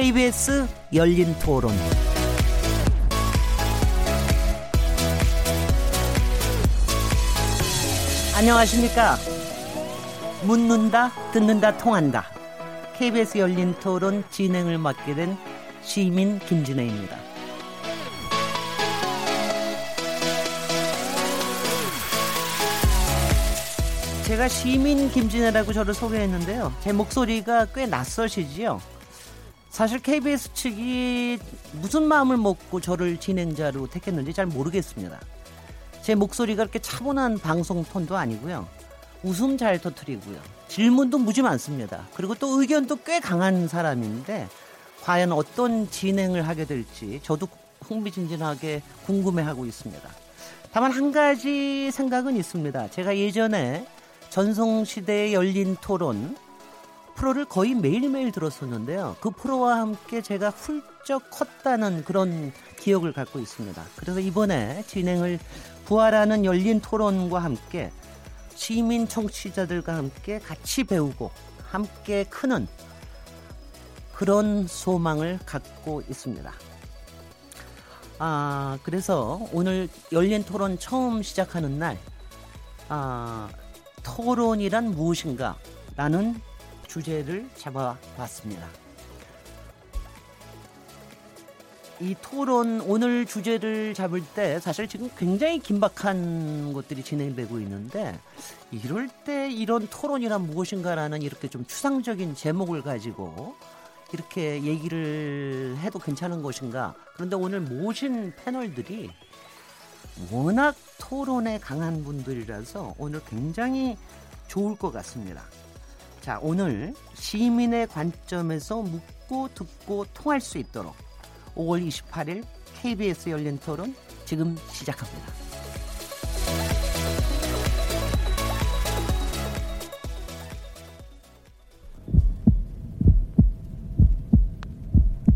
KBS 열린 토론. 안녕하십니까. 묻는다, 듣는다, 통한다. KBS 열린 토론 진행을 맡게 된 시민 김진애입니다. 제가 시민 김진애라고 저를 소개했는데요. 제 목소리가 꽤 낯서시지요. 사실 KBS 측이 무슨 마음을 먹고 저를 진행자로 택했는지 잘 모르겠습니다. 제 목소리가 그렇게 차분한 방송 톤도 아니고요. 웃음 잘 터트리고요. 질문도 무지 많습니다. 그리고 또 의견도 꽤 강한 사람인데 과연 어떤 진행을 하게 될지 저도 흥미진진하게 궁금해하고 있습니다. 다만 한 가지 생각은 있습니다. 제가 예전에 전성시대에 열린 토론 프로를 거의 매일매일 들었었는데요. 그 프로와 함께 제가 훌쩍 컸다는 그런 기억을 갖고 있습니다. 그래서 이번에 진행을 부활하는 열린 토론과 함께 시민 청취자들과 함께 같이 배우고 함께 크는 그런 소망을 갖고 있습니다. 아, 그래서 오늘 열린 토론 처음 시작하는 날, 아, 토론이란 무엇인가? 라는 주제를 잡아봤습니다. 이 토론 오늘 주제를 잡을 때 사실 지금 굉장히 긴박한 것들이 진행되고 있는데 이럴 때 이런 토론이란 무엇인가라는 이렇게 좀 추상적인 제목을 가지고 이렇게 얘기를 해도 괜찮은 것인가 그런데 오늘 모신 패널들이 워낙 토론에 강한 분들이라서 오늘 굉장히 좋을 것 같습니다. 자, 오늘 시민의 관점에서 묻고 듣고 통할 수 있도록 5월 28일 KBS 열린 토론 지금 시작합니다.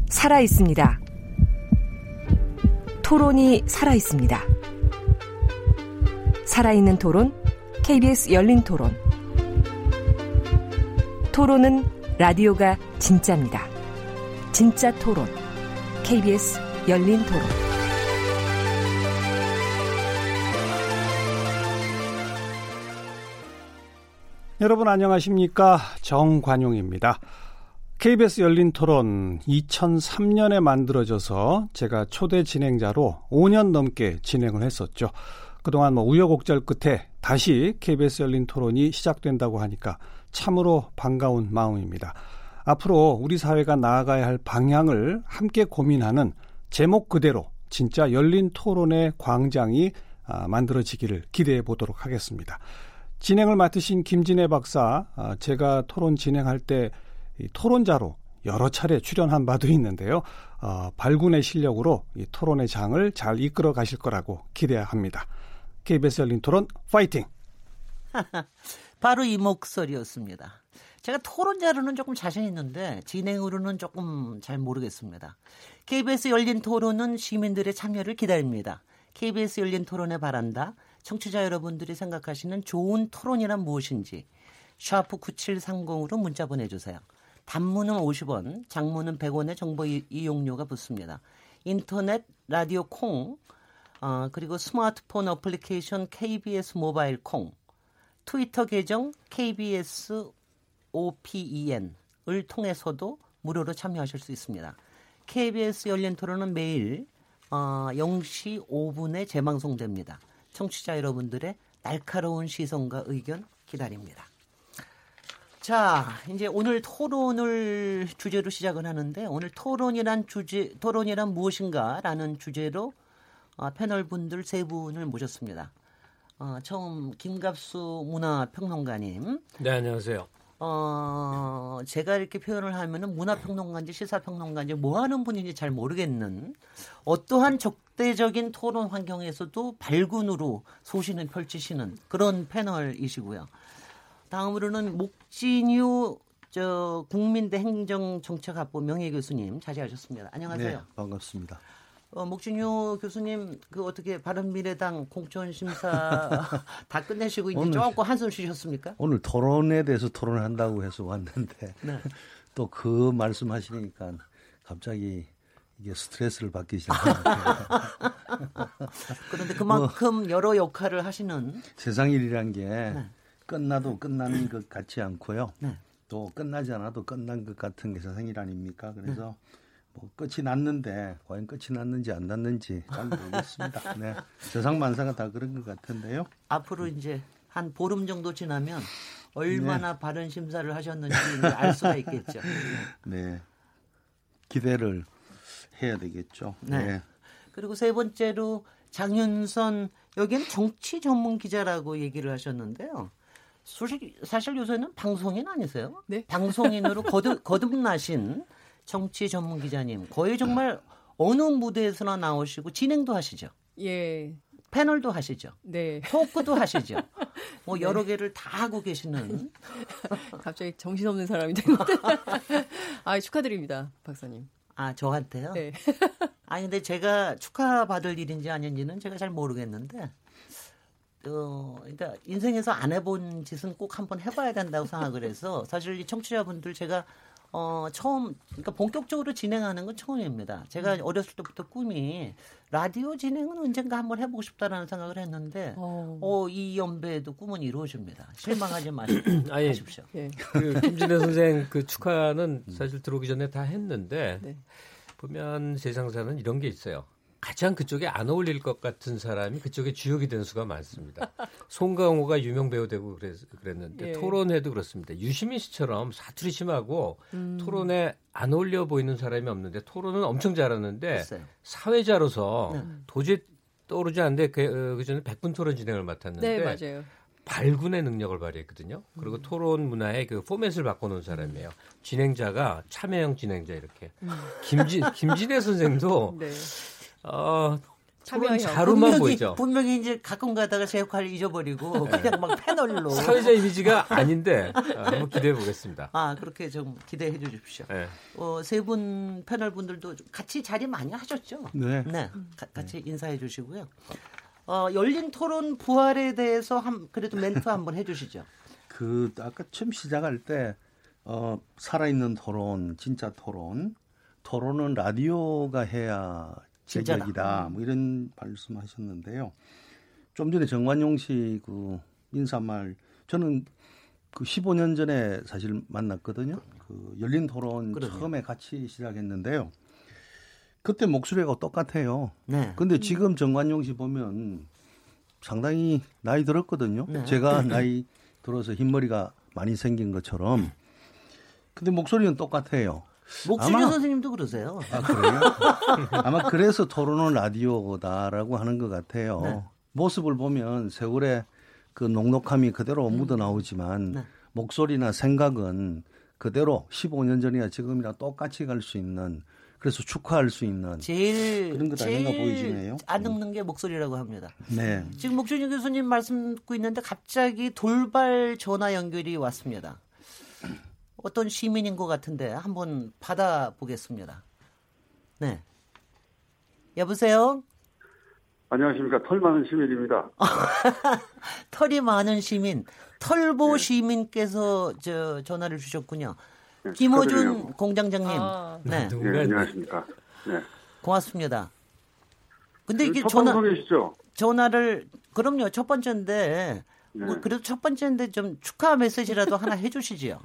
살아 있습니다. 토론이 살아 있습니다. 살아있는 토론, KBS 열린 토론. 토론은 라디오가 진짜입니다. 진짜 토론, KBS 열린 토론. 여러분 안녕하십니까? 정관용입니다. KBS 열린 토론 2003년에 만들어져서 제가 초대 진행자로 5년 넘게 진행을 했었죠. 그동안 뭐 우여곡절 끝에 다시 KBS 열린 토론이 시작된다고 하니까 참으로 반가운 마음입니다. 앞으로 우리 사회가 나아가야 할 방향을 함께 고민하는 제목 그대로 진짜 열린 토론의 광장이 아, 만들어지기를 기대해 보도록 하겠습니다. 진행을 맡으신 김진애 박사, 아, 제가 토론 진행할 때 토론자로 여러 차례 출연한 바도 있는데요. 어, 발군의 실력으로 이 토론의 장을 잘 이끌어 가실 거라고 기대합니다. KBS 열린 토론 파이팅! 바로 이 목소리였습니다. 제가 토론자로는 조금 자신 있는데 진행으로는 조금 잘 모르겠습니다. KBS 열린 토론은 시민들의 참여를 기다립니다. KBS 열린 토론에 바란다. 청취자 여러분들이 생각하시는 좋은 토론이란 무엇인지 샤프 9730으로 문자 보내주세요. 단문은 50원, 장문은 100원의 정보 이용료가 붙습니다. 인터넷, 라디오 콩, 어, 그리고 스마트폰 어플리케이션 KBS 모바일 콩, 트위터 계정 KBS OPEN을 통해서도 무료로 참여하실 수 있습니다. KBS 열린 토론은 매일 어, 0시 5분에 재방송됩니다. 청취자 여러분들의 날카로운 시선과 의견 기다립니다. 자, 이제 오늘 토론을 주제로 시작을 하는데 오늘 토론이란 주제 토론이란 무엇인가라는 주제로 어, 패널 분들 세 분을 모셨습니다. 어, 처음 김갑수 문화평론가님. 네, 안녕하세요. 어, 제가 이렇게 표현을 하면은 문화평론가인지 시사평론가인지 뭐 하는 분인지 잘 모르겠는 어떠한 적대적인 토론 환경에서도 발군으로 소신을 펼치시는 그런 패널이시고요. 다음으로는 목진유 저 국민대 행정정책학부 명예교수님 자리하셨습니다. 안녕하세요. 네, 반갑습니다. 어, 목진유 교수님 그 어떻게 바른미래당 공천 심사 다 끝내시고 이제 오늘, 조금 한숨 쉬셨습니까? 오늘 토론에 대해서 토론을 한다고 해서 왔는데 네. 또그 말씀하시니까 갑자기 이게 스트레스를 받기 시작합니다. 그런데 그만큼 뭐, 여러 역할을 하시는 세상 일이란 게 네. 끝나도 끝나는 것 같지 않고요. 네. 또 끝나지 않아도 끝난 것 같은 게 세상 일 아닙니까? 그래서 네. 뭐 끝이 났는데 과연 끝이 났는지 안 났는지 잘 모르겠습니다. 네. 세상 만사가 다 그런 것 같은데요. 앞으로 이제 한 보름 정도 지나면 얼마나 네. 바른 심사를 하셨는지 알 수가 있겠죠. 네. 기대를 해야 되겠죠. 네. 네. 그리고 세 번째로 장윤선 여기는 정치 전문 기자라고 얘기를 하셨는데요. 사실, 사실 요새는 방송인 아니세요? 네. 방송인으로 거듭, 거듭나신 정치 전문 기자님. 거의 정말 어느 무대에서나 나오시고 진행도 하시죠. 예. 패널도 하시죠. 네. 토크도 하시죠. 뭐 네. 여러 개를 다 하고 계시는. 갑자기 정신없는 사람이 됐는데. 아, 축하드립니다, 박사님. 아, 저한테요? 네. 아니, 근데 제가 축하받을 일인지 아닌지는 제가 잘 모르겠는데, 어, 그러니까 인생에서 안 해본 짓은 꼭 한번 해봐야 된다고 생각을 해서, 사실 이 청취자분들 제가 어, 처음, 그러니까 본격적으로 진행하는 건 처음입니다. 제가 음. 어렸을 때부터 꿈이 라디오 진행은 언젠가 한번 해보고 싶다라는 생각을 했는데, 어, 어 이 연배에도 꿈은 이루어집니다. 실망하지 마십시오. 예. 그 김진애 선생 그 축하는 사실 들어오기 전에 다 했는데, 네. 보면 세상사는 이런 게 있어요. 가장 그쪽에 안 어울릴 것 같은 사람이 그쪽에 주역이 된 수가 많습니다. 송강호가 유명 배우 되고 그랬, 그랬 는데 예. 토론회도 그렇습니다. 유시민 씨처럼 사투리 심하고 음. 토론에 안 어울려 보이는 사람이 없는데 토론은 엄청 잘하는데 글쎄요. 사회자로서 네. 도저히 떠오르지 않는데 그, 어, 그 전에 백분 토론 진행을 맡았는데 네, 맞아요. 발군의 능력을 발휘했거든요. 그리고 음. 토론 문화의 그 포맷을 바꿔놓은 사람이에요. 진행자가 참여형 진행자 이렇게. 음. 김진 김진애 선생도 네. 어, 참여 자루만 보이죠. 분명히 이제 가끔 가다가 제 역할을 잊어버리고 네. 그냥 막 패널로 사회자 이미지가 아닌데 어, 한번 기대해 보겠습니다. 아 그렇게 좀 기대해 주십시오. 네. 어, 세분 패널 분들도 같이 자리 많이 하셨죠? 네. 네. 가, 같이 인사해 주시고요. 어, 열린 토론 부활에 대해서 한 그래도 멘트 한번 해주시죠. 그 아까 처음 시작할 때 어, 살아있는 토론, 진짜 토론, 토론은 라디오가 해야 제격이다. 뭐 이런 말씀하셨는데요. 좀 전에 정관용 씨 그 인사말 저는 그 15년 전에 사실 만났거든요. 그 열린 토론 그러네요. 처음에 같이 시작했는데요. 그때 목소리가 똑같아요. 네. 근데 지금 정관용 씨 보면 상당히 나이 들었거든요. 네. 제가 나이 들어서 흰머리가 많이 생긴 것처럼. 근데 목소리는 똑같아요. 목수리 선생님도 그러세요. 아, 그래요? 아마 그래서 토론은 라디오다라고 하는 것 같아요. 네. 모습을 보면 세월의 그 녹록함이 그대로 음. 묻어 나오지만 네. 목소리나 생각은 그대로 15년 전이나 지금이나 똑같이 갈 수 있는 그래서 축하할 수 있는 제일 그런 것 아닌가 보이시네요. 안 늙는 게 목소리라고 합니다. 네. 지금 목준희 교수님 말씀 듣고 있는데 갑자기 돌발 전화 연결이 왔습니다. 어떤 시민인 것 같은데 한번 받아보겠습니다. 네. 여보세요? 안녕하십니까. 털 많은 시민입니다. 털이 많은 시민, 털보 네. 시민께서 저 전화를 주셨군요. 네, 김호준 공장장님. 아, 네. 네. 안녕하십니까. 네. 고맙습니다. 근데 이게 전화 계시죠? 전화를 그럼요. 첫 번째인데 뭐 네. 뭐 그래도 첫 번째인데 좀 축하 메시지라도 하나 해 주시지요.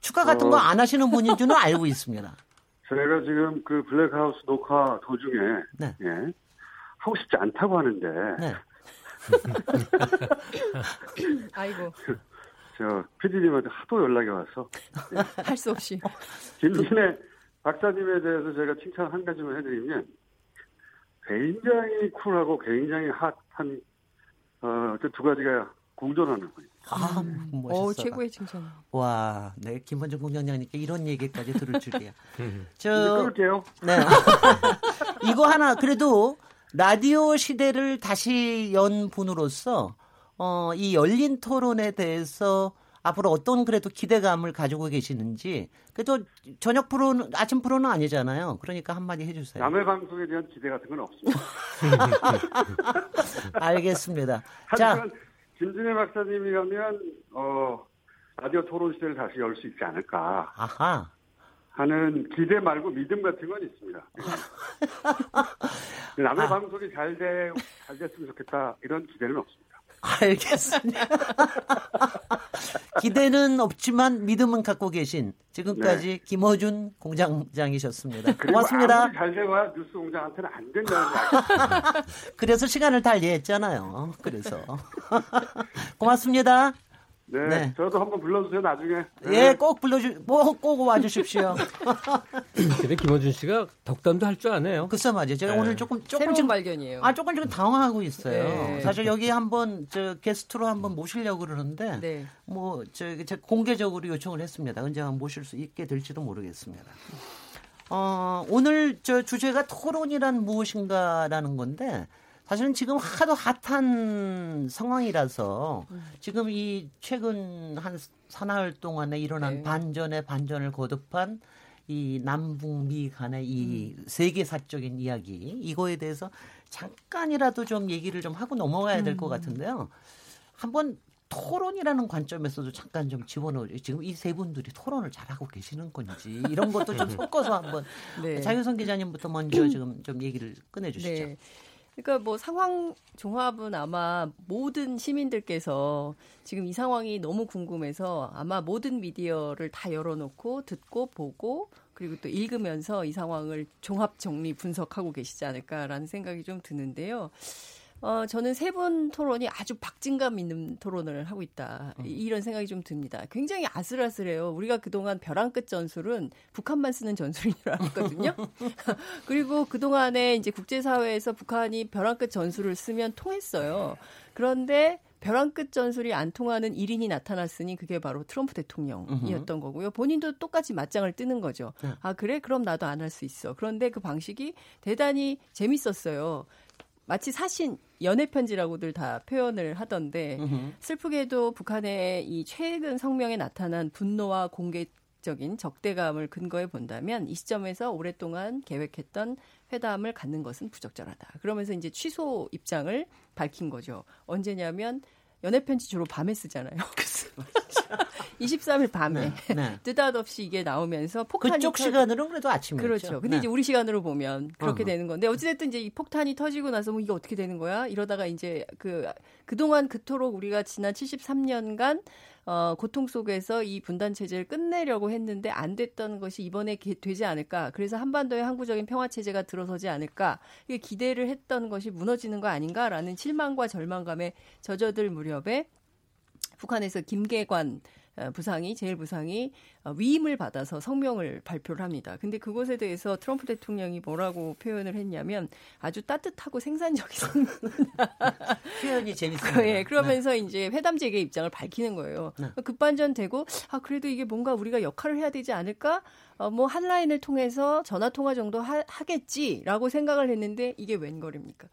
축하 같은 거안 하시는 분인 줄은 알고 있습니다. 제가 지금 그 블랙하우스 녹화 도중에 네. 예, 하고 싶지 않다고 하는데 네. 아이고 저 PD님한테 하도 연락이 와서 할수 없이 김진애 박사님에 대해서 제가 칭찬 한 가지만 해드리면 굉장히 쿨하고 굉장히 핫한 어, 그 두 가지가 공존하는 분이에요. 아, 음. 멋있어. 어, 최고의 칭찬. 와, 네, 김원정 공장장님께 이런 얘기까지 들을 줄이야. 저, 그럴게요. 네. 이거 하나, 그래도 라디오 시대를 다시 연 분으로서, 어, 이 열린 토론에 대해서 앞으로 어떤 그래도 기대감을 가지고 계시는지 그래도 저녁 프로는 아침 프로는 아니잖아요. 그러니까 한마디 해주세요. 남의 방송에 대한 기대 같은 건 없습니다. 알겠습니다. 자, 김진애 박사님이라면 어 라디오 토론 시대를 다시 열 수 있지 않을까. 아하. 하는 기대 말고 믿음 같은 건 있습니다. 남의 아. 방송이 잘 돼, 잘 됐으면 좋겠다, 이런 기대는 없습니다. 알겠습니다. 기대는 없지만 믿음은 갖고 계신 지금까지 네. 김어준 공장장이셨습니다. 고맙습니다. 잘 돼야 뉴스 공장한테는 안 된다는 그래서 시간을 달리했잖아요. 그래서 고맙습니다. 네, 네, 저도 한번 불러주세요 나중에. 네. 예, 꼭 불러주, 뭐꼭 와주십시오. 근데 김원준 씨가 덕담도 할 줄 아네요. 글쎄 맞아요. 제가 네. 오늘 조금 조금 지금 발견이에요. 아 조금 지금 당황하고 있어요. 네. 사실 여기 한번 저 게스트로 한번 모시려고 그러는데 네. 뭐저 공개적으로 요청을 했습니다. 언제 한번 모실 수 있게 될지도 모르겠습니다. 어, 오늘 저 주제가 토론이란 무엇인가라는 건데 사실은 지금 하도 핫한 상황이라서 지금 이 최근 한 사나흘 동안에 일어난 네. 반전의 반전을 거듭한 이 남북미 간의 이 음. 세계사적인 이야기 이거에 대해서 잠깐이라도 좀 얘기를 좀 하고 넘어가야 될것 음. 같은데요. 한번 토론이라는 관점에서도 잠깐 좀 집어넣어 지금 이 세 분들이 토론을 잘하고 계시는 건지 이런 것도 좀 섞어서 한번 네. 자유선 기자님부터 먼저 지금 좀 얘기를 꺼내 주시죠. 네. 그러니까 뭐 상황 종합은 아마 모든 시민들께서 지금 이 상황이 너무 궁금해서 아마 모든 미디어를 다 열어놓고 듣고 보고 그리고 또 읽으면서 이 상황을 종합 정리 분석하고 계시지 않을까라는 생각이 좀 드는데요. 어, 저는 세 분 토론이 아주 박진감 있는 토론을 하고 있다. 음. 이런 생각이 좀 듭니다. 굉장히 아슬아슬해요. 우리가 그동안 벼랑 끝 전술은 북한만 쓰는 전술인 줄 알았거든요. 그리고 그동안에 이제 국제사회에서 북한이 벼랑 끝 전술을 쓰면 통했어요. 그런데 벼랑 끝 전술이 안 통하는 1인이 나타났으니 그게 바로 트럼프 대통령이었던 거고요. 본인도 똑같이 맞짱을 뜨는 거죠. 네. 아, 그래? 그럼 나도 안 할 수 있어. 그런데 그 방식이 대단히 재밌었어요. 마치 사신 연애 편지라고들 다 표현을 하던데 슬프게도 북한의 이 최근 성명에 나타난 분노와 공개 적인 적대감을 근거해 본다면 이 시점에서 오랫동안 계획했던 회담을 갖는 것은 부적절하다. 그러면서 이제 취소 입장을 밝힌 거죠. 언제냐면 연애 편지 주로 밤에 쓰잖아요. 23일 밤에 네, 네. 느닷없이 이게 나오면서 폭탄이 그쪽 터... 시간으로 그래도 아침이죠. 그렇죠. 근데 네. 이제 우리 시간으로 보면 그렇게 어허. 되는 건데 어찌됐든 이제 이 폭탄이 터지고 나서 뭐 이게 어떻게 되는 거야? 이러다가 이제 그 그동안 그토록 우리가 지난 73년간 어, 고통 속에서 이 분단 체제를 끝내려고 했는데 안 됐던 것이 이번에 게, 되지 않을까. 그래서 한반도의 항구적인 평화 체제가 들어서지 않을까. 이게 기대를 했던 것이 무너지는 거 아닌가라는 실망과 절망감에 젖어들 무렵에 북한에서 김계관 어, 부상이 제일 부상이 어, 위임을 받아서 성명을 발표를 합니다. 근데 그것에 대해서 트럼프 대통령이 뭐라고 표현을 했냐면 아주 따뜻하고 생산적인 성명 표현이 재밌어요. 예, 그러면서 네. 이제 회담 재개 입장을 밝히는 거예요. 네. 급반전되고 아 그래도 이게 뭔가 우리가 역할을 해야 되지 않을까? 어, 뭐 한 라인을 통해서 전화 통화 정도 하, 하겠지라고 생각을 했는데 이게 웬걸입니까?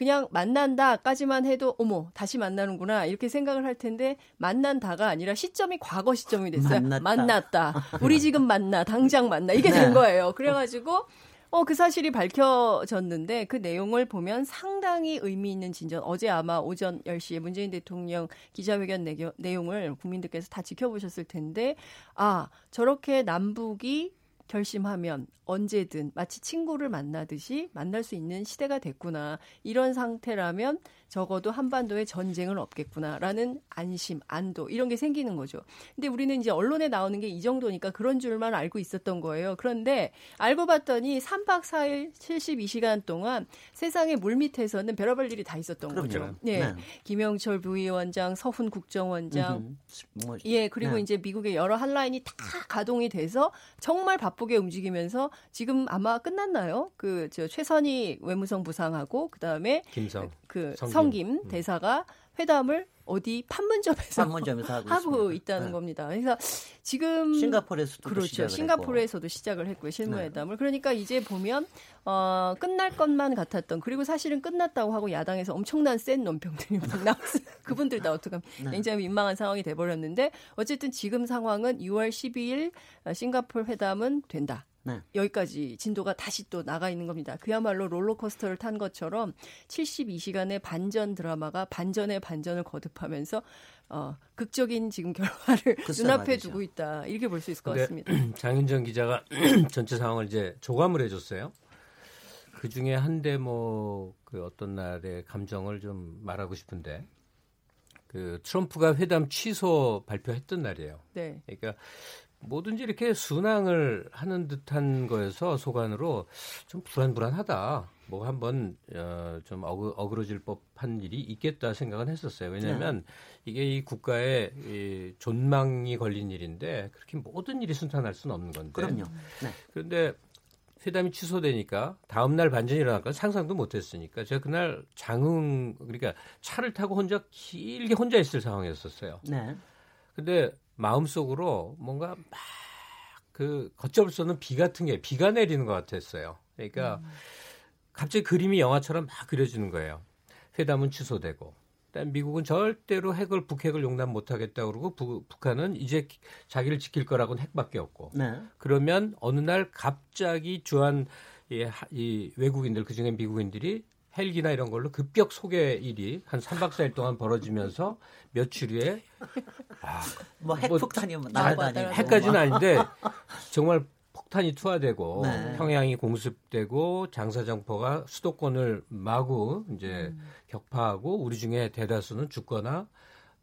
그냥 만난다까지만 해도 어머 다시 만나는구나 이렇게 생각을 할 텐데 만난다가 아니라 시점이 과거 시점이 됐어요. 만났다. 만났다. 우리 지금 만나 당장 만나 이게 된 네. 거예요. 그래가지고 어, 그 사실이 밝혀졌는데 그 내용을 보면 상당히 의미 있는 진전. 어제 아마 오전 10시에 문재인 대통령 기자회견 내용을 국민들께서 다 지켜보셨을 텐데, 아, 저렇게 남북이 결심하면 언제든 마치 친구를 만나듯이 만날 수 있는 시대가 됐구나. 이런 상태라면 적어도 한반도에 전쟁은 없겠구나라는 안심, 안도 이런 게 생기는 거죠. 근데 우리는 이제 언론에 나오는 게 이 정도니까 그런 줄만 알고 있었던 거예요. 그런데 알고 봤더니 3박 4일 72시간 동안 세상의 물밑에서는 별의별 일이 다 있었던 그럼요. 거죠. 네. 네. 김영철 부위원장, 서훈 국정원장, 뭐, 예, 그리고 네. 이제 미국의 여러 한라인이 다 가동이 돼서 정말 바쁘게 움직이면서 지금 아마 끝났나요? 그 저 최선희 외무성 부상하고 그다음에 김성 그 성김, 성김 음. 대사가 회담을 어디 판문점에서, 판문점에서 하고, 하고 있다는 네. 겁니다. 그래서 지금 싱가포르에서도 그렇죠. 싱가포르에서도 했고. 시작을 했고요. 실무회담을. 네. 그러니까 이제 보면 어 끝날 것만 같았던 그리고 사실은 끝났다고 하고 야당에서 엄청난 센 논평들이 막 나왔어요. 그분들 다 어떡하면 네. 굉장히 민망한 상황이 돼 버렸는데 어쨌든 지금 상황은 6월 12일 싱가포르 회담은 된다. 네. 여기까지 진도가 다시 또 나가 있는 겁니다. 그야말로 롤러코스터를 탄 것처럼 72시간의 반전 드라마가 반전의 반전을 거듭하면서 어, 극적인 지금 결과를 눈앞에 말이죠. 두고 있다. 이렇게 볼 수 있을 것 같습니다. 장윤정 기자가 전체 상황을 이제 조감을 해줬어요. 그 중에 한 대목 그 어떤 날의 감정을 좀 말하고 싶은데 그 트럼프가 회담 취소 발표했던 날이에요. 네. 그러니까 뭐든지 이렇게 순항을 하는 듯한 거에서 소관으로 좀 불안불안하다. 뭐 한번 어, 좀 어그, 어그러질 법한 일이 있겠다 생각은 했었어요. 왜냐하면 네. 이게 이 국가의 이 존망이 걸린 일인데 그렇게 모든 일이 순탄할 수는 없는 건데. 그럼요. 네. 그런데 회담이 취소되니까 다음 날 반전이 일어날 건 상상도 못했으니까 제가 그날 장흥 그러니까 차를 타고 혼자 길게 혼자 있을 상황이었었어요. 네. 근데 마음속으로 뭔가 막 그 걷잡을 수 없는 비 같은 게 비가 내리는 것 같았어요. 그러니까 음. 갑자기 그림이 영화처럼 막 그려지는 거예요. 회담은 취소되고 미국은 절대로 핵을 북핵을 용납 못하겠다 그러고 부, 북한은 이제 자기를 지킬 거라고는 핵밖에 없고 네. 그러면 어느 날 갑자기 주한 이, 이 외국인들 그중에 미국인들이 헬기나 이런 걸로 급격 소개 일이 한 3박 4일 동안 벌어지면서 며칠 후에 아, 뭐 핵폭탄이 뭐 날아다니고 핵까지는 아닌데 정말 폭탄이 투하되고 네. 평양이 공습되고 장사정포가 수도권을 마구 이제 음. 격파하고 우리 중에 대다수는 죽거나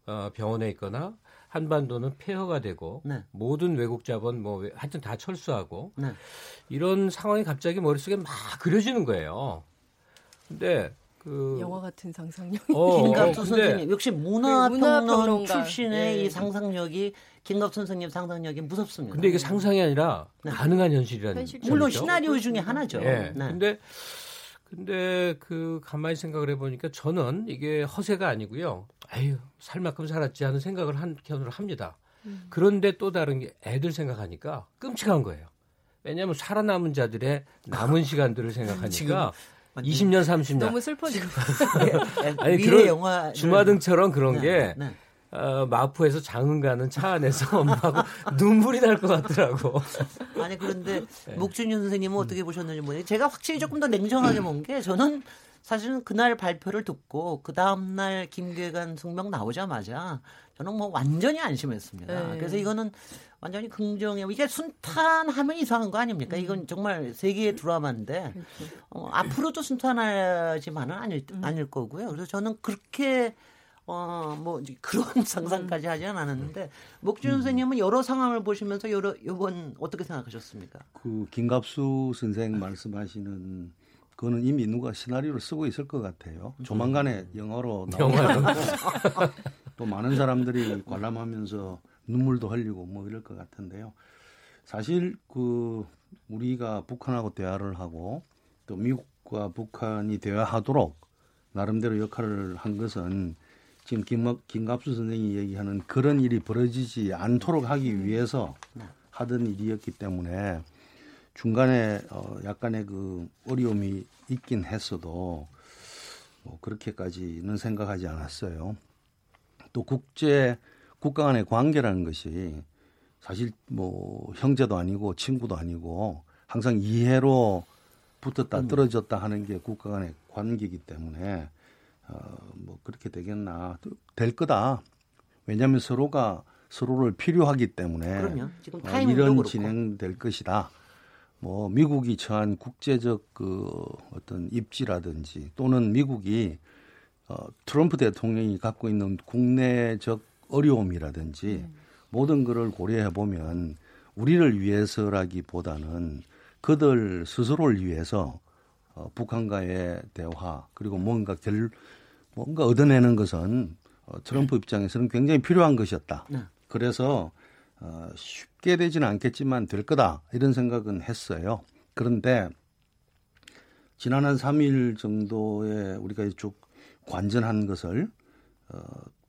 어, 병원에 있거나 한반도는 폐허가 되고 네. 모든 외국 자본 뭐 하여튼 다 철수하고 네. 이런 상황이 갑자기 머릿속에 막 그려지는 거예요. 근데 그 영화 같은 상상력. 어, 김갑수 선생님 역시 문화평론 문화 출신의 네. 이 상상력이 김갑 선생님 상상력이 무섭습니다. 근데 이게 상상이 아니라 네. 가능한 현실이라는 물론 시나리오 중에 하나죠. 네. 네. 근데 근데 그 가만히 생각을 해보니까 저는 이게 허세가 아니고요. 아유 살 만큼 살았지 하는 생각을 한편으로 합니다. 음. 그런데 또 다른 게 애들 생각하니까 끔찍한 거예요. 왜냐하면 살아남은 자들의 남은 시간들을 생각하니까 20년, 30년. 너무 슬퍼지고. 아니, 그런 영화 주마등처럼 그런 네, 게 네. 어, 마포에서 장흥 가는 차 안에서 엄마하고 눈물이 날 것 같더라고. 아니 그런데 네. 목준현 선생님은 어떻게 보셨는지 모르겠어요. 제가 확실히 조금 더 냉정하게 본 게 저는 사실은 그날 발표를 듣고 그 다음 날 김계관 성명 나오자마자 저는 뭐 완전히 안심했습니다. 네. 그래서 이거는 완전히 긍정에 이게 순탄하면 이상한 거 아닙니까? 음. 이건 정말 세계의 드라마인데 그렇죠. 어, 앞으로도 순탄하지만은 아닐 음. 아닐 거고요. 그래서 저는 그렇게 어뭐 그런 상상까지 하지 않았는데 목준 음. 선생님은 여러 상황을 보시면서 여러 이번 어떻게 생각하셨습니까? 그 김갑수 선생 말씀하시는 그거는 이미 누가 시나리오를 쓰고 있을 것 같아요. 음. 조만간에 영어로 나오고 또 많은 사람들이 관람하면서 눈물도 흘리고 뭐 이럴 것 같은데요. 사실 그 우리가 북한하고 대화를 하고 또 미국과 북한이 대화하도록 나름대로 역할을 한 것은 지금 김, 김갑수 선생이 얘기하는 그런 일이 벌어지지 않도록 하기 위해서 하던 일이었기 때문에 중간에 어 약간의 그 어려움이 있긴 했어도 뭐 그렇게까지는 생각하지 않았어요. 또 국제 국가 간의 관계라는 것이 사실 뭐 형제도 아니고 친구도 아니고 항상 이해로 붙었다 음. 떨어졌다 하는 게 국가 간의 관계이기 때문에 어뭐 그렇게 되겠나 될 거다. 왜냐하면 서로가 서로를 필요하기 때문에 지금 어, 이런. 진행될 것이다. 뭐 미국이 처한 국제적 그 어떤 입지라든지 또는 미국이 어 트럼프 대통령이 갖고 있는 국내적 어려움이라든지 음. 모든 것을 고려해 보면 우리를 위해서라기보다는 그들 스스로를 위해서 어, 북한과의 대화 그리고 뭔가 결 뭔가 얻어내는 것은 어, 트럼프 네. 입장에서는 굉장히 필요한 것이었다. 네. 그래서 어, 쉽게 되지는 않겠지만 될 거다 이런 생각은 했어요. 그런데 지난 한 3일 정도에 우리가 쭉 관전한 것을 어,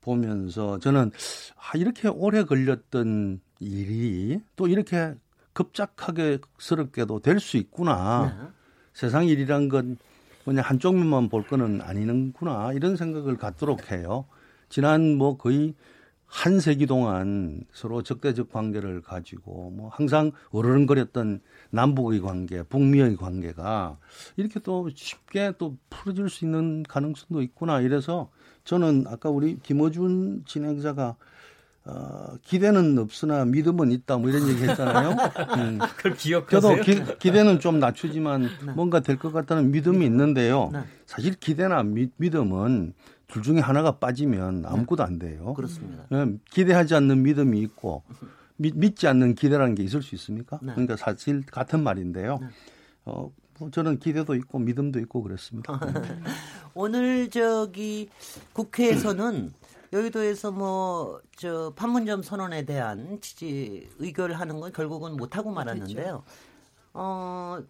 보면서 저는 아, 이렇게 오래 걸렸던 일이 또 이렇게 급작하게 스럽게도 될 수 있구나. 네. 세상 일이란 건 그냥 한쪽 면만 볼 거는 아니는구나. 이런 생각을 갖도록 해요. 지난 뭐 거의 한 세기 동안 서로 적대적 관계를 가지고 뭐 항상 어르렁거렸던 남북의 관계, 북미의 관계가 이렇게 또 쉽게 또 풀어질 수 있는 가능성도 있구나 이래서 저는 아까 우리 김어준 진행자가 어, 기대는 없으나 믿음은 있다 뭐 이런 얘기 했잖아요. 음. 그걸 기억하세요? 저도 기, 기대는 좀 낮추지만 네. 뭔가 될 것 같다는 믿음이 있는데요. 네. 사실 기대나 미, 믿음은 둘 중에 하나가 빠지면 네. 아무것도 안 돼요. 그렇습니다. 예, 기대하지 않는 믿음이 있고 믿, 믿지 않는 기대라는 게 있을 수 있습니까? 네. 그러니까 사실 같은 말인데요. 네. 어, 뭐 저는 기대도 있고 믿음도 있고 그렇습니다. 오늘 저기 국회에서는 여의도에서 뭐 저 판문점 선언에 대한 지지 의결을 하는 건 결국은 못 하고 말았는데요. 어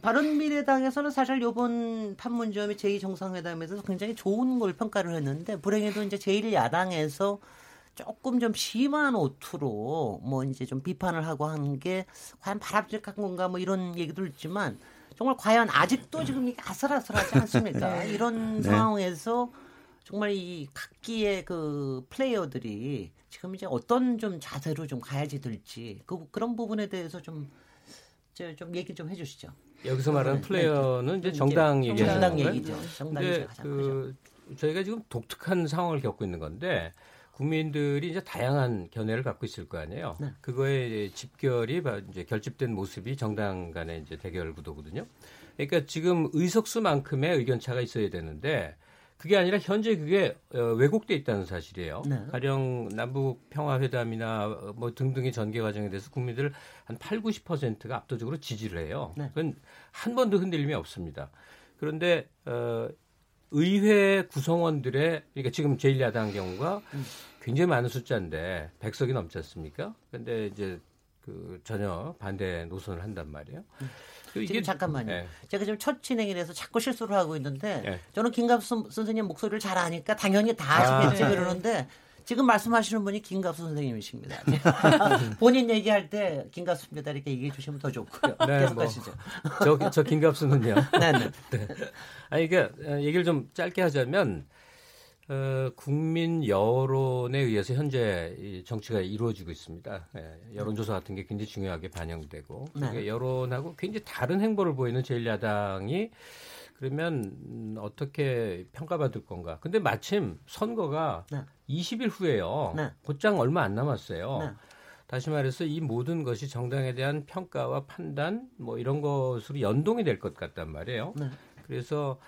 바른미래당에서는 사실 요번 판문점이 제2정상회담에서 굉장히 좋은 걸 평가를 했는데 불행히도 이제 제1야당에서 조금 좀 심한 오투로 뭐 이제 좀 비판을 하고 하는 게 과연 바람직한 건가 뭐 이런 얘기도 있지만 정말 과연 아직도 지금 이게 아슬아슬하지 않습니까? 네. 이런 네. 상황에서 정말 이 각기의 그 플레이어들이 지금 이제 어떤 좀 자세로 좀 가야지 될지 그 그런 부분에 대해서 좀 좀 얘기 좀 해주시죠. 여기서 말하는 네, 플레이어는 이제 정당 얘기죠. 정당 얘기죠. 정당이 그 저희가 지금 독특한 상황을 겪고 있는 건데 국민들이 이제 다양한 견해를 갖고 있을 거 아니에요. 네. 그거에 집결이 이제 결집된 모습이 정당 간의 이제 대결 구도거든요. 그러니까 지금 의석수만큼의 의견 차가 있어야 되는데 그게 아니라 현재 그게 어, 왜곡돼 있다는 사실이에요. 네. 가령 남북 평화 회담이나 어, 뭐 등등의 전개 과정에 대해서 국민들 한 8, 90%가 압도적으로 지지를 해요. 네. 그건 한 번도 흔들림이 없습니다. 그런데 어 의회 구성원들의 그러니까 지금 제1야당 경우가 음. 굉장히 많은 숫자인데 100석이 넘지 않습니까? 근데 이제 그 전혀 반대 노선을 한단 말이에요. 음. 그 지금 잠깐만요. 네. 제가 지금 첫 진행이라서 자꾸 실수를 하고 있는데 네. 저는 김갑수 선생님 목소리를 잘 아니까 당연히 다 아시겠지 아, 그러는데 지금 말씀하시는 분이 김갑수 선생님이십니다. 본인 얘기할 때 김갑수입니다 이렇게 얘기해 주시면 더 좋고요. 네, 계속하시죠. 뭐, 저, 저 김갑수는요. 네 네. 네. 네. 아니 그러니까 얘기를 좀 짧게 하자면 어, 국민 여론에 의해서 현재 이 정치가 이루어지고 있습니다. 예, 여론조사 같은 게 굉장히 중요하게 반영되고 네. 여론하고 굉장히 다른 행보를 보이는 제1야당이 그러면 어떻게 평가받을 건가? 근데 마침 선거가 네. 20일 후에요. 네. 곧장 얼마 안 남았어요. 네. 다시 말해서 이 모든 것이 정당에 대한 평가와 판단 뭐 이런 것으로 연동이 될 것 같단 말이에요. 네. 그래서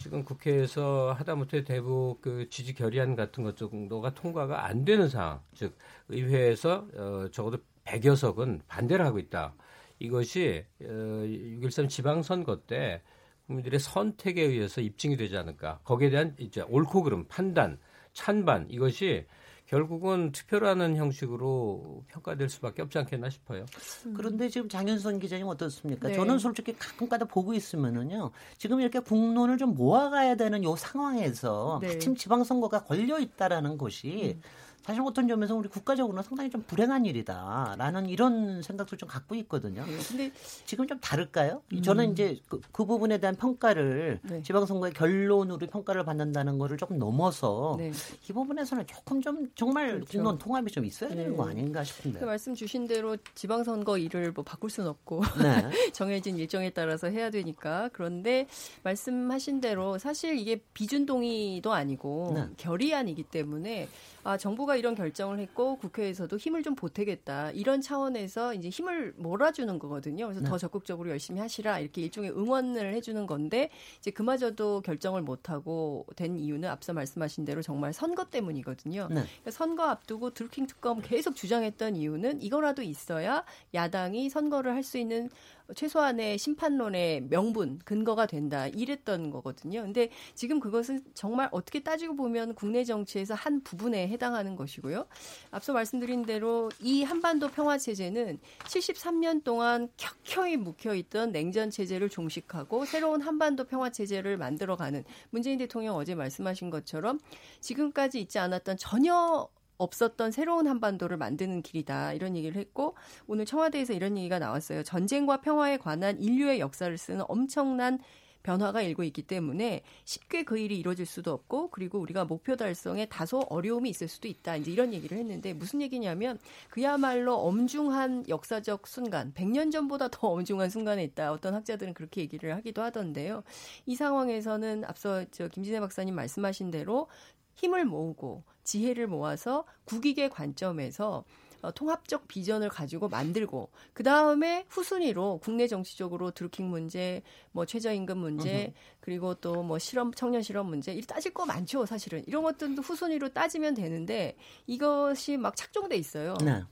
지금 국회에서 하다못해 대북 그 지지 결의안 같은 것 정도가 통과가 안 되는 상황, 즉 의회에서 어, 적어도 100여 석은 반대를 하고 있다. 이것이 어, 6.13 지방선거 때 국민들의 선택에 의해서 입증이 되지 않을까. 거기에 대한 이제 옳고 그름, 판단, 찬반 이것이 결국은 투표라는 형식으로 평가될 수밖에 없지 않겠나 싶어요. 음. 그런데 지금 장윤선 기자님 어떻습니까? 네. 저는 솔직히 가끔가다 보고 있으면은요. 지금 이렇게 국론을 좀 모아가야 되는 요 상황에서 네. 마침 지방선거가 걸려 있다라는 것이 음. 사실 어떤 점에서 우리 국가적으로는 상당히 좀 불행한 일이다라는 이런 생각도 좀 갖고 있거든요. 네, 근데 지금 좀 다를까요? 음. 저는 이제 그, 그, 부분에 대한 평가를 네. 지방선거의 결론으로 평가를 받는다는 거를 조금 넘어서 네. 이 부분에서는 조금 좀 정말 그렇죠. 국론 통합이 좀 있어야 되는 거 네. 아닌가 싶은데. 그 말씀 주신 대로 지방선거 일을 뭐 바꿀 수는 없고 네. 정해진 일정에 따라서 해야 되니까 그런데 말씀하신 대로 사실 이게 비준동의도 아니고 네. 결의안이기 때문에 아, 정부가 이런 결정을 했고 국회에서도 힘을 좀 보태겠다. 이런 차원에서 이제 힘을 몰아주는 거거든요. 그래서 네. 더 적극적으로 열심히 하시라. 이렇게 일종의 응원을 해주는 건데 이제 그마저도 결정을 못 하고 된 이유는 앞서 말씀하신 대로 정말 선거 때문이거든요. 네. 그러니까 선거 앞두고 드루킹 특검 계속 주장했던 이유는 이거라도 있어야 야당이 선거를 할 수 있는 최소한의 심판론의 명분, 근거가 된다. 이랬던 거거든요. 근데 지금 그것은 정말 어떻게 따지고 보면 국내 정치에서 한 부분에 해당하는 것이고요. 앞서 말씀드린 대로 이 한반도 평화 체제는 73년 동안 켜켜이 묵혀 있던 냉전 체제를 종식하고 새로운 한반도 평화 체제를 만들어 가는 문재인 대통령 어제 말씀하신 것처럼 지금까지 있지 않았던 전혀 없었던 새로운 한반도를 만드는 길이다. 이런 얘기를 했고 오늘 청와대에서 이런 얘기가 나왔어요. 전쟁과 평화에 관한 인류의 역사를 쓰는 엄청난 변화가 일고 있기 때문에 쉽게 그 일이 이루어질 수도 없고 그리고 우리가 목표 달성에 다소 어려움이 있을 수도 있다. 이제 이런 얘기를 했는데 무슨 얘기냐면 그야말로 엄중한 역사적 순간, 100년 전보다 더 엄중한 순간에 있다. 어떤 학자들은 그렇게 얘기를 하기도 하던데요. 이 상황에서는 앞서 저 김진애 박사님 말씀하신 대로 힘을 모으고 지혜를 모아서 국익의 관점에서 어, 통합적 비전을 가지고 만들고 그 다음에 후순위로 국내 정치적으로 드루킹 문제, 뭐 최저임금 문제, 그리고 또 뭐 실험 청년 실험 문제 이 따질 거 많죠 사실은 이런 것들도 후순위로 따지면 되는데 이것이 막 착종돼 있어요. 네.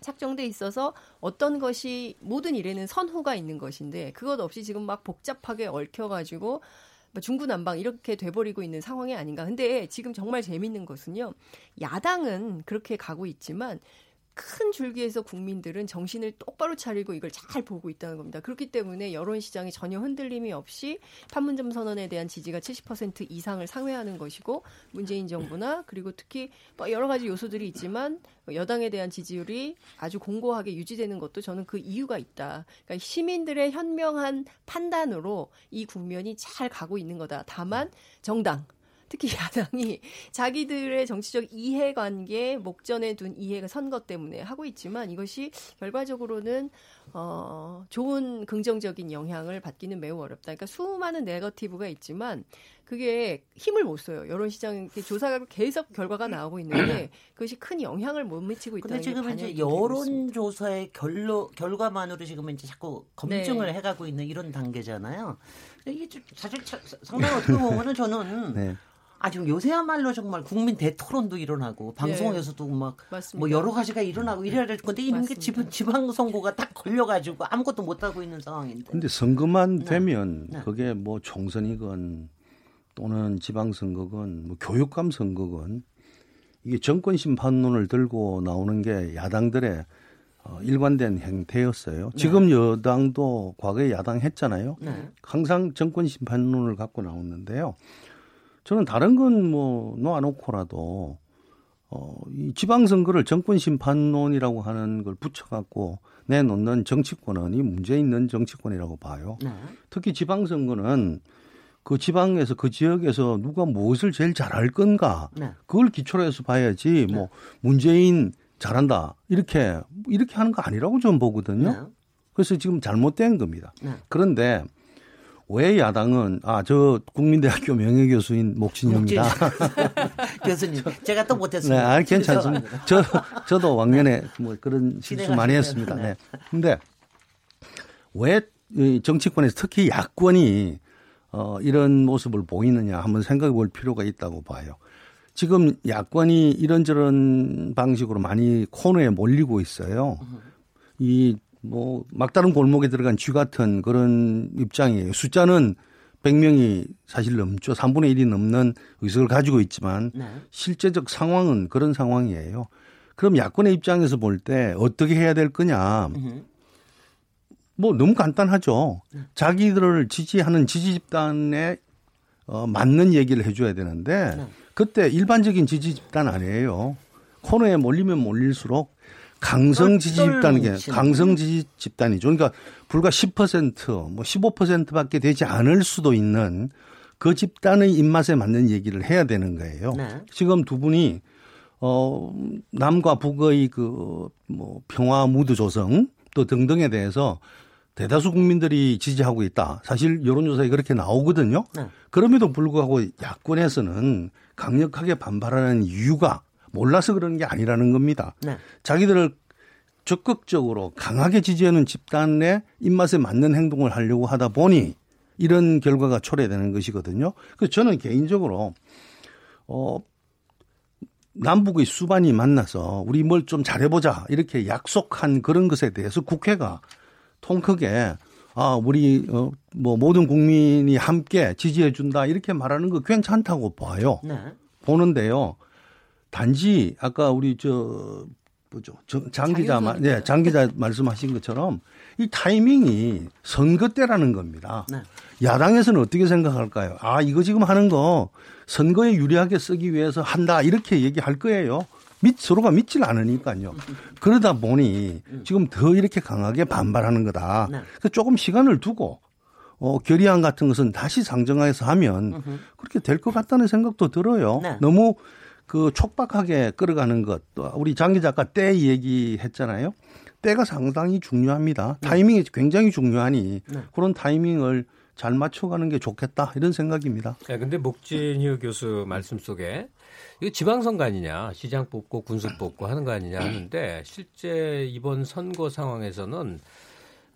착정돼 있어서 어떤 것이 모든 일에는 선후가 있는 것인데 그것 없이 지금 막 복잡하게 얽혀가지고 뭐 중구난방 이렇게 돼버리고 있는 상황이 아닌가. 근데 지금 정말 재밌는 것은요. 야당은 그렇게 가고 있지만 큰 줄기에서 국민들은 정신을 똑바로 차리고 이걸 잘 보고 있다는 겁니다. 그렇기 때문에 여론 시장이 전혀 흔들림이 없이 판문점 선언에 대한 지지가 70% 이상을 상회하는 것이고 문재인 정부나 그리고 특히 뭐 여러 가지 요소들이 있지만 여당에 대한 지지율이 아주 공고하게 유지되는 것도 저는 그 이유가 있다. 그러니까 시민들의 현명한 판단으로 이 국면이 잘 가고 있는 거다. 다만 정당 특히 야당이 자기들의 정치적 이해관계 목전에 둔 이해가 선거 때문에 하고 있지만 이것이 결과적으로는 어 좋은 긍정적인 영향을 받기는 매우 어렵다. 그러니까 수많은 네거티브가 있지만 그게 힘을 못 써요. 여론 시장 조사가 계속 결과가 나오고 있는데 그것이 큰 영향을 못 미치고 있다는 게 지금 이제 여론 조사의 결로 결과만으로 지금 이제 자꾸 검증을 네. 해가고 있는 이런 단계잖아요. 이게 사실 상당히 어떻게 보면은 저는 네. 아 지금 요새야말로 정말 국민 대토론도 일어나고 방송에서도 네. 막뭐 여러 가지가 일어나고 이래야 될 건데 이런 게 지방, 지방 선거가 딱 걸려가지고 아무것도 못 하고 있는 상황인데. 근데 선거만 네. 되면 네. 그게 뭐 총선이건 또는 지방 선거건 뭐 교육감 선거건 이게 정권 심판론을 들고 나오는 게 야당들의 어, 일관된 행태였어요. 네. 지금 여당도 과거에 야당 했잖아요. 네. 항상 정권 심판론을 갖고 나왔는데요. 저는 다른 건 뭐 놓아놓고라도 어, 이 지방선거를 정권 심판론이라고 하는 걸 붙여갖고 내놓는 정치권은 이 문제 있는 정치권이라고 봐요. 네. 특히 지방선거는 그 지방에서 그 지역에서 누가 무엇을 제일 잘할 건가 네. 그걸 기초로 해서 봐야지 네. 뭐 문재인 잘한다 이렇게 이렇게 하는 거 아니라고 저는 보거든요. 네. 그래서 지금 잘못된 겁니다. 네. 그런데 왜 야당은 아 저 국민대학교 명예교수인 목진입니다. 교수님, 제가 또 못했습니다. 네, 아, 괜찮습니다. 저 저도 왕년에 뭐 그런 실수 많이 했습니다. 네. 네. 근데 왜 정치권에서 특히 야권이 어, 이런 모습을 보이느냐 한번 생각해 볼 필요가 있다고 봐요. 지금 야권이 이런저런 방식으로 많이 코너에 몰리고 있어요. 이 뭐 막다른 골목에 들어간 쥐 같은 그런 입장이에요. 숫자는 100명이 사실 넘죠. 3분의 1이 넘는 의석을 가지고 있지만 네. 실제적 상황은 그런 상황이에요. 그럼 야권의 입장에서 볼 때 어떻게 해야 될 거냐? 뭐 너무 간단하죠. 네. 자기들을 지지하는 지지 집단에 어, 맞는 얘기를 해줘야 되는데 네. 그때 일반적인 지지 집단 아니에요. 코너에 몰리면 몰릴수록 강성 지지 집단이 강성 지지 집단이죠. 그러니까 불과 10%뭐 15%밖에 되지 않을 수도 있는 그 집단의 입맛에 맞는 얘기를 해야 되는 거예요. 네. 지금 두 분이 어 남과 북의 그 뭐 평화 무드 조성 또 등등에 대해서 대다수 국민들이 지지하고 있다. 사실 여론조사에 그렇게 나오거든요. 네. 그럼에도 불구하고 야권에서는 강력하게 반발하는 이유가 몰라서 그런 게 아니라는 겁니다. 네. 자기들을 적극적으로 강하게 지지하는 집단의 입맛에 맞는 행동을 하려고 하다 보니 이런 결과가 초래되는 것이거든요. 그래서 저는 개인적으로 어 남북의 수반이 만나서 우리 뭘 좀 잘해보자 이렇게 약속한 그런 것에 대해서 국회가 통 크게 아 우리 어 뭐 모든 국민이 함께 지지해 준다 이렇게 말하는 거 괜찮다고 봐요. 네. 보는데요. 단지 아까 우리 저 뭐죠 장 기자 말, 네, 장 기자 말씀하신 것처럼 이 타이밍이 선거 때라는 겁니다. 네. 야당에서는 어떻게 생각할까요? 아 이거 지금 하는 거 선거에 유리하게 쓰기 위해서 한다 이렇게 얘기할 거예요. 믿, 서로가 믿질 않으니까요. 그러다 보니 지금 더 이렇게 강하게 반발하는 거다. 네. 그래서 조금 시간을 두고 어, 결의안 같은 것은 다시 상정해서 하면 그렇게 될 것 같다는 생각도 들어요. 네. 너무 그 촉박하게 끌어가는 것. 또 우리 장기 작가 때 얘기했잖아요. 때가 상당히 중요합니다. 네. 타이밍이 굉장히 중요하니 그런 타이밍을 잘 맞춰가는 게 좋겠다 이런 생각입니다. 네, 근데 목진휴 교수 말씀 속에 이거 지방선거 아니냐, 시장 뽑고 군수 뽑고 하는 거 아니냐 하는데 실제 이번 선거 상황에서는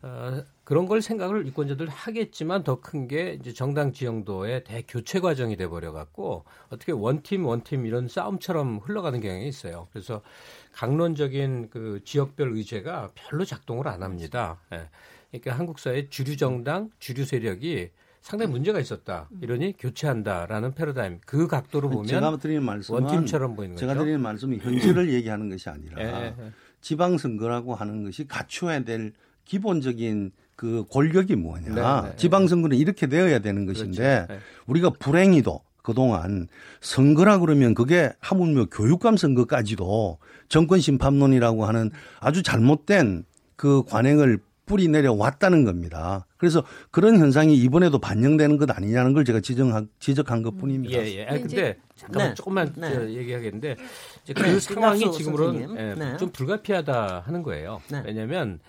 어, 그런 걸 생각을 유권자들 하겠지만 더 큰 게 이제 정당 지형도의 대교체 과정이 돼 버려 갖고 어떻게 원팀 원팀 이런 싸움처럼 흘러가는 경향이 있어요. 그래서 강론적인 그 지역별 의제가 별로 작동을 안 합니다. 예. 그러니까 한국 사회 주류 정당, 주류 세력이 상당히 문제가 있었다. 이러니 교체한다라는 패러다임. 그 각도로 보면 제가 드리는 말씀은 원팀처럼 보이는 거죠. 제가 드리는 말씀이 현실을 얘기하는 것이 아니라 예, 예, 예. 지방 선거라고 하는 것이 갖춰야 될 기본적인 그 권력이 뭐냐. 네, 네, 지방선거는 이렇게 되어야 되는 것인데 네. 우리가 불행히도 그동안 선거라 그러면 그게 하물며 교육감 선거까지도 정권 심판론이라고 하는 아주 잘못된 그 관행을 뿌리 내려 왔다는 겁니다. 그래서 그런 현상이 이번에도 반영되는 것 아니냐는 걸 제가 지적한, 지적한 것 뿐입니다. 예, 예. 아니, 근데 근데 잠깐만 네. 조금만 네. 저 얘기하겠는데 이제 네, 그 상황이 김학수 지금으로는. 예, 네. 좀 불가피하다 하는 거예요. 네. 왜냐하면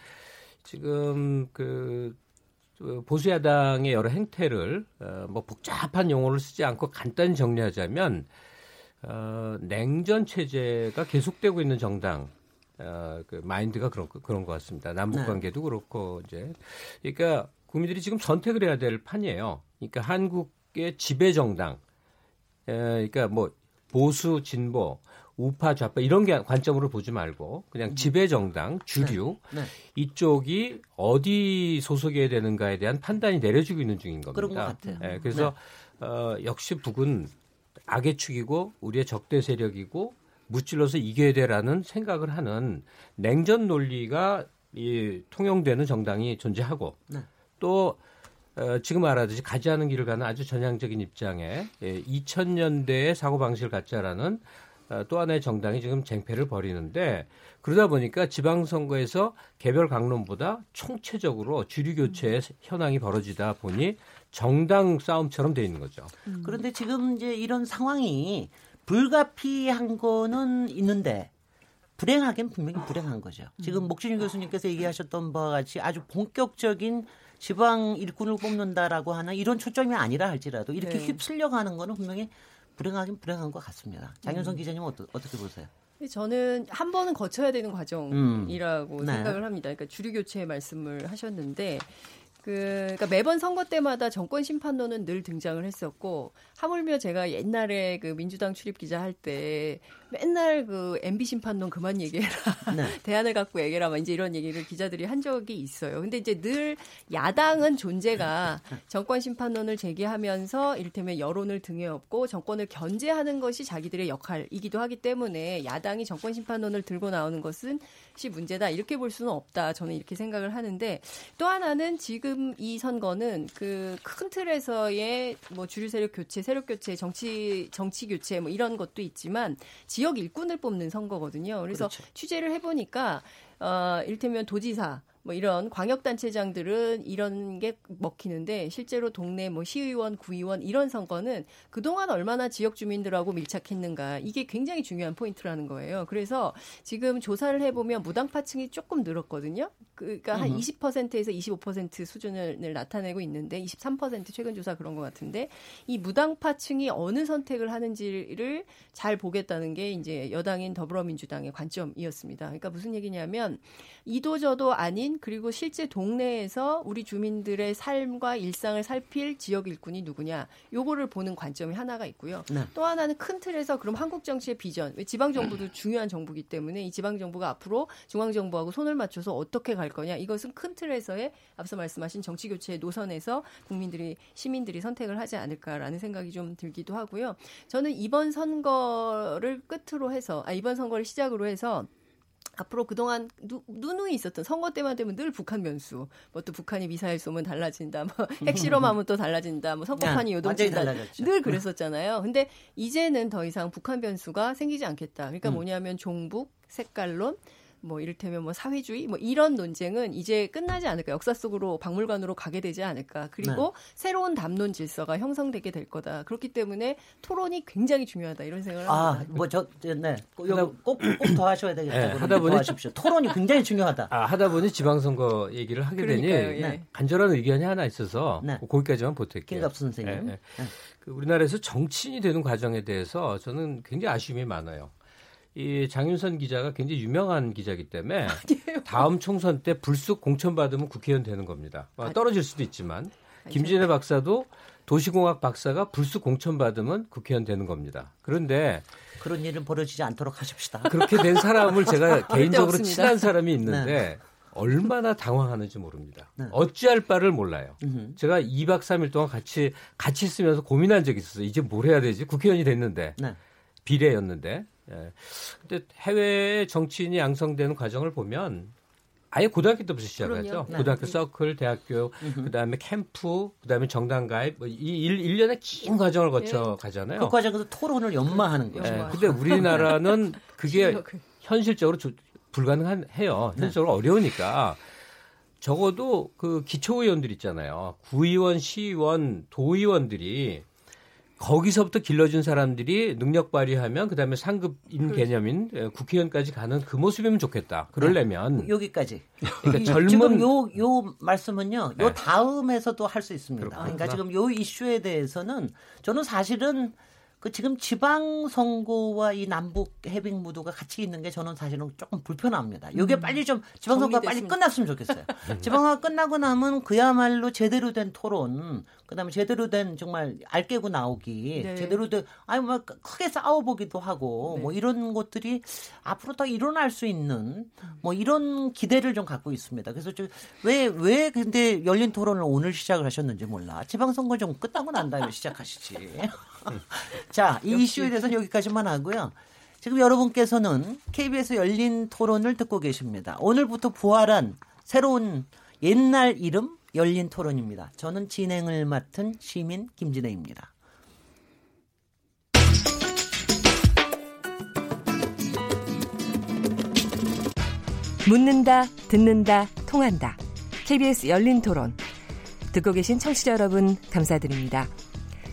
지금 그 보수야당의 여러 행태를 어, 뭐 복잡한 용어를 쓰지 않고 간단히 정리하자면 어, 냉전 체제가 계속되고 있는 정당 어, 그 마인드가 그런 거- 그런 것 같습니다. 남북 네. 관계도 그렇고 이제 그러니까 국민들이 지금 선택을 해야 될 판이에요. 그러니까 한국의 지배 정당, 에, 그러니까 뭐 보수 진보 우파 좌파 이런 게 관점으로 보지 말고 그냥 지배 정당 주류 네. 이쪽이 어디 소속해야 되는가에 대한 판단이 내려지고 있는 중인 겁니다. 그런 것 같아요. 예, 그래서 어, 역시 북은 악의 축이고 우리의 적대 세력이고 무찔러서 이겨야 돼라는 생각을 하는 냉전 논리가 이 통용되는 정당이 존재하고 네. 또 어, 지금 말하듯이 가지 않은 길을 가는 아주 전향적인 입장에 예, 2000년대의 사고 방식을 갖자라는 어, 또 하나의 정당이 지금 쟁패를 벌이는데 그러다 보니까 지방선거에서 개별 강론보다 총체적으로 주류 교체의 현황이 벌어지다 보니 정당 싸움처럼 돼 있는 거죠. 그런데 지금 이제 이런 상황이 불가피한 거는 있는데 불행하긴 분명히 불행한 거죠. 지금 목진유 교수님께서 얘기하셨던 바와 같이 아주 본격적인 지방 일꾼을 뽑는다라고 하는 이런 초점이 아니라 할지라도 이렇게 네. 휩쓸려가는 거는 분명히 불행하긴 불행한 것 같습니다. 장윤성 기자님 어떠, 어떻게 보세요? 저는 한 번은 거쳐야 되는 과정이라고 음. 네. 생각을 합니다. 그러니까 주류 교체 말씀을 하셨는데 그 그러니까 매번 선거 때마다 정권 심판론은 늘 등장을 했었고 하물며 제가 옛날에 그 민주당 출입 기자 할 때 맨날 그 MB 심판론 그만 얘기해라. 네. 대안을 갖고 얘기해라. 막 이제 이런 얘기를 기자들이 한 적이 있어요. 근데 이제 늘 야당은 존재가 정권 심판론을 제기하면서 이를테면 여론을 등에 업고 정권을 견제하는 것이 자기들의 역할이기도 하기 때문에 야당이 정권 심판론을 들고 나오는 것은 시 문제다. 이렇게 볼 수는 없다. 저는 이렇게 생각을 하는데 또 하나는 지금 이 선거는 그 큰 틀에서의 뭐 주류 세력 교체, 세력 교체, 정치 정치 교체 뭐 이런 것도 있지만 지역 일꾼을 뽑는 선거거든요. 그래서 그렇죠. 취재를 해보니까 어, 일테면 도지사 뭐 이런 광역단체장들은 이런 게 먹히는데 실제로 동네 뭐 시의원, 구의원 이런 선거는 그동안 얼마나 지역 주민들하고 밀착했는가 이게 굉장히 중요한 포인트라는 거예요. 그래서 지금 조사를 해보면 무당파층이 조금 늘었거든요. 그러니까 한 20%에서 25% 수준을 나타내고 있는데 23% 최근 조사 그런 것 같은데 이 무당파층이 어느 선택을 하는지를 잘 보겠다는 게 이제 여당인 더불어민주당의 관점이었습니다. 그러니까 무슨 얘기냐면 이도저도 아닌 그리고 실제 동네에서 우리 주민들의 삶과 일상을 살필 지역 일꾼이 누구냐 요거를 보는 관점이 하나가 있고요. 네. 또 하나는 큰 틀에서 그럼 한국 정치의 비전 지방 정부도 중요한 정부기 때문에 이 지방 정부가 앞으로 중앙 정부하고 손을 맞춰서 어떻게 갈 거냐 이것은 큰 틀에서의 앞서 말씀하신 정치 교체의 노선에서 국민들이 시민들이 선택을 하지 않을까라는 생각이 좀 들기도 하고요. 저는 이번 선거를 끝으로 해서 아 이번 선거를 시작으로 해서 앞으로 그동안 누, 누누이 있었던 선거 때만 되면 늘 북한 변수. 뭐 또 북한이 미사일 쏘면 달라진다. 뭐 핵실험하면 또 달라진다. 뭐 선거판이 네, 요동친다. 늘 그랬었잖아요. 근데 이제는 더 이상 북한 변수가 생기지 않겠다. 그러니까 음. 뭐냐면 종북, 색깔론, 뭐 이를테면 뭐 사회주의 뭐 이런 논쟁은 이제 끝나지 않을까 역사 속으로 박물관으로 가게 되지 않을까 그리고 네. 새로운 담론 질서가 형성되게 될 거다 그렇기 때문에 토론이 굉장히 중요하다 이런 생각을 합니다. 아뭐 저네 꼭꼭 더 하셔야 되겠다. 네, 하다 보니 하십시오. 토론이 굉장히 중요하다. 아 하다 보니 지방선거 얘기를 하게 그러니까요, 되니 예. 간절한 의견이 하나 있어서 네. 거기까지만 보탤게요. 김갑 선생님. 네, 네. 그 우리나라에서 정치인이 되는 과정에 대해서 저는 굉장히 아쉬움이 많아요. 이 장윤선 기자가 굉장히 유명한 기자이기 때문에 아니에요. 다음 총선 때 불쑥 공천 받으면 국회의원 되는 겁니다. 아, 떨어질 수도 있지만 김진애 박사도 도시공학 박사가 불쑥 공천 받으면 국회의원 되는 겁니다. 그런데 그런 일은 벌어지지 않도록 하십시다. 그렇게 된 사람을 제가 개인적으로 친한 사람이 있는데 네. 얼마나 당황하는지 모릅니다. 네. 어찌할 바를 몰라요. 으흠. 제가 2박 3일 동안 같이 같이 있으면서 고민한 적이 있었어요. 이제 뭘 해야 되지? 국회의원이 됐는데 네. 비례였는데. 예. 근데 해외 정치인이 양성되는 과정을 보면 아예 고등학교 때부터 시작하죠. 네. 고등학교 서클, 대학교. 그다음에 캠프, 그다음에 정당 가입 뭐이 1년의 긴 과정을 거쳐 예. 가잖아요. 그 과정에서 토론을 연마하는 거죠. 예. 근데 우리나라는 그게 현실적으로 불가능한 해요. 네. 현실적으로 네. 어려우니까 적어도 그 기초의원들 있잖아요. 구의원, 시의원, 도의원들이 거기서부터 길러준 사람들이 능력 발휘하면 그다음에 상급인 그렇죠. 개념인 예, 국회의원까지 가는 그 모습이면 좋겠다. 그러려면 네. 여기까지. 그러니까 젊은 지금 요 요 말씀은요. 요 네. 다음에서도 할 수 있습니다. 그렇구나. 그러니까 지금 요 이슈에 대해서는 저는 사실은 그 지금 지방 선거와 이 남북 해빙 무도가 같이 있는 게 저는 사실은 조금 불편합니다. 이게 음. 빨리 좀 지방 선거가 빨리 끝났으면 좋겠어요. 지방 선거 끝나고 나면 그야말로 제대로 된 토론, 그다음에 제대로 된 정말 알깨고 나오기, 네. 제대로 된 아니 뭐 크게 싸워 보기도 하고 네. 뭐 이런 것들이 앞으로 더 일어날 수 있는 뭐 이런 기대를 좀 갖고 있습니다. 그래서 왜왜 왜 근데 열린 토론을 오늘 시작을 하셨는지 몰라. 지방 선거 좀 끝나고 난 다음에 시작하시지. 자, 이 이슈에 대해서는 여기까지만 하고요. 지금 여러분께서는 KBS 열린 토론을 듣고 계십니다. 오늘부터 부활한 새로운 옛날 이름 열린 토론입니다. 저는 진행을 맡은 시민 김진혜입니다. 묻는다, 듣는다, 통한다. KBS 열린 토론. 듣고 계신 청취자 여러분, 감사드립니다.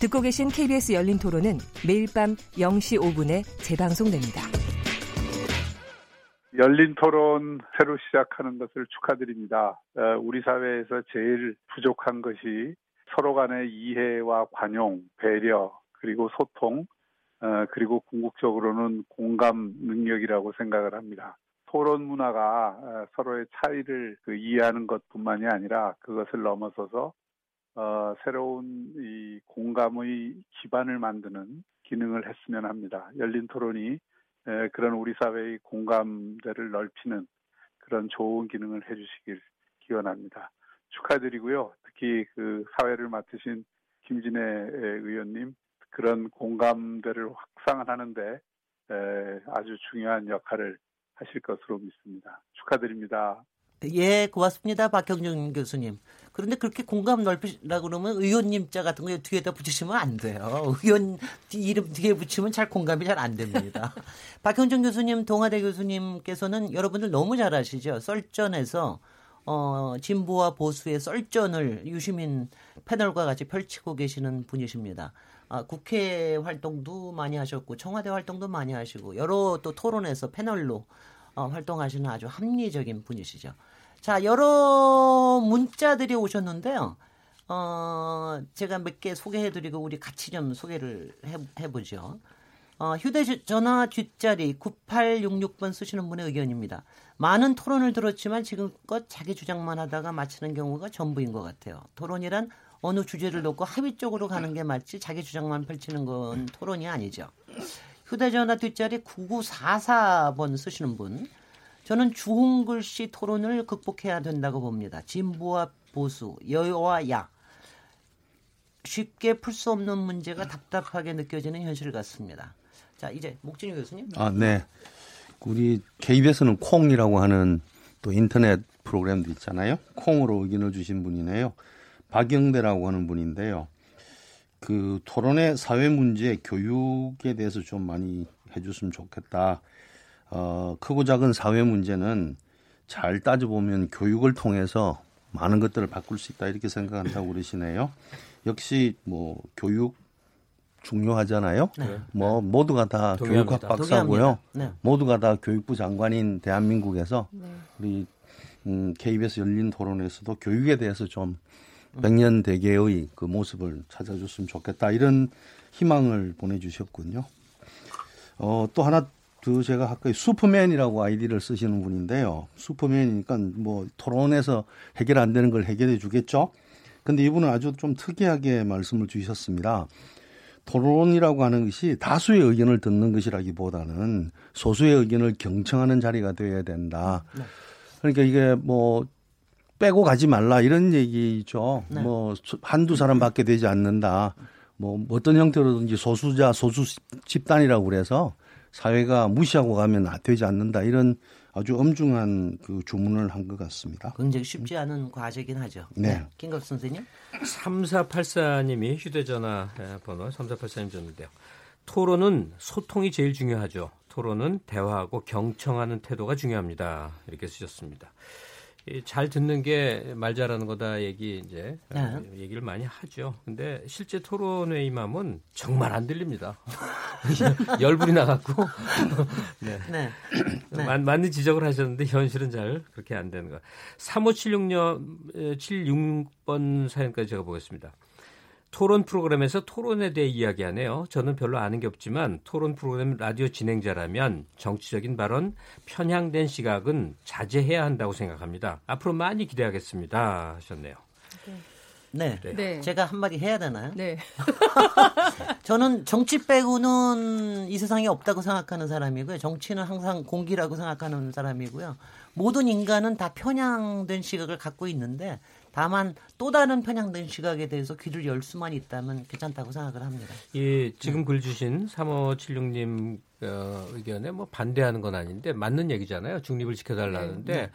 듣고 계신 KBS 열린 토론은 매일 밤 0시 5분에 재방송됩니다. 열린 토론 새로 시작하는 것을 축하드립니다. 어, 우리 사회에서 제일 부족한 것이 서로 간의 이해와 관용, 배려, 그리고 소통, 어, 그리고 궁극적으로는 공감 능력이라고 생각을 합니다. 토론 문화가 어, 서로의 차이를 그 이해하는 것 뿐만이 아니라 그것을 넘어서서 새로운 이 공감의 기반을 만드는 기능을 했으면 합니다. 열린 토론이 그런 우리 사회의 공감대를 넓히는 그런 좋은 기능을 해주시길 기원합니다. 축하드리고요. 특히 그 사회를 맡으신 김진애 의원님 그런 공감대를 확산하는데 아주 중요한 역할을 하실 것으로 믿습니다. 축하드립니다. 예, 고맙습니다. 박형준 교수님. 그런데 그렇게 공감 넓히라 그러면 의원님 자 같은 거 뒤에다 붙이시면 안 돼요. 의원 이름 뒤에 붙이면 잘 공감이 잘 안 됩니다. 박형준 교수님, 동아대 교수님께서는 여러분들 너무 잘 아시죠? 썰전에서 어, 진보와 보수의 썰전을 유시민 패널과 같이 펼치고 계시는 분이십니다. 아, 국회 활동도 많이 하셨고 청와대 활동도 많이 하시고 여러 또 토론에서 패널로 어, 활동하시는 아주 합리적인 분이시죠. 자, 여러 문자들이 오셨는데요. 어, 제가 몇 개 소개해드리고 우리 같이 좀 소개를 해, 해보죠. 어, 휴대전화 뒷자리 9866번 쓰시는 분의 의견입니다. 많은 토론을 들었지만 지금껏 자기 주장만 하다가 마치는 경우가 전부인 것 같아요. 토론이란 어느 주제를 놓고 합의 쪽으로 가는 게 맞지 자기 주장만 펼치는 건 토론이 아니죠. 휴대전화 뒷자리 9944번 쓰시는 분. 저는 주홍 글씨 토론을 극복해야 된다고 봅니다. 진보와 보수, 여와 야 쉽게 풀 수 없는 문제가 답답하게 느껴지는 현실 같습니다. 자, 이제 목진희 교수님. 아, 네. 우리 KBS는 콩이라고 하는 또 인터넷 프로그램도 있잖아요. 콩으로 의견을 주신 분이네요. 박영대라고 하는 분인데요. 그 토론의 사회 문제, 교육에 대해서 좀 많이 해줬으면 좋겠다. 어, 크고 작은 사회 문제는 잘 따져보면 교육을 통해서 많은 것들을 바꿀 수 있다 이렇게 생각한다고 그러시네요. 역시 뭐 교육 중요하잖아요. 네. 뭐 모두가 다 교육학 박사고요. 네. 모두가 다 교육부 장관인 대한민국에서 네. 우리 음, KBS 열린 토론에서도 교육에 대해서 좀 백년 대계의 그 모습을 찾아줬으면 좋겠다 이런 희망을 보내주셨군요. 어, 또 하나 그 제가 아까 슈퍼맨이라고 아이디를 쓰시는 분인데요. 슈퍼맨이니까 뭐 토론에서 해결 안 되는 걸 해결해 주겠죠. 근데 이분은 아주 좀 특이하게 말씀을 주셨습니다. 토론이라고 하는 것이 다수의 의견을 듣는 것이라기보다는 소수의 의견을 경청하는 자리가 되어야 된다. 네. 그러니까 이게 뭐 빼고 가지 말라 이런 얘기죠. 네. 뭐 한두 사람밖에 되지 않는다. 뭐 어떤 형태로든지 소수자 소수 집단이라고 그래서 사회가 무시하고 가면 되지 않는다 이런 아주 엄중한 그 주문을 한 것 같습니다. 굉장히 쉽지 않은 과제긴 하죠. 네. 네. 김갑 선생님. 3484님이 휴대전화 번호 3484님 줬는데요. 토론은 소통이 제일 중요하죠. 토론은 대화하고 경청하는 태도가 중요합니다. 이렇게 쓰셨습니다. 잘 듣는 게 말 잘하는 거다 얘기 이제 네. 얘기를 많이 하죠. 근데 실제 토론회의 맘은 정말 안 들립니다. 열불이 나갖고 네. 네. 네. 맞, 맞는 지적을 하셨는데 현실은 잘 그렇게 안 되는 거. 3576년 76번 사연까지 제가 보겠습니다. 토론 프로그램에서 토론에 대해 이야기하네요. 저는 별로 아는 게 없지만 토론 프로그램 라디오 진행자라면 정치적인 발언, 편향된 시각은 자제해야 한다고 생각합니다. 앞으로 많이 기대하겠습니다. 하셨네요. 네. 네. 네. 제가 한마디 해야 되나요? 네. 저는 정치 빼고는 이 세상에 없다고 생각하는 사람이고요. 정치는 항상 공기라고 생각하는 사람이고요. 모든 인간은 다 편향된 시각을 갖고 있는데 다만 또 다른 편향된 시각에 대해서 귀를 열 수만 있다면 괜찮다고 생각을 합니다. 예, 지금 네. 글 주신 3576님 어, 의견에 뭐 반대하는 건 아닌데 맞는 얘기잖아요. 중립을 지켜달라는데 네, 네.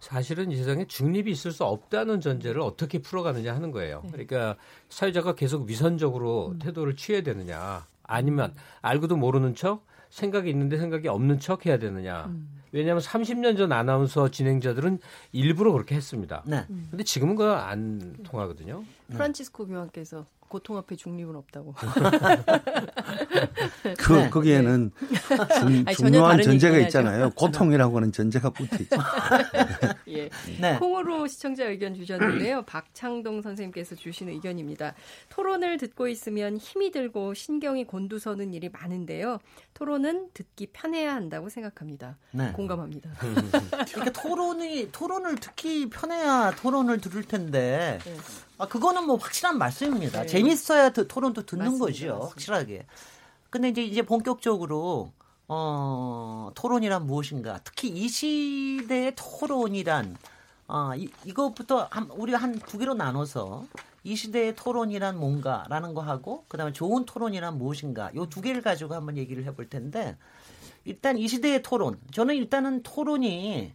사실은 이 세상에 중립이 있을 수 없다는 전제를 어떻게 풀어가느냐 하는 거예요. 네. 그러니까 사회자가 계속 위선적으로 음. 태도를 취해야 되느냐 아니면 알고도 모르는 척 생각이 있는데 생각이 없는 척 해야 되느냐. 음. 왜냐하면 30년 전 아나운서 진행자들은 일부러 그렇게 했습니다. 네. 근데 지금은 그거 안 통하거든요. 프란치스코 교황께서 고통 앞에 중립은 없다고. 그 네. 거기에는 중, 아니, 중요한 전제가 있잖아요. 고통이라고 하는 전제가 붙어 있죠. 예. 네. 콩으로 시청자 의견 주셨는데요. 박창동 선생님께서 주신 의견입니다. 토론을 듣고 있으면 힘이 들고 신경이 곤두서는 일이 많은데요. 토론은 듣기 편해야 한다고 생각합니다. 네. 공감합니다. 그러니까 토론이 토론을 듣기 편해야 토론을 들을 텐데. 네. 아, 그거는 뭐 확실한 말씀입니다. 네. 재밌어야 드, 토론도 듣는 맞습니다, 거죠. 맞습니다. 확실하게. 근데 이제 이제 본격적으로 어, 토론이란 무엇인가? 특히 이 시대의 토론이란 어, 이, 이것부터 한, 우리가 한 두 개로 나눠서 이 시대의 토론이란 뭔가라는 거 하고 그다음에 좋은 토론이란 무엇인가? 요 두 개를 가지고 한번 얘기를 해볼 텐데 일단 이 시대의 토론. 저는 일단은 토론이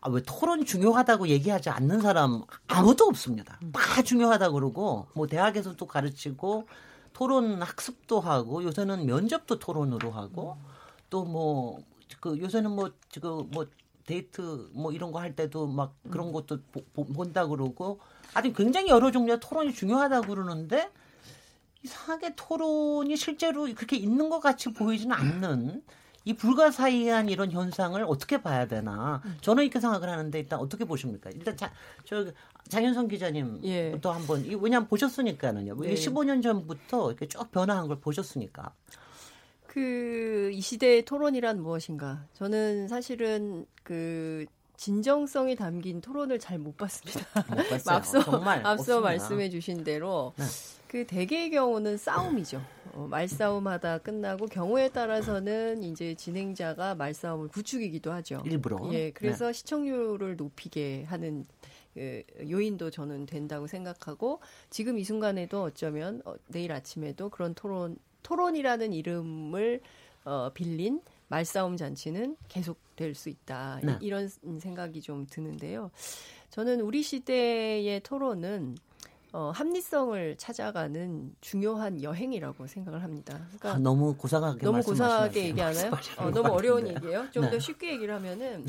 아, 왜 토론 중요하다고 얘기하지 않는 사람 아무도 없습니다. 다 중요하다 그러고 뭐 대학에서도 가르치고 토론 학습도 하고 요새는 면접도 토론으로 하고 또 뭐 그 요새는 뭐 지금 뭐 데이트 뭐 이런 거 할 때도 막 그런 것도 보, 본다 그러고 아주 굉장히 여러 종류의 토론이 중요하다 그러는데 이상하게 토론이 실제로 그렇게 있는 것 같이 보이지는 않는 이 불가사의한 이런 현상을 어떻게 봐야 되나 저는 이렇게 생각을 하는데 일단 어떻게 보십니까? 일단 자, 저 장현성 기자님부터 예. 한번 이 왜냐하면 보셨으니까는요. 네. 15년 전부터 이렇게 쭉 변화한 걸 보셨으니까. 그 이 시대의 토론이란 무엇인가? 저는 사실은 그 진정성이 담긴 토론을 잘 못 봤습니다. 못 봤어요. 앞서 정말 앞서 말씀해 주신 대로 네. 그 대개의 경우는 싸움이죠. 어, 말싸움하다 끝나고 경우에 따라서는 이제 진행자가 말싸움을 부추기기도 하죠. 일부러. 예, 그래서 네. 시청률을 높이게 하는 그 요인도 저는 된다고 생각하고 지금 이 순간에도 어쩌면 어, 내일 아침에도 그런 토론 토론이라는 이름을 어, 빌린 말싸움 잔치는 계속될 수 있다. 네. 이런 생각이 좀 드는데요. 저는 우리 시대의 토론은 어, 합리성을 찾아가는 중요한 여행이라고 생각을 합니다. 그러니까 아, 너무 고상하게 너무 고상하게 얘기하나요? 어, 너무 어려운 네. 얘기예요. 좀더 네. 쉽게 얘기를 하면은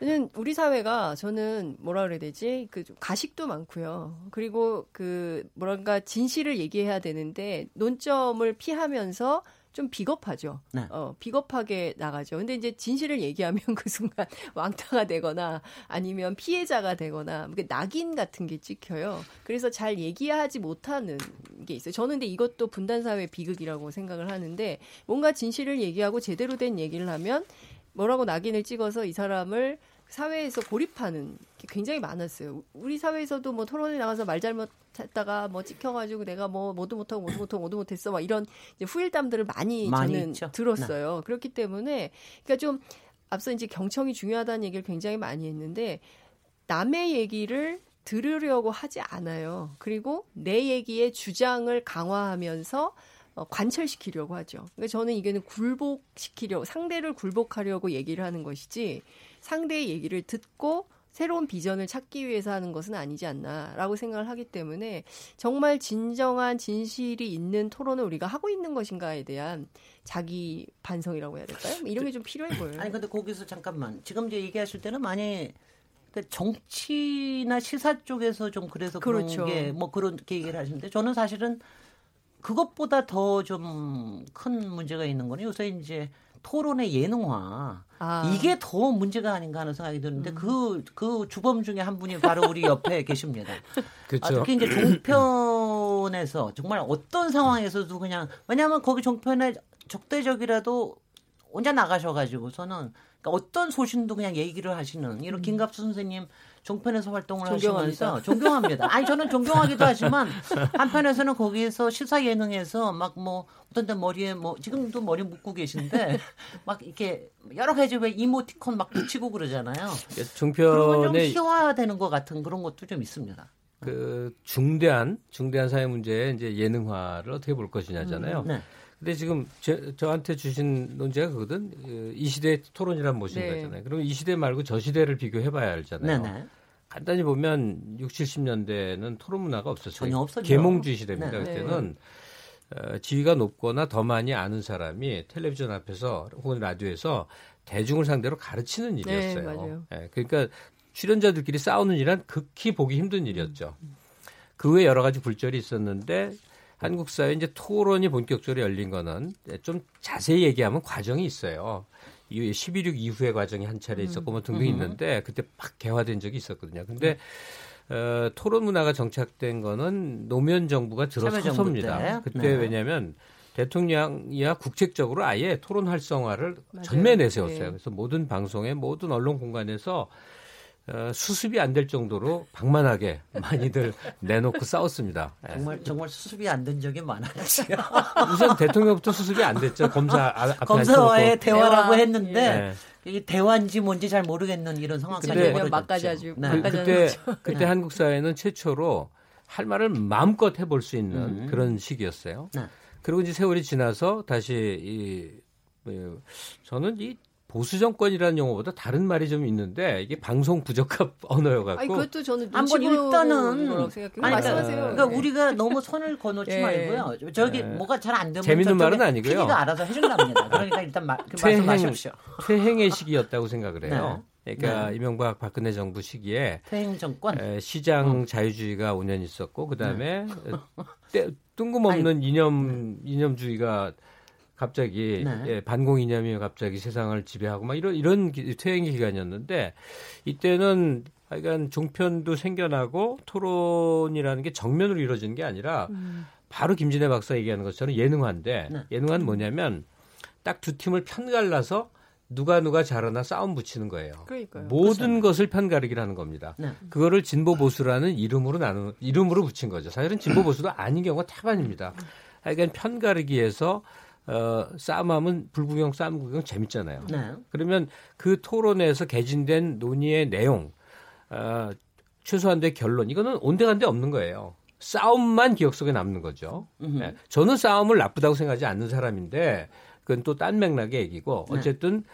네. 우리 사회가 저는 뭐라 그래야 되지? 그 가식도 많고요. 그리고 그 뭐랄까 진실을 얘기해야 되는데 논점을 피하면서 좀 비겁하죠. 네. 어, 비겁하게 나가죠. 근데 이제 진실을 얘기하면 그 순간 왕따가 되거나 아니면 피해자가 되거나 낙인 같은 게 찍혀요. 그래서 잘 얘기하지 못하는 게 있어요. 저는 근데 이것도 분단사회 비극이라고 생각을 하는데 뭔가 진실을 얘기하고 제대로 된 얘기를 하면 뭐라고 낙인을 찍어서 이 사람을 사회에서 고립하는 게 굉장히 많았어요. 우리 사회에서도 뭐 토론에 나가서 말 잘못했다가 뭐 찍혀가지고 내가 뭐 모두 못하고 모두 못하고 모두 못했어 막 이런 후일담들을 많이, 많이 저는 있죠. 들었어요. 네. 그렇기 때문에 그러니까 좀 앞서 이제 경청이 중요하다는 얘기를 굉장히 많이 했는데 남의 얘기를 들으려고 하지 않아요. 그리고 내 얘기의 주장을 강화하면서 어, 관철시키려고 하죠. 그러니까 저는 이게는 굴복시키려 상대를 굴복하려고 얘기를 하는 것이지 상대의 얘기를 듣고 새로운 비전을 찾기 위해서 하는 것은 아니지 않나라고 생각을 하기 때문에 정말 진정한 진실이 있는 토론을 우리가 하고 있는 것인가에 대한 자기 반성이라고 해야 될까요? 뭐 이런 게 좀 필요해 보여요. 아니 근데 거기서 잠깐만 지금 이제 얘기하실 때는 만약 정치나 시사 쪽에서 좀 그래서 그렇죠. 그런 게뭐 그렇게 얘기를 하시는데 저는 사실은 그것보다 더 좀 큰 문제가 있는 거는 요새 이제 토론의 예능화 아. 이게 더 문제가 아닌가 하는 생각이 드는데 그그 음. 그 주범 중에 한 분이 바로 우리 옆에 계십니다. 그렇죠. 아, 특히 이제 종편에서 정말 어떤 상황에서도 그냥 왜냐하면 거기 종편에 적대적이라도 혼자 나가셔가지고서는 그러니까 어떤 소신도 그냥 얘기를 하시는 이런 음. 김갑수 선생님 종편에서 활동을 존경합니다. 하시면서 존경합니다. 아니 저는 존경하기도 하지만 한편에서는 거기에서 시사 예능에서 막 뭐 어떤 때 머리에 뭐 지금도 머리 묶고 계신데 막 이렇게 여러 가지 왜 이모티콘 막 붙이고 그러잖아요. 종편에 희화되는 것 같은 그런 것도 좀 있습니다. 그 중대한 중대한 사회 문제에 이제 예능화를 어떻게 볼 것이냐잖아요. 음, 네. 근데 지금 제, 저한테 주신 논제가 그거든. 그이 시대 토론이란 무엇인가 네. 잖아요. 그럼 이 시대 말고 저 시대를 비교해 봐야 알잖아요. 네네. 간단히 보면 6, 70년대는 토론 문화가 없었어요. 전혀 없었죠. 계몽주의 시대입니다. 네. 그때는 어, 지위가 높거나 더 많이 아는 사람이 텔레비전 앞에서 혹은 라디오에서 대중을 상대로 가르치는 네, 일이었어요. 네. 네, 그러니까 출연자들끼리 싸우는 일은 극히 보기 힘든 일이었죠. 그 외에 여러 가지 불절이 있었는데 한국 사회 이제 토론이 본격적으로 열린 거는 좀 자세히 얘기하면 과정이 있어요. 이11.6 이후의 과정이 한 차례 있었고 뭐 등등 있는데 그때 막 개화된 적이 있었거든요. 근데 어, 토론 문화가 정착된 거는 노무현 정부가 들어서서입니다. 그때 네. 왜냐하면 대통령이야 국책적으로 아예 토론 활성화를 전면에 내세웠어요. 네. 그래서 모든 방송에 모든 언론 공간에서 어, 수습이 안 될 정도로 방만하게 많이들 내놓고 싸웠습니다. 예. 정말 정말 수습이 안 된 적이 많았죠. 우선 대통령부터 수습이 안 됐죠. 검사 아, 검사와의 대화라고 했는데 예. 이게 대화인지 뭔지 잘 모르겠는 이런 상황까지 막가자주 네. 그때 그때 네. 한국 사회는 최초로 할 말을 마음껏 해볼 수 있는 음. 그런 시기였어요. 네. 그리고 이제 세월이 지나서 다시 이 뭐, 저는 이 보수 정권이라는 용어보다 다른 말이 좀 있는데 이게 방송 부적합 언어여 갖고. 아니 그것도 저는 한번 일단은 아니, 말씀하세요. 그러니까 네. 우리가 너무 선을 거놓지 네. 말고요. 저기 네. 뭐가 잘 안 되면 재밌는 말은 아니고요. PD가 알아서 해준답니다. 그러니까 일단 말, 그 퇴행, 말씀하십시오. 퇴행의 시기였다고 생각을 해요. 네. 그러니까 네. 이명박 박근혜 정부 시기에 퇴행 정권 시장 어. 자유주의가 5년 있었고 그 다음에 네. 뜬금없는 아니, 이념 이념주의가 갑자기 네. 예, 반공 이념이 갑자기 세상을 지배하고 막 이런 이런 퇴행 기간이었는데 이때는 하여간 종편도 생겨나고 토론이라는 게 정면으로 이루어지는 게 아니라 음. 바로 김진애 박사 얘기하는 것처럼 예능화인데 네. 예능화는 뭐냐면 딱 두 팀을 편갈라서 누가 누가 잘하나 싸움 붙이는 거예요. 그러니까요. 모든 그렇죠. 것을 편가르기라는 겁니다. 네. 그거를 진보 보수라는 이름으로 나누 이름으로 붙인 거죠. 사실은 진보 보수도 아닌 경우가 태반입니다. 하여간 편가르기에서 어, 싸움하면 불구경 싸움 구경 재밌잖아요. 네. 그러면 그 토론에서 개진된 논의의 내용, 어, 최소한도의 결론 이거는 온데간데 없는 거예요. 싸움만 기억 속에 남는 거죠. 네. 저는 싸움을 나쁘다고 생각하지 않는 사람인데 그건 또 딴 맥락의 얘기고 네. 어쨌든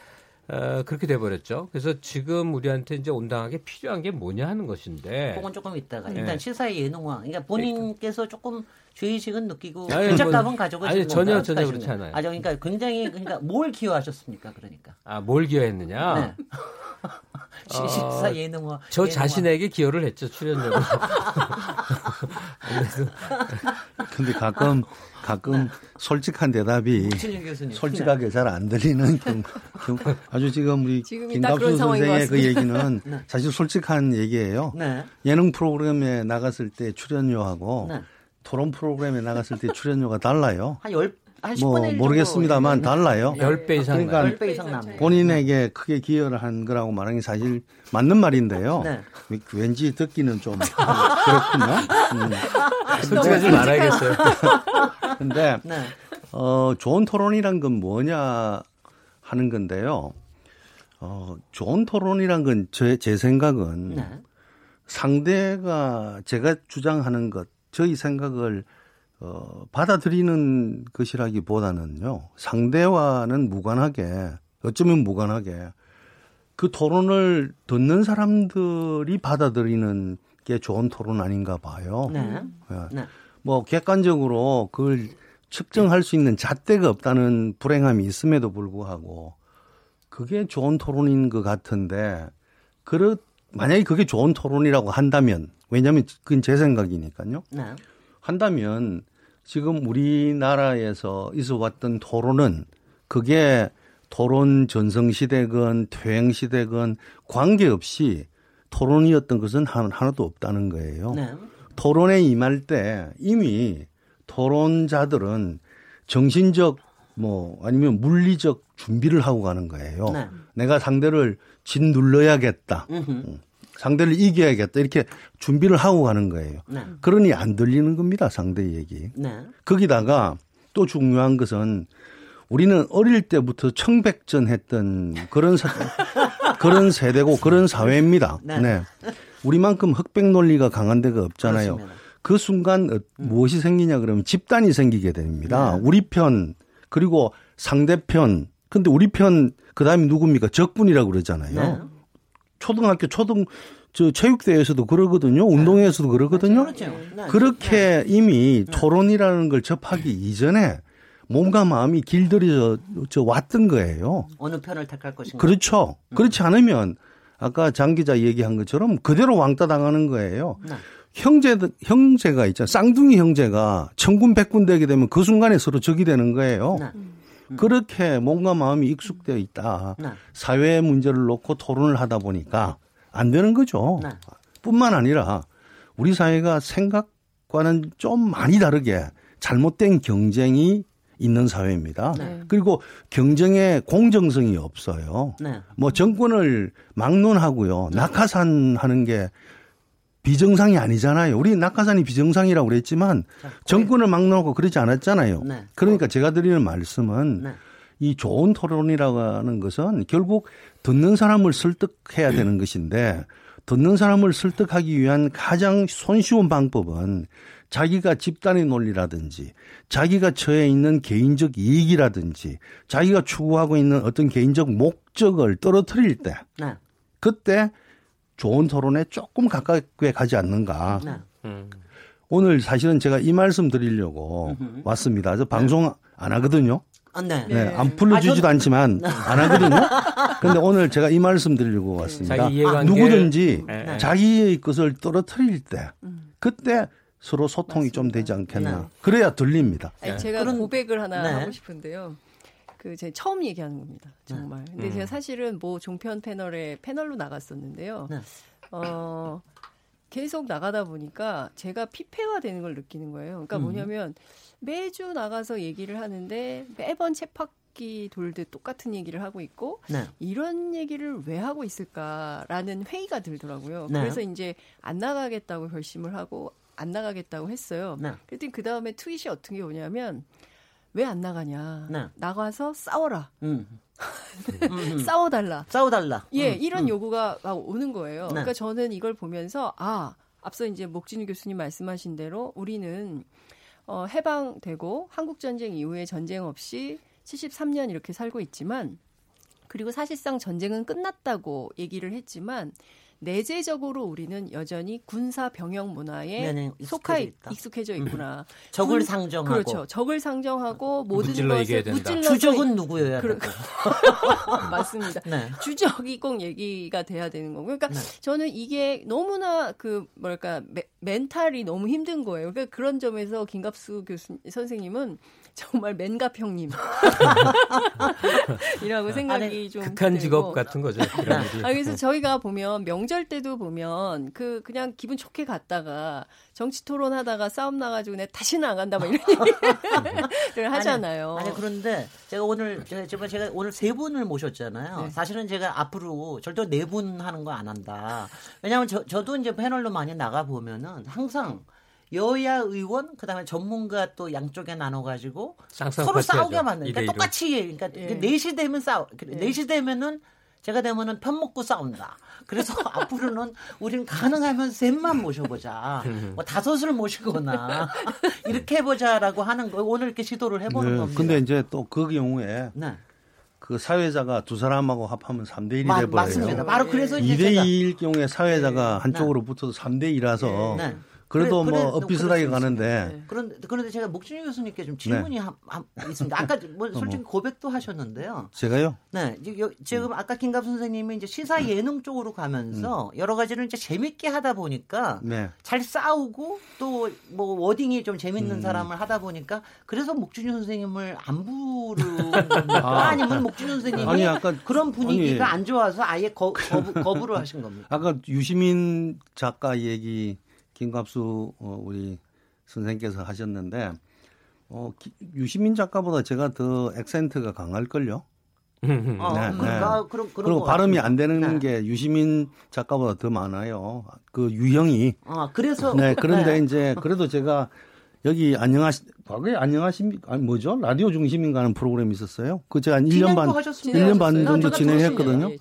어, 그렇게 돼버렸죠. 그래서 지금 우리한테 이제 온당하게 필요한 게 뭐냐 하는 것인데. 그건 조금 있다가 일단 네. 시사의 예능화. 그러니까 본인께서 조금 죄의식은 느끼고 뭐, 가지고 아니 전혀 전혀 그렇지 않아요. 아 그러니까 굉장히 그러니까 뭘 기여하셨습니까? 그러니까. 아 뭘 기여했느냐? 네. 시사 예능화. 저 예능화. 자신에게 기여를 했죠 출연료로. 근데 가끔 가끔 솔직한 대답이 솔직하게 잘 안 들리는 경우, 아주 지금 우리 김갑수 선생의 그 얘기는 네. 사실 솔직한 얘기예요. 네. 예능 프로그램에 나갔을 때 출연료하고 네. 토론 프로그램에 나갔을 때 출연료가 달라요. 한 10, 뭐 모르겠습니다만 달라요. 10배 이상 그러니까 10배 이상 남네. 본인에게 크게 기여를 한 거라고 말하는 게 사실 맞는 말인데요. 네. 왠지 듣기는 좀 그렇군요. 음. 솔직하지 말아야겠어요. 근데 네. 어, 좋은 토론이란 건 뭐냐 하는 건데요. 어, 좋은 토론이란 건 제 제 생각은 네. 상대가 제가 주장하는 것, 저희 생각을 어, 받아들이는 것이라기보다는요, 상대와는 무관하게, 어쩌면 무관하게, 그 토론을 듣는 사람들이 받아들이는 게 좋은 토론 아닌가 봐요. 네. 네. 네. 뭐, 객관적으로 그걸 측정할 수 있는 잣대가 없다는 불행함이 있음에도 불구하고, 그게 좋은 토론인 것 같은데, 그렇, 만약에 그게 좋은 토론이라고 한다면, 왜냐하면 그건 제 생각이니까요. 네. 한다면 지금 우리나라에서 있어 왔던 토론은 그게 토론 전성시대건 퇴행시대건 관계없이 토론이었던 것은 하나도 없다는 거예요. 네. 토론에 임할 때 이미 토론자들은 정신적 뭐 아니면 물리적 준비를 하고 가는 거예요. 네. 내가 상대를 짓눌러야겠다. 음흠. 상대를 이겨야겠다 이렇게 준비를 하고 가는 거예요. 네. 그러니 안 들리는 겁니다 상대 얘기. 네. 거기다가 또 중요한 것은 우리는 어릴 때부터 청백전 했던 그런 사, 그런 세대고 그런 사회입니다. 네. 네. 우리만큼 흑백 논리가 강한 데가 없잖아요. 그렇습니다. 그 순간 음. 무엇이 생기냐 그러면 집단이 생기게 됩니다. 네. 우리 편 그리고 상대편 근데 우리 편 그다음에 누굽니까 적군이라고 그러잖아요. 네. 초등학교 초등 저 체육대회에서도 그러거든요. 운동회에서도 그러거든요. 그렇죠. 네. 그렇게 네. 이미 네. 토론이라는 걸 접하기 이전에 몸과 마음이 길들여져 왔던 거예요. 어느 편을 택할 것인가. 그렇죠. 음. 그렇지 않으면 아까 장 기자 얘기한 것처럼 그대로 왕따 당하는 거예요. 네. 형제 형제가 있잖아요. 쌍둥이 형제가 천군 백군 되게 되면 그 순간에 서로 적이 되는 거예요. 네. 음. 그렇게 몸과 마음이 익숙되어 있다. 네. 사회 문제를 놓고 토론을 하다 보니까 안 되는 거죠. 네. 뿐만 아니라 우리 사회가 생각과는 좀 많이 다르게 잘못된 경쟁이 있는 사회입니다. 네. 그리고 경쟁에 공정성이 없어요. 네. 뭐 정권을 막론하고요. 낙하산 하는 게 비정상이 아니잖아요. 우리 낙하산이 비정상이라고 그랬지만 정권을 막론하고 그러지 않았잖아요. 네. 그러니까 제가 드리는 말씀은 네. 이 좋은 토론이라고 하는 것은 결국 듣는 사람을 설득해야 되는 것인데 듣는 사람을 설득하기 위한 가장 손쉬운 방법은 자기가 집단의 논리라든지 자기가 처해 있는 개인적 이익이라든지 자기가 추구하고 있는 어떤 개인적 목적을 떨어뜨릴 때 네. 그때 좋은 토론에 조금 가깝게 가지 않는가. 네. 음. 오늘 사실은 제가 이 말씀 드리려고 음흠. 왔습니다. 그래서 방송 안 하거든요. 아, 네. 네. 안 풀려주지도 아, 않지만 안 하거든요. 그런데 오늘 제가 이 말씀 드리려고 왔습니다. 누구든지 네. 자기의 것을 떨어뜨릴 때 음. 그때 서로 소통이 맞습니다. 좀 되지 않겠나. 네. 그래야 들립니다. 아니, 제가 그런... 고백을 하나 네. 하고 싶은데요. 그 제 처음 얘기하는 겁니다. 정말. 네. 근데 음. 제가 사실은 뭐 종편 패널에 패널로 나갔었는데요. 네. 어 계속 나가다 보니까 제가 피폐화되는 걸 느끼는 거예요. 그러니까 음. 뭐냐면 매주 나가서 얘기를 하는데 매번 쳇바퀴 돌듯 똑같은 얘기를 하고 있고 네. 이런 얘기를 왜 하고 있을까라는 회의가 들더라고요. 네. 그래서 이제 안 나가겠다고 결심을 하고 안 나가겠다고 했어요. 네. 그랬더니 그 다음에 트윗이 어떤 게 오냐면 왜 안 나가냐? 네. 나가서 싸워라. 음. 싸워달라. 싸워달라. 예, 음, 이런 음. 요구가 오는 거예요. 네. 그러니까 저는 이걸 보면서 아 앞서 이제 목진우 교수님 말씀하신 대로 우리는 어, 해방되고 한국 전쟁 이후에 전쟁 없이 73년 이렇게 살고 있지만 그리고 사실상 전쟁은 끝났다고 얘기를 했지만 내재적으로 우리는 여전히 군사 병영 문화에 네, 네, 속하. 익숙해져 있구나. 적을 상정하고 그렇죠. 적을 상정하고 모든 것을 무찔러 주적은 누구여야 그, 맞습니다. 네. 주적이 꼭 얘기가 돼야 되는 거고. 그러니까 네. 저는 이게 너무나 그 뭐랄까 메, 멘탈이 너무 힘든 거예요. 그러니까 그런 점에서 김갑수 교수 선생님은 정말 맨갑 형님 이라고 생각이 아니, 좀 극한 직업 같은 거죠. 아, 그래서 저희가 보면 명절 때도 보면 그 그냥 기분 좋게 갔다가 정치 토론하다가 싸움 나가지고 내 다시는 안 간다 막 이런 얘기를 하잖아요. 아니, 아니, 그런데 제가 오늘 제가 제가 오늘 세 분을 모셨잖아요. 네. 사실은 제가 앞으로 절대 네 분 하는 거 안 한다. 왜냐하면 저 저도 이제 패널로 많이 나가 보면은 항상 여야 의원 그다음에 전문가 또 양쪽에 나눠 가지고 서로 싸우게 만드는 그러니까 똑같이 그러니까 예. 4시 되면 싸우 예. 4시 되면은 제가 되면은 편 먹고 싸운다. 그래서 앞으로는 우리는 가능하면 셋만 모셔보자. 뭐 다섯을 모시거나 이렇게 해보자라고 하는 거 오늘 이렇게 시도를 해보는 네, 겁니다. 근데 이제 또 그 경우에 네. 그 사회자가 두 사람하고 합하면 3대 1이 돼버려요. 맞습니다. 바로 그래서 2대 2일 경우에 사회자가 네. 한쪽으로 붙어서 3대 2라서 네. 그래도 그래, 뭐 엇비슷하게 가는데. 네. 그런데 그런데 제가 목준희 교수님께 좀 질문이 네. 한, 한, 있습니다. 아까 뭐 솔직히 고백도 하셨는데요. 제가요? 네. 지금 아까 김갑 선생님이 이제 시사 예능 쪽으로 가면서 음. 여러 가지를 이제 재밌게 하다 보니까 네. 잘 싸우고 또 뭐 워딩이 좀 재밌는 음. 사람을 하다 보니까 그래서 목준희 선생님을 안 부르는? 아. 아니면 목준희 선생님이 아니, 아까, 그런 분위기가 아니, 안 좋아서 아예 거, 거부, 거부를 하신 겁니까? 아까 유시민 작가 얘기 김갑수 어, 우리 선생님께서 하셨는데 어, 유시민 작가보다 제가 더 액센트가 강할걸요. 어, 네, 네. 그러니까, 그런, 그런 그리고 발음이 안 되는 네. 게 유시민 작가보다 더 많아요. 그 유형이. 아, 그래서. 네, 그런데 네. 이제 그래도 제가 여기 안녕하시, 과거에 안녕하십니까? 아니, 뭐죠? 라디오 중심인가 하는 프로그램이 있었어요. 그 제가 한 1년 반, 1년 반 정도 진행했거든요. 네.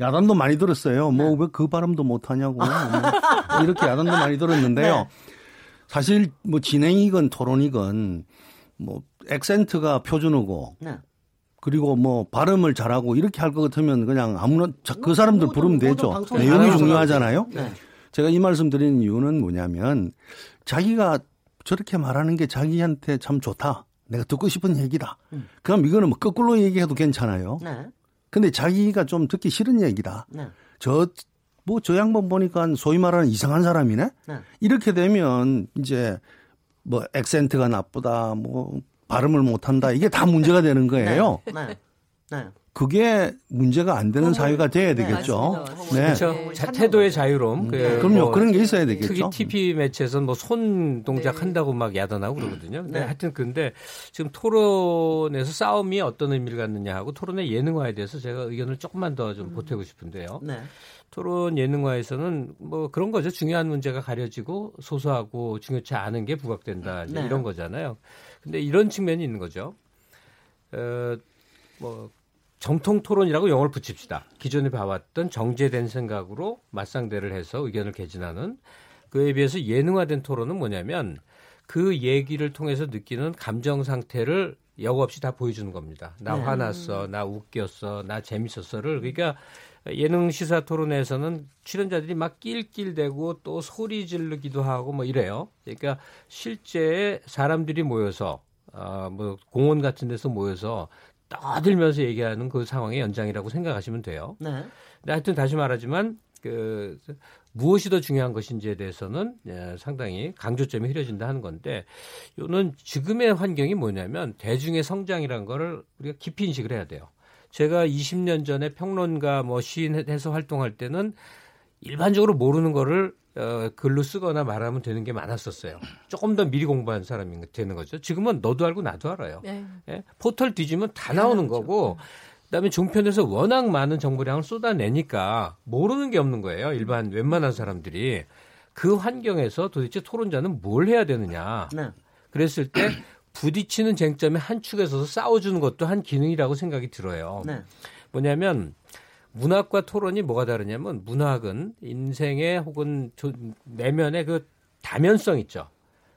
야단도 많이 들었어요. 뭐, 네. 왜그 발음도 못 하냐고. 뭐 이렇게 야단도 많이 들었는데요. 네. 사실 뭐 진행이건 토론이건 뭐 액센트가 표준어고 네. 그리고 뭐 발음을 잘하고 이렇게 할 것 같으면 그냥 아무나 그 사람들 부르면 되죠. 내용이 중요하잖아요. 네. 제가 이 말씀 드리는 이유는 뭐냐면 자기가 저렇게 말하는 게 자기한테 참 좋다. 내가 듣고 싶은 얘기다. 음. 그럼 이거는 뭐 거꾸로 얘기해도 괜찮아요. 네. 근데 자기가 좀 듣기 싫은 얘기다. 네. 저, 뭐, 저 양반 보니까 소위 말하는 이상한 사람이네? 네. 이렇게 되면 이제 뭐, 액센트가 나쁘다, 뭐, 발음을 못한다. 이게 다 문제가 되는 거예요. 네. 네. 네. 그게 문제가 안 되는 사회가 돼야 네, 되겠죠. 네. 그렇죠. 자, 태도의 자유로움. 음. 그 그럼요. 뭐 그런 게 있어야 되겠죠. 특히 TV 매체에서는 뭐손 동작 네. 한다고 막 야단하고 그러거든요. 근데 네. 하여튼 근데 지금 토론에서 싸움이 어떤 의미를 갖느냐 하고 토론의 예능화에 대해서 제가 의견을 조금만 더좀 음. 보태고 싶은데요. 네. 토론 예능화에서는 뭐 그런 거죠. 중요한 문제가 가려지고 소소하고 중요치 않은 게 부각된다. 네. 이런 거잖아요. 근데 이런 측면이 있는 거죠. 어, 뭐 정통 토론이라고 영어를 붙입시다. 기존에 봐왔던 정제된 생각으로 맞상대를 해서 의견을 개진하는 그에 비해서 예능화된 토론은 뭐냐면 그 얘기를 통해서 느끼는 감정 상태를 여과 없이 다 보여주는 겁니다. 나 네. 화났어, 나 웃겼어, 나 재밌었어를 그러니까 예능 시사 토론에서는 출연자들이 막 낄낄대고 또 소리 지르기도 하고 뭐 이래요. 그러니까 실제 사람들이 모여서 어뭐 공원 같은 데서 모여서 떠들면서 얘기하는 그 상황의 연장이라고 생각하시면 돼요. 네. 근데 하여튼 다시 말하지만 그 무엇이 더 중요한 것인지에 대해서는 예, 상당히 강조점이 흐려진다 하는 건데 요는 지금의 환경이 뭐냐면 대중의 성장이라는 거를 우리가 깊이 인식을 해야 돼요. 제가 20년 전에 평론가 뭐 시인해서 활동할 때는 일반적으로 모르는 거를 어, 글로 쓰거나 말하면 되는 게 많았었어요. 조금 더 미리 공부한 사람이 되는 거죠. 지금은 너도 알고 나도 알아요. 네. 예? 포털 뒤지면 다 나오는 거고 그다음에 종편에서 워낙 많은 정보량을 쏟아내니까 모르는 게 없는 거예요. 일반 웬만한 사람들이 그 환경에서 도대체 토론자는 뭘 해야 되느냐. 네. 그랬을 때 부딪히는 쟁점에 한 축에 서서 싸워주는 것도 한 기능이라고 생각이 들어요. 네. 뭐냐면 문학과 토론이 뭐가 다르냐면 문학은 인생의 혹은 내면의 그 다면성 있죠.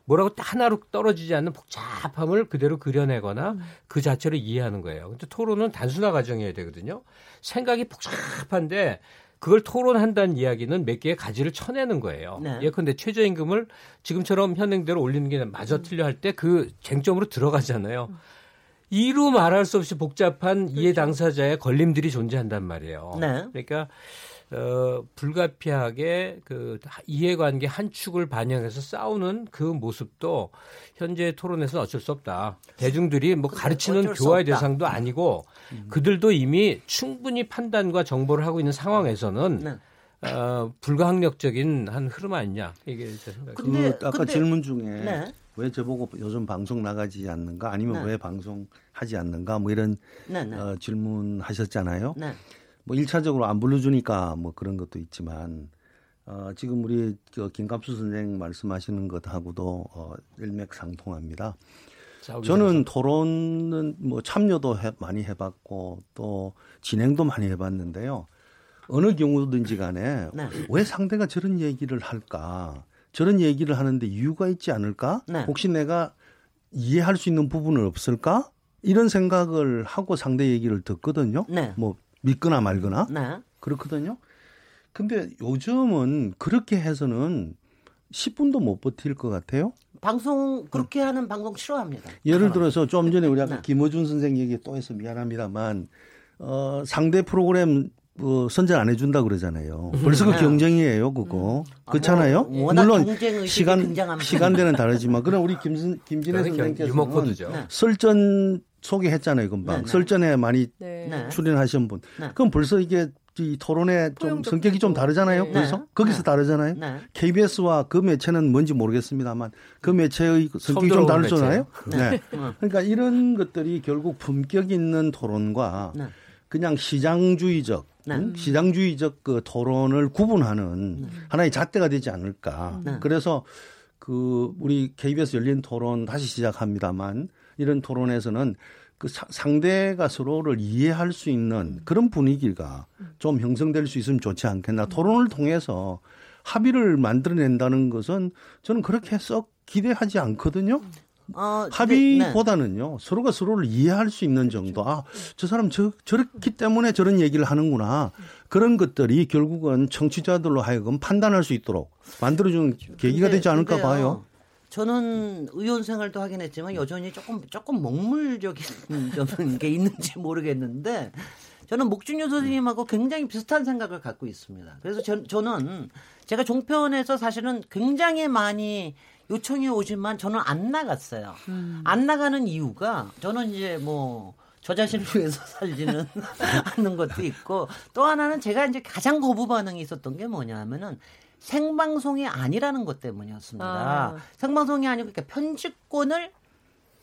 뭐라고 하나로 떨어지지 않는 복잡함을 그대로 그려내거나 음. 그 자체로 이해하는 거예요. 근데 토론은 단순화 과정이어야 되거든요. 생각이 복잡한데 그걸 토론한다는 이야기는 몇 개의 가지를 쳐내는 거예요. 네. 예컨대 최저임금을 지금처럼 현행대로 올리는 게 맞아 음. 틀려 할 때 그 쟁점으로 들어가잖아요. 음. 이루 말할 수 없이 복잡한 그렇죠. 이해 당사자의 걸림들이 존재한단 말이에요. 네. 그러니까 어, 불가피하게 그 이해관계 한 축을 반영해서 싸우는 그 모습도 현재 토론에서는 어쩔 수 없다. 대중들이 뭐 가르치는 교화의 대상도 아니고 음. 그들도 이미 충분히 판단과 정보를 하고 있는 상황에서는 네. 어, 불가항력적인 한 흐름 아니냐 이게. 근데 그 아까 근데, 질문 중에 네. 왜 저보고 요즘 방송 나가지 않는가 아니면 네. 왜 방송하지 않는가 뭐 이런 네, 네. 어, 질문하셨잖아요. 네. 뭐 1차적으로 안 불러주니까 뭐 그런 것도 있지만 어, 지금 우리 그 김갑수 선생 말씀하시는 것하고도 어, 일맥상통합니다. 저는 토론은 뭐 참여도 해, 많이 해봤고 또 진행도 많이 해봤는데요. 어느 경우든지 간에 네. 왜 상대가 저런 얘기를 할까? 저런 얘기를 하는데 이유가 있지 않을까? 네. 혹시 내가 이해할 수 있는 부분은 없을까? 이런 생각을 하고 상대 얘기를 듣거든요. 네. 뭐 믿거나 말거나. 네. 그렇거든요. 근데 요즘은 그렇게 해서는 10분도 못 버틸 것 같아요. 방송 그렇게 음. 하는 방송 싫어합니다. 예를 들어서 좀 전에 우리 아까 네. 김어준 선생 얘기 또 해서 미안합니다만 어 상대 프로그램 뭐 선전 안 해준다 그러잖아요. 음. 벌써 그 네. 경쟁이에요, 그거. 음. 그렇잖아요. 뭐, 물론 시간 시간대는 다르지만 그럼 우리 김 김진애 선생께서는 네. 설전 소개했잖아요, 금방. 네 네. 설전에 많이 네. 출연하신 분. 네. 그럼 벌써 이게 이 토론의 좀 성격이 좀 다르잖아요. 네. 그래서 거기서 네. 다르잖아요. KBS와 그 매체는 뭔지 모르겠습니다만 그 매체의 성격이 좀 다르잖아요. 네. 그러니까 이런 것들이 결국 품격 있는 토론과 그냥 시장주의적 네. 음? 시장주의적 그 토론을 구분하는 네. 하나의 잣대가 되지 않을까. 네. 그래서 그 우리 KBS 열린 토론 다시 시작합니다만 이런 토론에서는 그 상대가 서로를 이해할 수 있는 그런 분위기가 좀 형성될 수 있으면 좋지 않겠나. 토론을 통해서 합의를 만들어낸다는 것은 저는 그렇게 썩 기대하지 않거든요. 어, 합의보다는요 네. 서로가 서로를 이해할 수 있는 정도 아 저 사람 저 저렇기 때문에 저런 얘기를 하는구나 그런 것들이 결국은 청취자들로 하여금 판단할 수 있도록 만들어주는 계기가 근데, 되지 않을까 근데요. 봐요. 저는 의원 생활도 하긴 했지만 여전히 조금 조금 먹물적인 저는 게 있는지 모르겠는데 저는 목준효 선생님하고 굉장히 비슷한 생각을 갖고 있습니다. 그래서 저, 저는 제가 종편에서 사실은 굉장히 많이 요청이 오지만 저는 안 나갔어요. 음. 안 나가는 이유가 저는 이제 뭐 저 자신을 위해서 살지는 않는 것도 있고 또 하나는 제가 이제 가장 거부 반응이 있었던 게 뭐냐면은 생방송이 아니라는 것 때문이었습니다. 아. 생방송이 아니고 그러니까 편집권을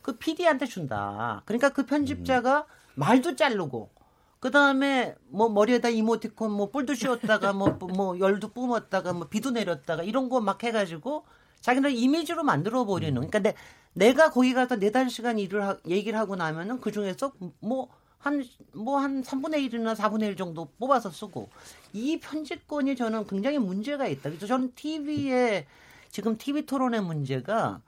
그 PD한테 준다. 그러니까 그 편집자가 음. 말도 자르고 그 다음에 뭐 머리에다 이모티콘 뭐 뿔도 씌웠다가 뭐, 뭐 열도 뿜었다가 뭐 비도 내렸다가 이런 거 막 해가지고 자기는 이미지로 만들어 버리는. 그러니까 내, 내가 거기 가서 네다섯 시간 일을 하, 얘기를 하고 나면은 그 중에서 뭐 한, 뭐한 3분의 1이나 4분의 1 정도 뽑아서 쓰고 이 편집권이 저는 굉장히 문제가 있다. 그래서 저는 TV에 지금 TV 토론의 문제가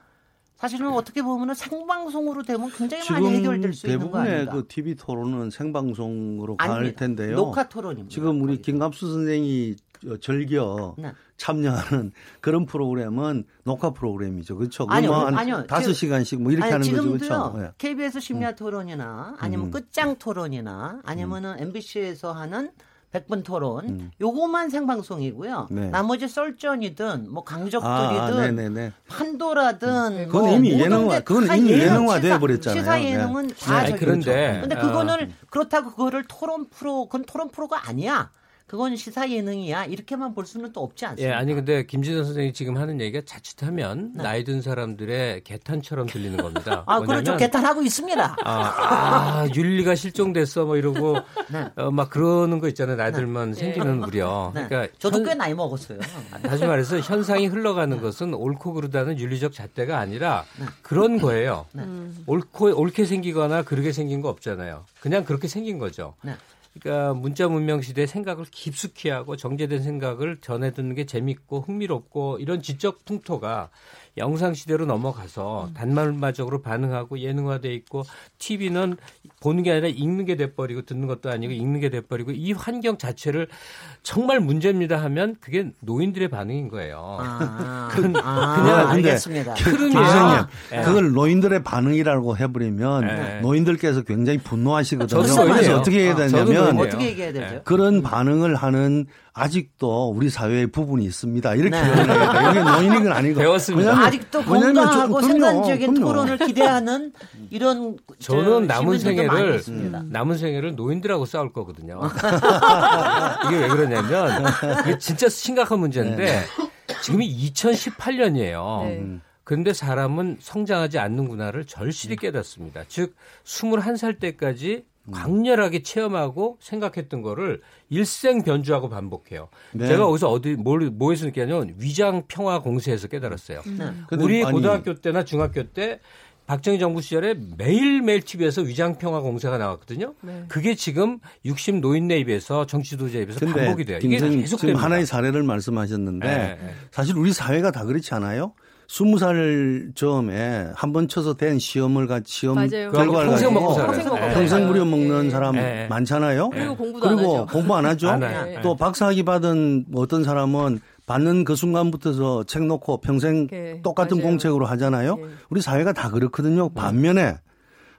사실은 어떻게 보면은 생방송으로 되면 굉장히 많이 해결될 수 있는 거 아닌가? 대부분의 그 TV 토론은 생방송으로 갈 텐데요. 녹화 토론입니다. 지금 우리 김갑수 선생이 즐겨 네. 참여하는 그런 프로그램은 녹화 프로그램이죠. 그렇죠? 아니요, 아니요. 다섯 시간씩 뭐 이렇게 아니, 하는 거죠. 그렇죠? 네. KBS 심야 토론이나 아니면 음. 끝장 토론이나 아니면은 음. MBC에서 하는 백분 토론 음. 요거만 생방송이고요. 네. 나머지 썰전이든 뭐 강적들이든 아, 판도라든 음. 그건 뭐 이미 예능화 그건 이미 예능화 돼 버렸잖아요. 시사 예능은 네. 다 네, 그런데 근데 그거는 아. 그렇다고 그거를 토론 프로 그건 토론 프로가 아니야. 그건 시사 예능이야 이렇게만 볼 수는 또 없지 않습니까? 예, 아니 근데 김진선 선생이 지금 하는 얘기가 자칫하면 네. 나이 든 사람들의 개탄처럼 들리는 겁니다. 아, 그렇죠. 개탄하고 있습니다. 아, 아, 윤리가 실종됐어 뭐 이러고 네. 어, 막 그러는 거 있잖아요. 나이 들면 네. 생기는 우려. 네. 그러니까 저도 현, 꽤 나이 먹었어요. 다시 말해서 현상이 흘러가는 것은 옳고 그르다는 윤리적 잣대가 아니라 네. 그런 거예요. 네. 옳고 옳게 생기거나 그르게 생긴 거 없잖아요. 그냥 그렇게 생긴 거죠. 그러니까 문자 문명 시대의 생각을 깊숙이 하고 정제된 생각을 전해 듣는 게 재밌고 흥미롭고 이런 지적 풍토가 영상 시대로 넘어가서 음. 단말마적으로 반응하고 예능화돼 있고 TV는 보는 게 아니라 읽는 게 돼버리고 듣는 것도 아니고 읽는 게 돼버리고 이 환경 자체를 정말 문제입니다 하면 그게 노인들의 반응인 거예요. 아, 그, 아, 그냥 알겠습니다. 흐름이에요. 네. 그걸 노인들의 반응이라고 해버리면 네. 노인들께서 굉장히 분노하시거든요. 그래서 어떻게 해야 되냐면 어떻게 얘기해야 되죠? 그런 반응을 하는 아직도 우리 사회에 부분이 있습니다. 이렇게 네. 표현해야 돼요. 이게 노인인 건 아니고. 배웠습니다. 아직도 건강하고 생산적인 그럼요. 토론을 기대하는 이런 저는 남은 생애를 남은 생애를 노인들하고 싸울 거거든요. 이게 왜 그러냐면 이게 진짜 심각한 문제인데 네. 지금이 2018년이에요. 네. 그런데 사람은 성장하지 않는구나를 절실히 깨닫습니다. 즉 21살 때까지 음. 강렬하게 체험하고 생각했던 거를 일생 변주하고 반복해요. 네. 제가 거기서 어디 뭘 뭐에서 느끼냐면 위장 평화 공세에서 깨달았어요. 음. 우리 고등학교 때나 중학교 때 박정희 정부 시절에 매일매일 TV에서 위장평화 공세가 나왔거든요. 네. 그게 지금 60 노인네 입에서 정치도자 입에서 반복이 돼요. 이게 계속 지금 하나의 사례를 말씀하셨는데 네. 사실 우리 사회가 다 그렇지 않아요? 스무 살 즈음에 한 번 쳐서 된 시험을 가 시험 맞아요. 결과를 평생 먹고 살아요. 평생 무려 먹는 네. 사람 네. 많잖아요. 그리고 공부도 그리고 안 하죠. 공부 안 하죠. 안 또 박사학위 받은 어떤 사람은 받는 그 순간부터서 책 놓고 평생 네. 똑같은 맞아요. 공책으로 하잖아요. 네. 우리 사회가 다 그렇거든요. 반면에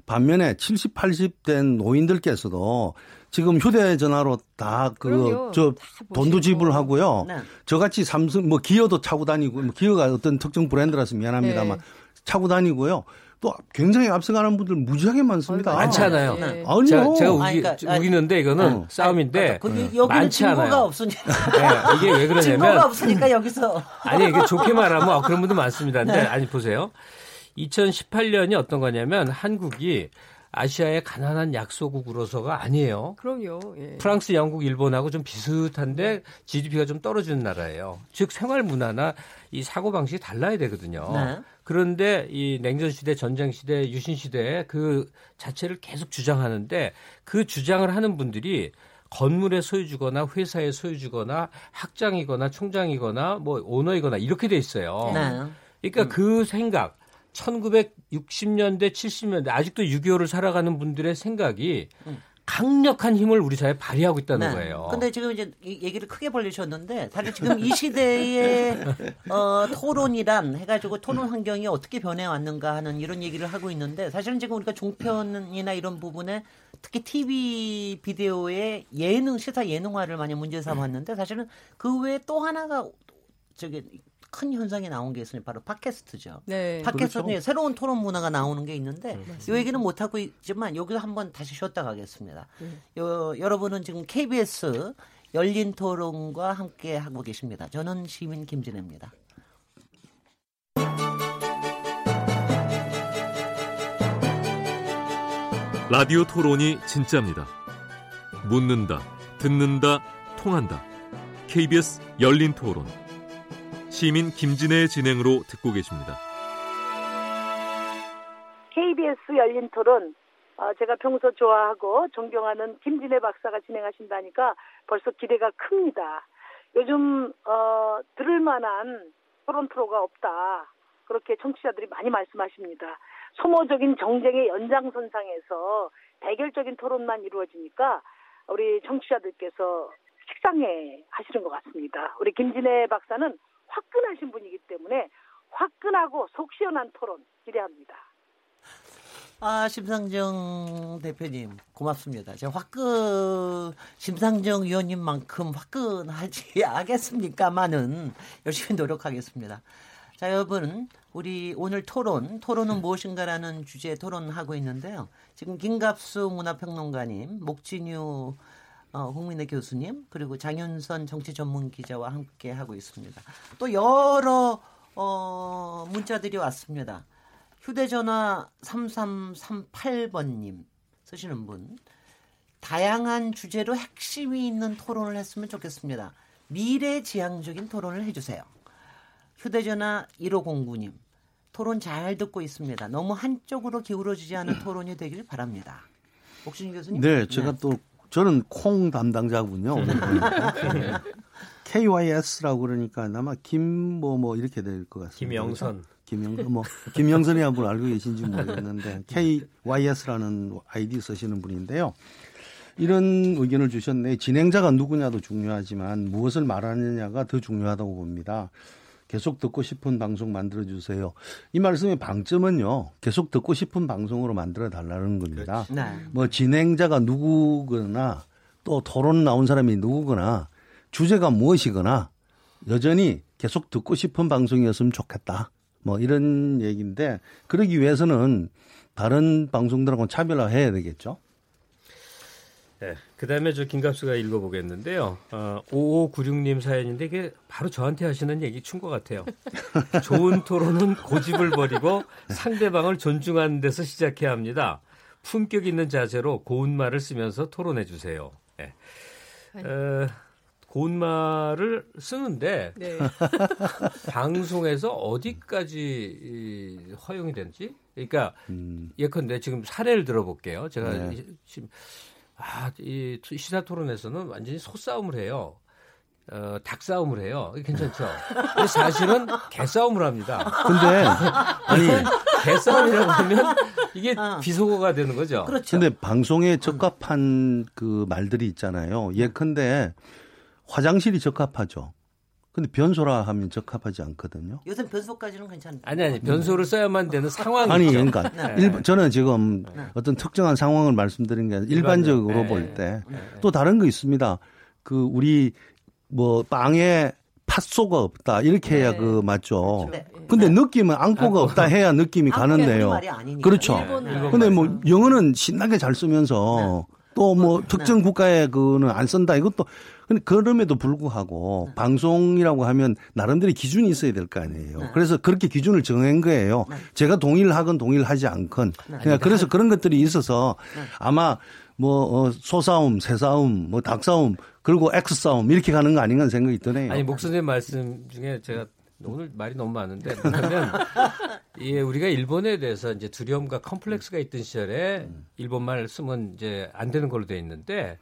반면에 70, 80된 노인들께서도 지금 휴대전화로 다 그 저 돈도 지불하고요. 네. 저같이 삼성 뭐 기어도 차고 다니고 뭐 기어가 어떤 특정 브랜드라서 미안합니다만 네. 차고 다니고요. 또 굉장히 앞서가는 분들 무지하게 많습니다. 많지 않아요. 네. 아니요. 제가, 제가 우기, 그러니까, 우기는데 이거는 어. 싸움인데 아니, 여기는 많지 증거가 않아요. 없으니까. 네, 이게 왜 그러냐면 증거가 없으니까 여기서 아니 이게 좋게 말하면 어, 그런 분들 많습니다. 근데 네. 아니 보세요. 2018년이 어떤 거냐면 한국이 아시아의 가난한 약소국으로서가 아니에요. 그럼요. 예. 프랑스, 영국, 일본하고 좀 비슷한데 GDP가 좀 떨어지는 나라예요. 즉 생활 문화나 이 사고 방식이 달라야 되거든요. 네. 그런데 이 냉전 시대, 전쟁 시대, 유신 시대에 그 자체를 계속 주장하는데 그 주장을 하는 분들이 건물의 소유주거나 회사의 소유주거나 학장이거나 총장이거나 뭐 오너이거나 이렇게 돼 있어요. 네. 그러니까 음. 그 생각 1960년대, 70년대 아직도 6.25를 살아가는 분들의 생각이 음. 강력한 힘을 우리 사회에 발휘하고 있다는 네. 거예요. 근데 지금 이제 얘기를 크게 벌리셨는데 사실 지금 이 시대의 어, 토론이란 해가지고 토론 환경이 어떻게 변해왔는가 하는 이런 얘기를 하고 있는데 사실은 지금 우리가 종편이나 이런 부분에 특히 TV 비디오의 예능 시사 예능화를 많이 문제 삼았는데 사실은 그 외에 또 하나가 저기 큰 현상이 나온 게 있으니 바로 팟캐스트죠. 네. 팟캐스트에 그렇죠. 새로운 토론 문화가 나오는 게 있는데 네, 이 얘기는 못 하고 있지만 여기서 한번 다시 쉬었다 가겠습니다. 네. 요, 여러분은 지금 KBS 열린 토론과 함께 하고 계십니다. 저는 시민 김진혜입니다. 라디오 토론이 진짜입니다. 묻는다, 듣는다, 통한다. KBS 열린 토론. 시민 김진애의 진행으로 듣고 계십니다. KBS 열린 토론 어, 제가 평소 좋아하고 존경하는 김진애 박사가 진행하신다니까 벌써 기대가 큽니다. 요즘 어, 들을 만한 토론 프로가 없다. 그렇게 청취자들이 많이 말씀하십니다. 소모적인 정쟁의 연장선상에서 대결적인 토론만 이루어지니까 우리 청취자들께서 식상해 하시는 것 같습니다. 우리 김진애 박사는 화끈하신 분이기 때문에 화끈하고 속 시원한 토론 기대합니다. 아, 심상정 대표님, 고맙습니다. 제가 화끈, 심상정 의원님만큼 화끈하지 않겠습니까만은 열심히 노력하겠습니다. 자, 여러분, 우리 오늘 토론, 토론은 무엇인가라는 주제 토론하고 있는데요. 지금 김갑수 문화평론가님, 목진유 어, 홍민혜 교수님 그리고 장윤선 정치 전문 기자와 함께 하고 있습니다. 또 여러 어, 문자들이 왔습니다. 휴대전화 3338번님 쓰시는 분. 다양한 주제로 핵심이 있는 토론을 했으면 좋겠습니다. 미래지향적인 토론을 해주세요. 휴대전화 1509님. 토론 잘 듣고 있습니다. 너무 한쪽으로 기울어지지 않은 토론이 되길 바랍니다. 옥신 교수님. 네, 제가 네. 또 저는 콩 담당자군요. 네. KYS라고 그러니까 아마 김뭐뭐 뭐 이렇게 될 것 같습니다. 김영선. 김영선 뭐 김영선이 한분 알고 계신지 모르겠는데 KYS라는 아이디 쓰시는 분인데요. 이런 의견을 주셨네. 진행자가 누구냐도 중요하지만 무엇을 말하느냐가 더 중요하다고 봅니다. 계속 듣고 싶은 방송 만들어 주세요. 이 말씀의 방점은요. 계속 듣고 싶은 방송으로 만들어 달라는 겁니다. 네. 뭐 진행자가 누구거나 또 토론 나온 사람이 누구거나 주제가 무엇이거나 여전히 계속 듣고 싶은 방송이었으면 좋겠다. 뭐 이런 얘기인데 그러기 위해서는 다른 방송들하고 차별화해야 되겠죠. 네. 그 다음에 저 김갑수가 읽어보겠는데요. 어, 5596님 사연인데 이게 바로 저한테 하시는 얘기 춘 것 같아요. 좋은 토론은 고집을 버리고 상대방을 존중하는 데서 시작해야 합니다. 품격 있는 자세로 고운 말을 쓰면서 토론해 주세요. 네. 어, 고운 말을 쓰는데 네. 방송에서 어디까지 허용이 되는지 그러니까 음. 예컨대 지금 사례를 들어볼게요. 제가 네. 지금 아, 이 시사 토론에서는 완전히 소싸움을 해요. 어, 닭싸움을 해요. 괜찮죠? 근데 사실은 개싸움을 합니다. 근데, 아니. 개싸움이라고 하면 이게 어. 비속어가 되는 거죠. 그렇죠. 근데 방송에 적합한 그 말들이 있잖아요. 예컨대 화장실이 적합하죠. 근데 변소라 하면 적합하지 않거든요. 요새 변소까지는 괜찮은데. 아니 아니 변소를 써야만 되는 상황이 아니 그러니까 네. 일, 저는 지금 네. 어떤 특정한 상황을 말씀드린 게 아니라 일반적으로 네. 볼 때또 네. 다른 거 있습니다. 그 우리 뭐 빵에 팥소가 없다 이렇게 해야 네. 그 맞죠. 그렇죠. 네. 근데 느낌은 안고가 없다 해야 느낌이 가는데요. 그렇죠. 근데 뭐 영어는 신나게 잘 쓰면서 또 뭐 특정 국가의 그는 안 쓴다 이것도 근데 그럼에도 불구하고 네. 방송이라고 하면 나름대로 기준이 있어야 될 거 아니에요. 네. 그래서 그렇게 기준을 정한 거예요. 네. 제가 동의를 하건 동의를 하지 않건. 네. 그러니까 그래서 그런 것들이 있어서 네. 아마 뭐 어, 소싸움, 새싸움, 뭐 닭싸움, 그리고 엑스싸움 이렇게 가는 거 아닌가 생각이 드네요. 아니 목선생 말씀 중에 제가 오늘 말이 너무 많은데 뭐냐면 예, 우리가 일본에 대해서 이제 두려움과 컴플렉스가 있던 시절에 음. 일본말 쓰면 이제 안 되는 걸로 돼 있는데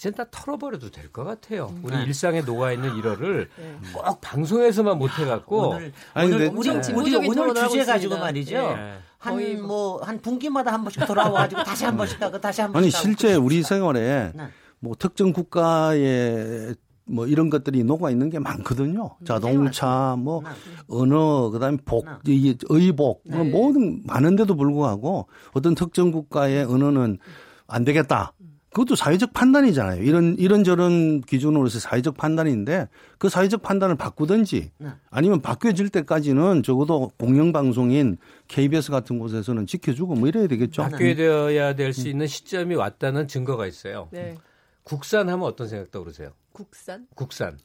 이젠 다 털어버려도 될 것 같아요. 음. 우리 네. 일상에 녹아 있는 일어를 네. 꼭 방송에서만 못 해갖고 오늘, 아니, 오늘 우리, 네. 우리 오늘 주제 가지고 말이죠. 네. 한뭐한 뭐 한 분기마다 한 번씩 돌아와가지고 다시 한 번씩 하고 다시 한 번씩 아니 실제 우리 생활에 네. 뭐 특정 국가의 뭐 이런 것들이 녹아 있는 게 많거든요. 음, 자동차, 뭐 언어, 그다음에 복, 의복, 뭐 네. 모든 많은데도 불구하고 어떤 특정 국가의 언어는 안 되겠다. 그것도 사회적 판단이잖아요. 이런 이런저런 기준으로서 사회적 판단인데 그 사회적 판단을 바꾸든지 네. 아니면 바뀌어질 때까지는 적어도 공영 방송인 KBS 같은 곳에서는 지켜주고 뭐 이래야 되겠죠. 바뀌어야 될 수 있는 시점이 왔다는 증거가 있어요. 네. 국산하면 어떤 생각 떠오르세요? 국산? 국산.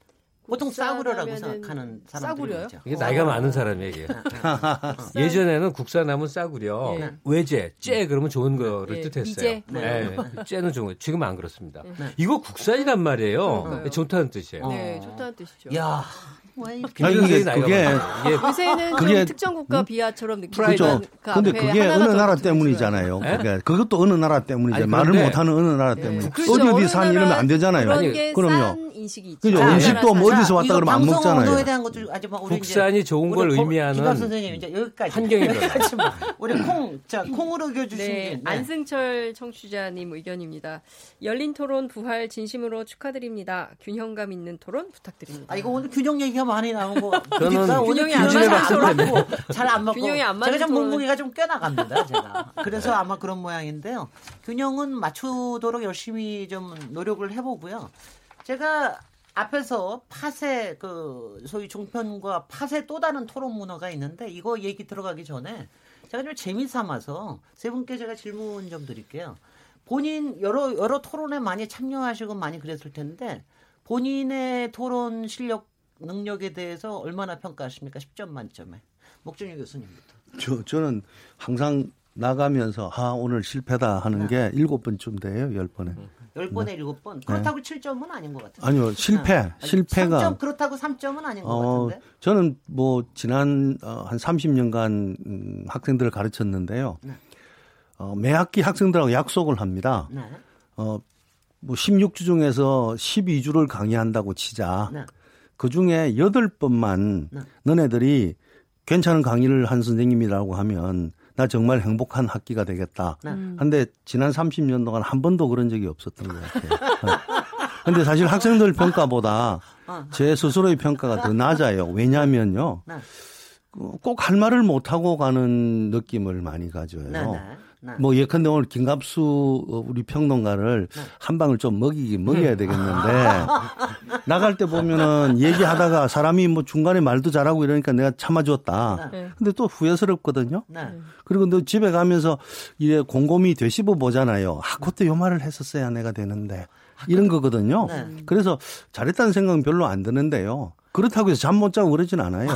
보통 싸구려라고 생각하는 사람들이 죠 이게 나이가 많은 사람 얘기예요. 예전에는 국산하면 싸구려, 예. 외제, 째 그러면 좋은 거를 예. 뜻했어요. 네. 네. 째는 좋은 거. 지금은 안 그렇습니다. 네. 이거 국산이란 말이에요. 그러니까요. 좋다는 뜻이에요. 네, 좋다는 뜻이죠. 야. 아니 그게 그게 요새는 그게 특정 국가 음? 비하처럼 느끼는 그렇죠. 그 근데 그게 어느 나라 때문이잖아요. 네? 그게 그것도 어느 나라 때문이죠. 말을 못하는 어느 나라 네. 때문에 네. 어디 어디 산 이러면 안 되잖아요. 그럼요. 인식이 있죠. 그죠. 음식도 뭐 어디서 왔다 그러면 안 먹잖아요. 대한 것도 아주 막 우리 국산이 좋은 걸 의미하는 기갑 선생님 이제 여기까지 환경입니다. 우리 콩, 자 콩으로 겨주신 네, 네. 안승철 청취자님 의견입니다. 열린 토론 부활 진심으로 축하드립니다. 균형감 있는 토론 부탁드립니다. 아 이거 오늘 균형 얘기가 많이 나온 거. 저는 균형이 안 맞고 잘안 맞고. 균형이 안 맞고. 제가 좀 몸무게가 좀 꽤 나갑니다. 제가. 그래서 아마 그런 모양인데요. 균형은 맞추도록 열심히 좀 노력을 해보고요. 제가 앞에서 팟의 그 소위 종편과 팟의 또 다른 토론 문화가 있는데 이거 얘기 들어가기 전에 제가 좀 재미 삼아서 세 분께 제가 질문 좀 드릴게요. 본인 여러 여러 토론에 많이 참여하시고 많이 그랬을 텐데 본인의 토론 실력 능력에 대해서 얼마나 평가하십니까? 10점 만점에. 목준희 교수님부터. 저 저는 항상 나가면서 아 오늘 실패다 하는 게 일곱 번쯤 돼요, 열 번에. 열 번에 네. 일곱 번. 그렇다고 네. 7점은 아닌 것 같아요. 아니요, 실패, 네. 실패가. 3점 그렇다고 3점은 아닌 것 어, 같은데. 저는 뭐 지난 어, 한 30년간 음, 학생들을 가르쳤는데요. 네. 어, 매 학기 학생들하고 약속을 합니다. 네. 어, 뭐 16주 중에서 12주를 강의한다고 치자. 네. 그 중에 8번만 네. 너네들이 괜찮은 강의를 한 선생님이라고 하면 나 정말 행복한 학기가 되겠다. 네. 근데 지난 30년 동안 한 번도 그런 적이 없었던 것 같아요. 근데 사실 학생들 평가보다 어. 제 스스로의 평가가 더 낮아요. 왜냐하면요. 네. 꼭할 말을 못하고 가는 느낌을 많이 가져요. 네, 네. 네. 뭐 예컨대 오늘 김갑수 어, 우리 평론가를 네. 한 방을 좀 먹이기 먹여야 음. 되겠는데 나갈 때 보면은 얘기하다가 사람이 뭐 중간에 말도 잘하고 이러니까 내가 참아줬다. 네. 근데 또 후회스럽거든요. 네. 그리고 너 집에 가면서 이래 곰곰이 되씹어 보잖아요. 아, 그때 요 말을 했었어야 내가 되는데 이런 거거든요. 네. 그래서 잘했다는 생각은 별로 안 드는데요. 그렇다고 해서 잠 못 자고 그러진 않아요.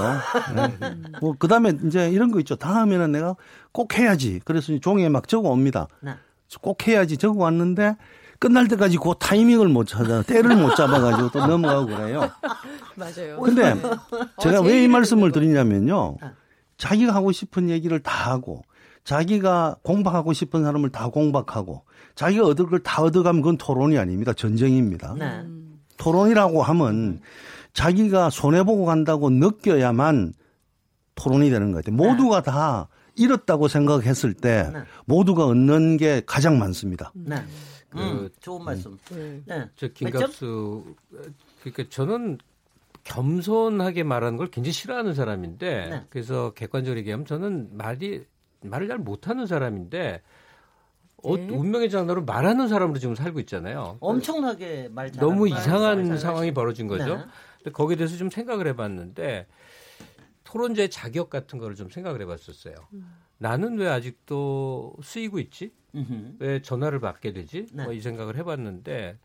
네. 뭐, 그 다음에 이제 이런 거 있죠. 다음에는 내가 꼭 해야지. 그래서 종이에 막 적어 옵니다. 네. 꼭 해야지 적어 왔는데 끝날 때까지 그 타이밍을 못 찾아, 때를 못 잡아가지고 또 넘어가고 그래요. 맞아요. 근데 네. 제가 어, 왜이 말씀을 드리냐면요. 네. 자기가 하고 싶은 얘기를 다 하고 자기가 공박하고 싶은 사람을 다 공박하고 자기가 얻을 걸 다 얻어가면 그건 토론이 아닙니다. 전쟁입니다. 네. 토론이라고 하면 자기가 손해보고 간다고 느껴야만 토론이 되는 것 같아요. 모두가 다 잃었다고 생각했을 때 네. 모두가 얻는 게 가장 많습니다. 네. 그, 음, 좋은 말씀. 음. 네. 저 김갑수 그러니까 저는 겸손하게 말하는 걸 굉장히 싫어하는 사람인데 네. 그래서 객관적으로 얘기하면 저는 말이 말을 잘 못하는 사람인데 어, 네. 운명의 장로로 말하는 사람으로 지금 살고 있잖아요. 엄청나게 말 너무 이상한 상황이 벌어진 거죠. 네. 근데 거기에 대해서 좀 생각을 해봤는데 토론제 자격 같은 거를 좀 생각을 해봤었어요. 음. 나는 왜 아직도 쓰이고 있지? 음흠. 왜 전화를 받게 되지? 네. 뭐 이 생각을 해봤는데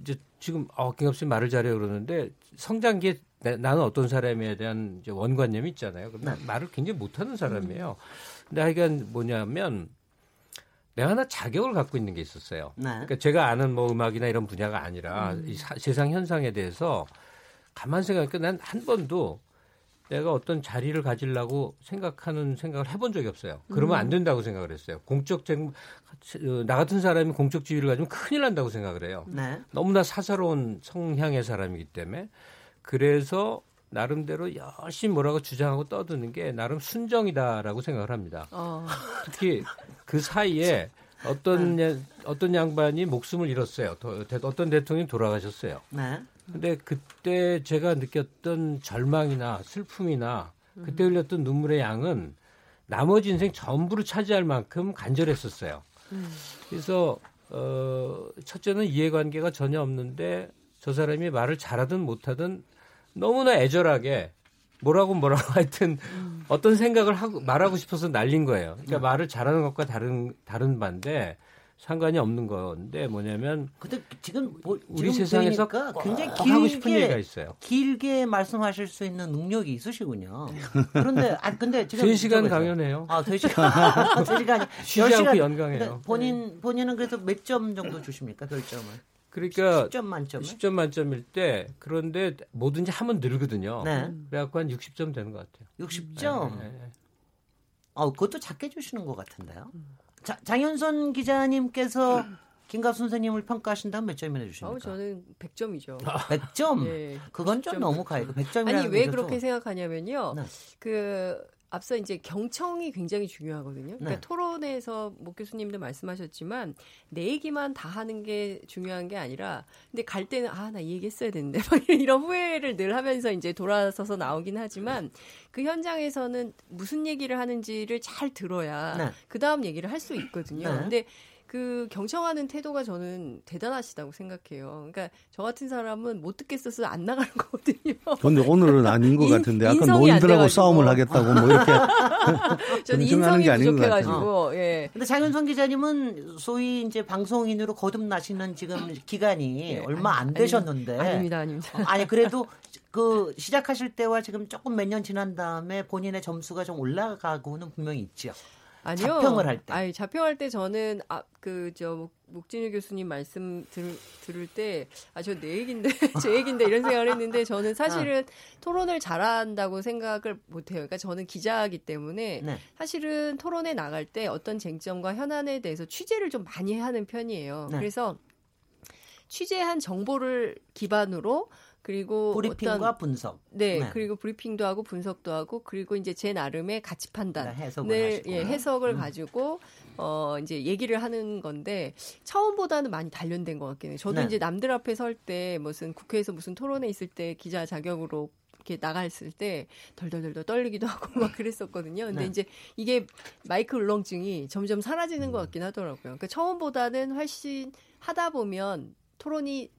이제 지금 어, 김갑수 말을 잘해 그러는데 성장기에 나는 어떤 사람에 대한 이제 원관념이 있잖아요. 네. 말을 굉장히 못하는 사람이에요. 음. 근데 하여간 뭐냐면 내가 하나 자격을 갖고 있는 게 있었어요. 네. 그러니까 제가 아는 뭐 음악이나 이런 분야가 아니라 음. 이 사, 세상 현상에 대해서 가만 생각하니까 난 한 번도 내가 어떤 자리를 가지려고 생각하는 생각을 해본 적이 없어요. 그러면 안 음. 된다고 생각을 했어요. 공적 쟁, 어, 나 같은 사람이 공적 지위를 가지면 큰일 난다고 생각을 해요. 네. 너무나 사사로운 성향의 사람이기 때문에 그래서 나름대로 열심히 뭐라고 주장하고 떠드는 게 나름 순정이다라고 생각을 합니다. 어. 특히 그 사이에 어떤 네. 어떤 양반이 목숨을 잃었어요. 어떤 대통령이 돌아가셨어요. 네. 근데 그때 제가 느꼈던 절망이나 슬픔이나 그때 흘렸던 눈물의 양은 나머지 인생 전부를 차지할 만큼 간절했었어요. 그래서 어 첫째는 이해관계가 전혀 없는데 저 사람이 말을 잘하든 못하든 너무나 애절하게 뭐라고 뭐라고 하여튼 어떤 생각을 하고 말하고 싶어서 날린 거예요. 그러니까 말을 잘하는 것과 다른 다른 반대 상관이 없는 건데 뭐냐면 근데 지금 뭐, 우리 세상에서 굉장히 길게 하고 싶은 얘기가 있어요. 길게 말씀하실 수 있는 능력이 있으시군요. 그런데 아 근데 지금 3시간 강연해요. 아, 2시간. 3시간이 쉬지 않고 연강해요. 본인 본인은 그래서 몇 점 정도 주십니까? 별점을? 그러니까 10점 만점 10점 만점일 때 그런데 뭐든지 하면 늘거든요. 네. 그래갖고 한 60점 되는 것 같아요. 60점. 네, 네, 네. 어, 그것도 작게 주시는 것 같은데요. 자, 장현선 기자님께서 김갑 선생님을 평가하신다면 몇 점이나 주십니까? 어, 저는 100점이죠. 100점? 예, 그건 좀 너무 가요. 100점이라는 아니, 왜 그렇게 생각하냐면요. 네. 그 앞서 이제 경청이 굉장히 중요하거든요. 그러니까 네. 토론에서 목 교수님도 말씀하셨지만 내 얘기만 다 하는 게 중요한 게 아니라 근데 갈 때는 아 나 이 얘기 했어야 되는데 막 이런 후회를 늘 하면서 이제 돌아서서 나오긴 하지만 그 현장에서는 무슨 얘기를 하는지를 잘 들어야 네. 그 다음 얘기를 할 수 있거든요. 네. 근데 그 경청하는 태도가 저는 대단하시다고 생각해요. 그러니까 저 같은 사람은 못 듣겠어서 안 나가는 거거든요. 근데 오늘은 아닌 것 같은데 아까 노인들하고 싸움을 하겠다고 뭐 이렇게 저는 인성이 부족해가지고 예. 근데 장윤성 기자님은 소위 이제 방송인으로 거듭나시는 지금 기간이 예. 얼마 안 되셨는데 아니, 아닙니다, 아닙니다. 어, 아니 그래도 그 시작하실 때와 지금 조금 몇 년 지난 다음에 본인의 점수가 좀 올라가고는 분명히 있죠. 아니요. 자평을 할 때. 아니, 자평할 때 저는 아, 그, 저, 목진유 교수님 말씀 들, 들을 때, 아, 저 내 얘긴데, 제 얘긴데 이런 생각을 했는데, 저는 사실은 아. 토론을 잘한다고 생각을 못 해요. 그러니까 저는 기자이기 때문에, 네. 사실은 토론에 나갈 때 어떤 쟁점과 현안에 대해서 취재를 좀 많이 하는 편이에요. 네. 그래서 취재한 정보를 기반으로 그리고 브리핑과 어떤, 분석. 네, 네, 그리고 브리핑도 하고 분석도 하고 그리고 이제 제 나름의 가치 판단을 네, 해석을 예, 해석을 음. 가지고 어 이제 얘기를 하는 건데 처음보다는 많이 단련된 것 같긴 해요. 저도 네. 이제 남들 앞에 설 때 무슨 국회에서 무슨 토론회 있을 때 기자 자격으로 이렇게 나갔을 때 덜덜덜덜 떨리기도 하고 막 그랬었거든요. 근데 네. 이제 이게 마이크 울렁증이 점점 사라지는 것 같긴 하더라고요. 그러니까 처음보다는 훨씬 하다 보면 토론이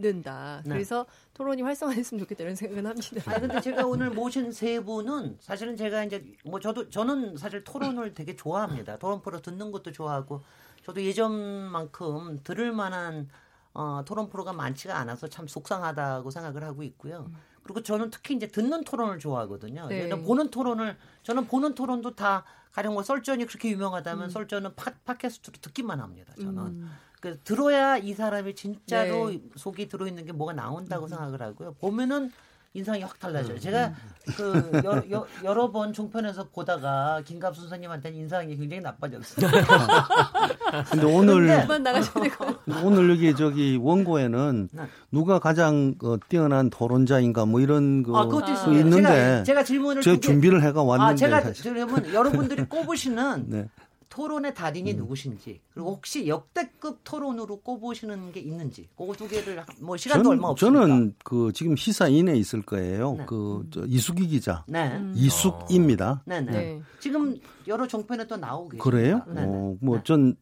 는다. 네. 그래서 토론이 활성화됐으면 좋겠다 이런 생각은 합니다. 아 근데 제가 오늘 모신 세 분은 사실은 제가 이제 뭐 저도 저는 사실 토론을 되게 좋아합니다. 토론 프로 듣는 것도 좋아하고 저도 예전만큼 들을 만한 어, 토론 프로가 많지가 않아서 참 속상하다고 생각을 하고 있고요. 그리고 저는 특히 이제 듣는 토론을 좋아하거든요. 네. 보는 토론을 저는 보는 토론도 다 가령 뭐 썰전이 그렇게 유명하다면 음. 썰전은 팟, 팟캐스트로 듣기만 합니다. 저는. 음. 그 들어야 이 사람이 진짜로 네. 속이 들어있는 게 뭐가 나온다고 음. 생각을 하고요. 보면은 인상이 확 달라져요. 음. 제가 그 여, 여, 여러 번 종편에서 보다가 김갑수 선생님한테 인상이 굉장히 나빠졌어요. 근데 오늘 오늘 여기 저기 원고에는 네. 누가 가장 어, 뛰어난 토론자인가 뭐 이런 거 아, 아, 있는데 제가, 제가 질문을 제가 준비를 해가 왔는데 아, 제가 그러면 여러분들이 꼽으시는 네. 토론의 달인이 음. 누구신지 그리고 혹시 역대급 토론으로 꼽으시는 게 있는지 그거 두 개를 뭐 시간도 저는, 얼마 없으니까 저는 그 지금 시사인에 있을 거예요. 네. 그 이수기 기자 네. 음. 이숙입니다. 네, 네, 네. 지금 여러 종편에 또 나오고 계십니다. 그래요? 네, 네. 어, 뭐전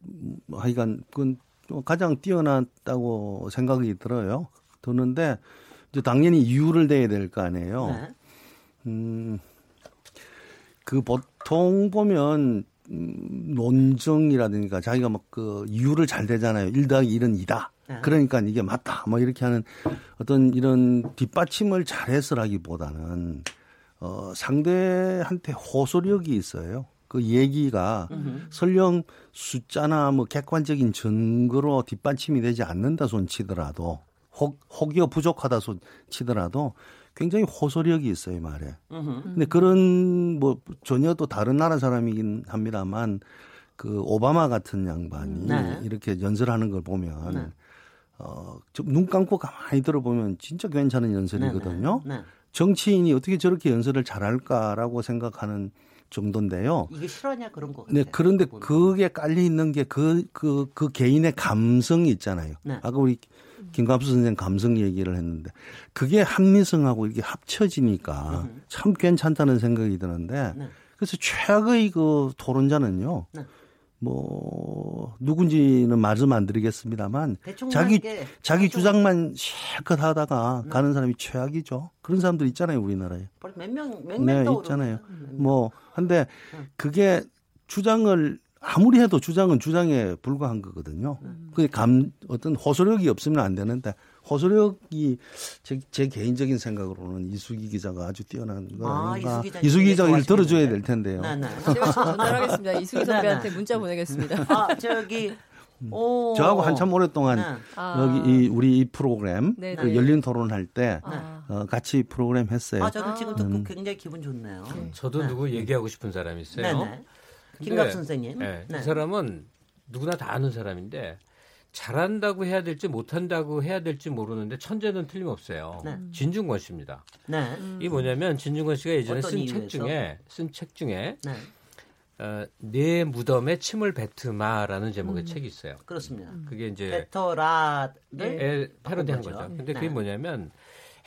하여간 그건 가장 뛰어났다고 생각이 들어요. 드는데 이제 당연히 이유를 대야 될 거 아니에요. 음, 그 보통 보면 음, 논증이라든가 자기가 막 그 이유를 잘 대잖아요. 1 더하기 1은 2다. 네. 그러니까 이게 맞다. 뭐 이렇게 하는 어떤 이런 뒷받침을 잘해서라기보다는 어, 상대한테 호소력이 있어요. 그 얘기가 으흠. 설령 숫자나 뭐 객관적인 증거로 뒷받침이 되지 않는다 손 치더라도 혹, 혹여 부족하다 손 치더라도 굉장히 호소력이 있어요 말에. 으흠. 근데 그런 뭐 전혀 또 다른 나라 사람이긴 합니다만 그 오바마 같은 양반이 네. 이렇게 연설하는 걸 보면 네. 어눈 감고 가만히 들어보면 진짜 괜찮은 연설이거든요. 네, 네, 네. 정치인이 어떻게 저렇게 연설을 잘할까라고 생각하는 정도인데요. 이게 실화냐 그런 거. 네, 그런데 그게 깔려 있는 게 그 그, 그 개인의 감성이 있잖아요. 네. 아까 우리 김갑수 선생 감성 얘기를 했는데 그게 합리성하고 이게 합쳐지니까 음. 참 괜찮다는 생각이 드는데 네. 그래서 최악의 그 토론자는요. 네. 뭐 누군지는 말씀 안 드리겠습니다만 자기 자기 주장만 실컷 하다가 네. 가는 사람이 최악이죠. 그런 사람들 있잖아요 우리나라에. 몇명몇 네, 있잖아요. 뭐 근데 네. 그게 주장을 아무리 해도 주장은 주장에 불과한 거거든요. 음. 그게 감 어떤 호소력이 없으면 안 되는데 호소력이 제, 제 개인적인 생각으로는 이수기 기자가 아주 뛰어난 거 아, 아닌가. 이수기 기자 일 들어줘야 될 텐데요. 네, 네. 제가 전달하겠습니다. 이수기 선배한테 문자 보내겠습니다. 아 저기 음. 오. 저하고 한참 오랫동안 네. 아. 여기 이 우리 이 프로그램 네, 그 네. 열린 토론 할 때 아. 어, 같이 프로그램 했어요. 아 저는 지금 듣고 음. 굉장히 기분 좋네요. 저도 네. 누구 얘기하고 싶은 사람이 있어요. 김갑 선생님. 네, 네. 이 사람은 누구나 다 아는 사람인데 잘한다고 해야 될지 못한다고 해야 될지 모르는데 천재는 틀림없어요. 네. 진중권 씨입니다. 네. 음. 이 뭐냐면 진중권 씨가 예전에 쓴 책 중에 쓴 책 중에 네. 어, 내 무덤에 침을 뱉으마라는 제목의 음. 책이 있어요. 그렇습니다. 그게 이제 뱉어라를 예, 패러디한 거죠. 근데 그게 네. 뭐냐면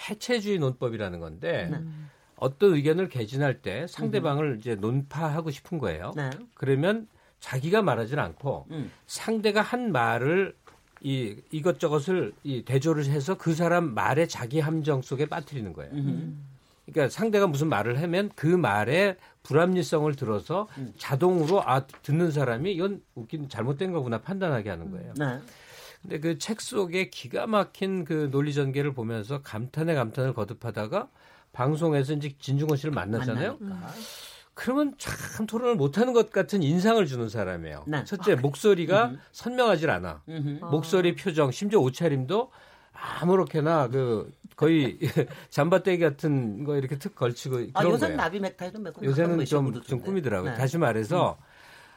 해체주의 논법이라는 건데 네. 어떤 의견을 개진할 때 상대방을 음. 이제 논파하고 싶은 거예요. 네. 그러면 자기가 말하지 않고 음. 상대가 한 말을 이 이것저것을 이 대조를 해서 그 사람 말에 자기 함정 속에 빠뜨리는 거예요. 음. 그러니까 상대가 무슨 말을 하면 그 말에 불합리성을 들어서 음. 자동으로 아 듣는 사람이 이건 웃긴 잘못된 거구나 판단하게 하는 거예요. 네. 근데 그 책 속에 기가 막힌 그 논리 전개를 보면서 감탄에 감탄을 거듭하다가 방송에서 이제 진중권 씨를 만났잖아요. 만나니까. 그러면 참 토론을 못하는 것 같은 인상을 주는 사람이에요. 네. 첫째 목소리가 음. 선명하질 않아. 음흠. 목소리, 표정, 심지어 옷차림도 아무렇게나 그 거의 잠바떼기 같은 거 이렇게 툭 걸치고 아, 그런 요새는 나비 맥타이도 메고 요새는 좀, 좀 꾸미더라고요. 네. 다시 말해서 음.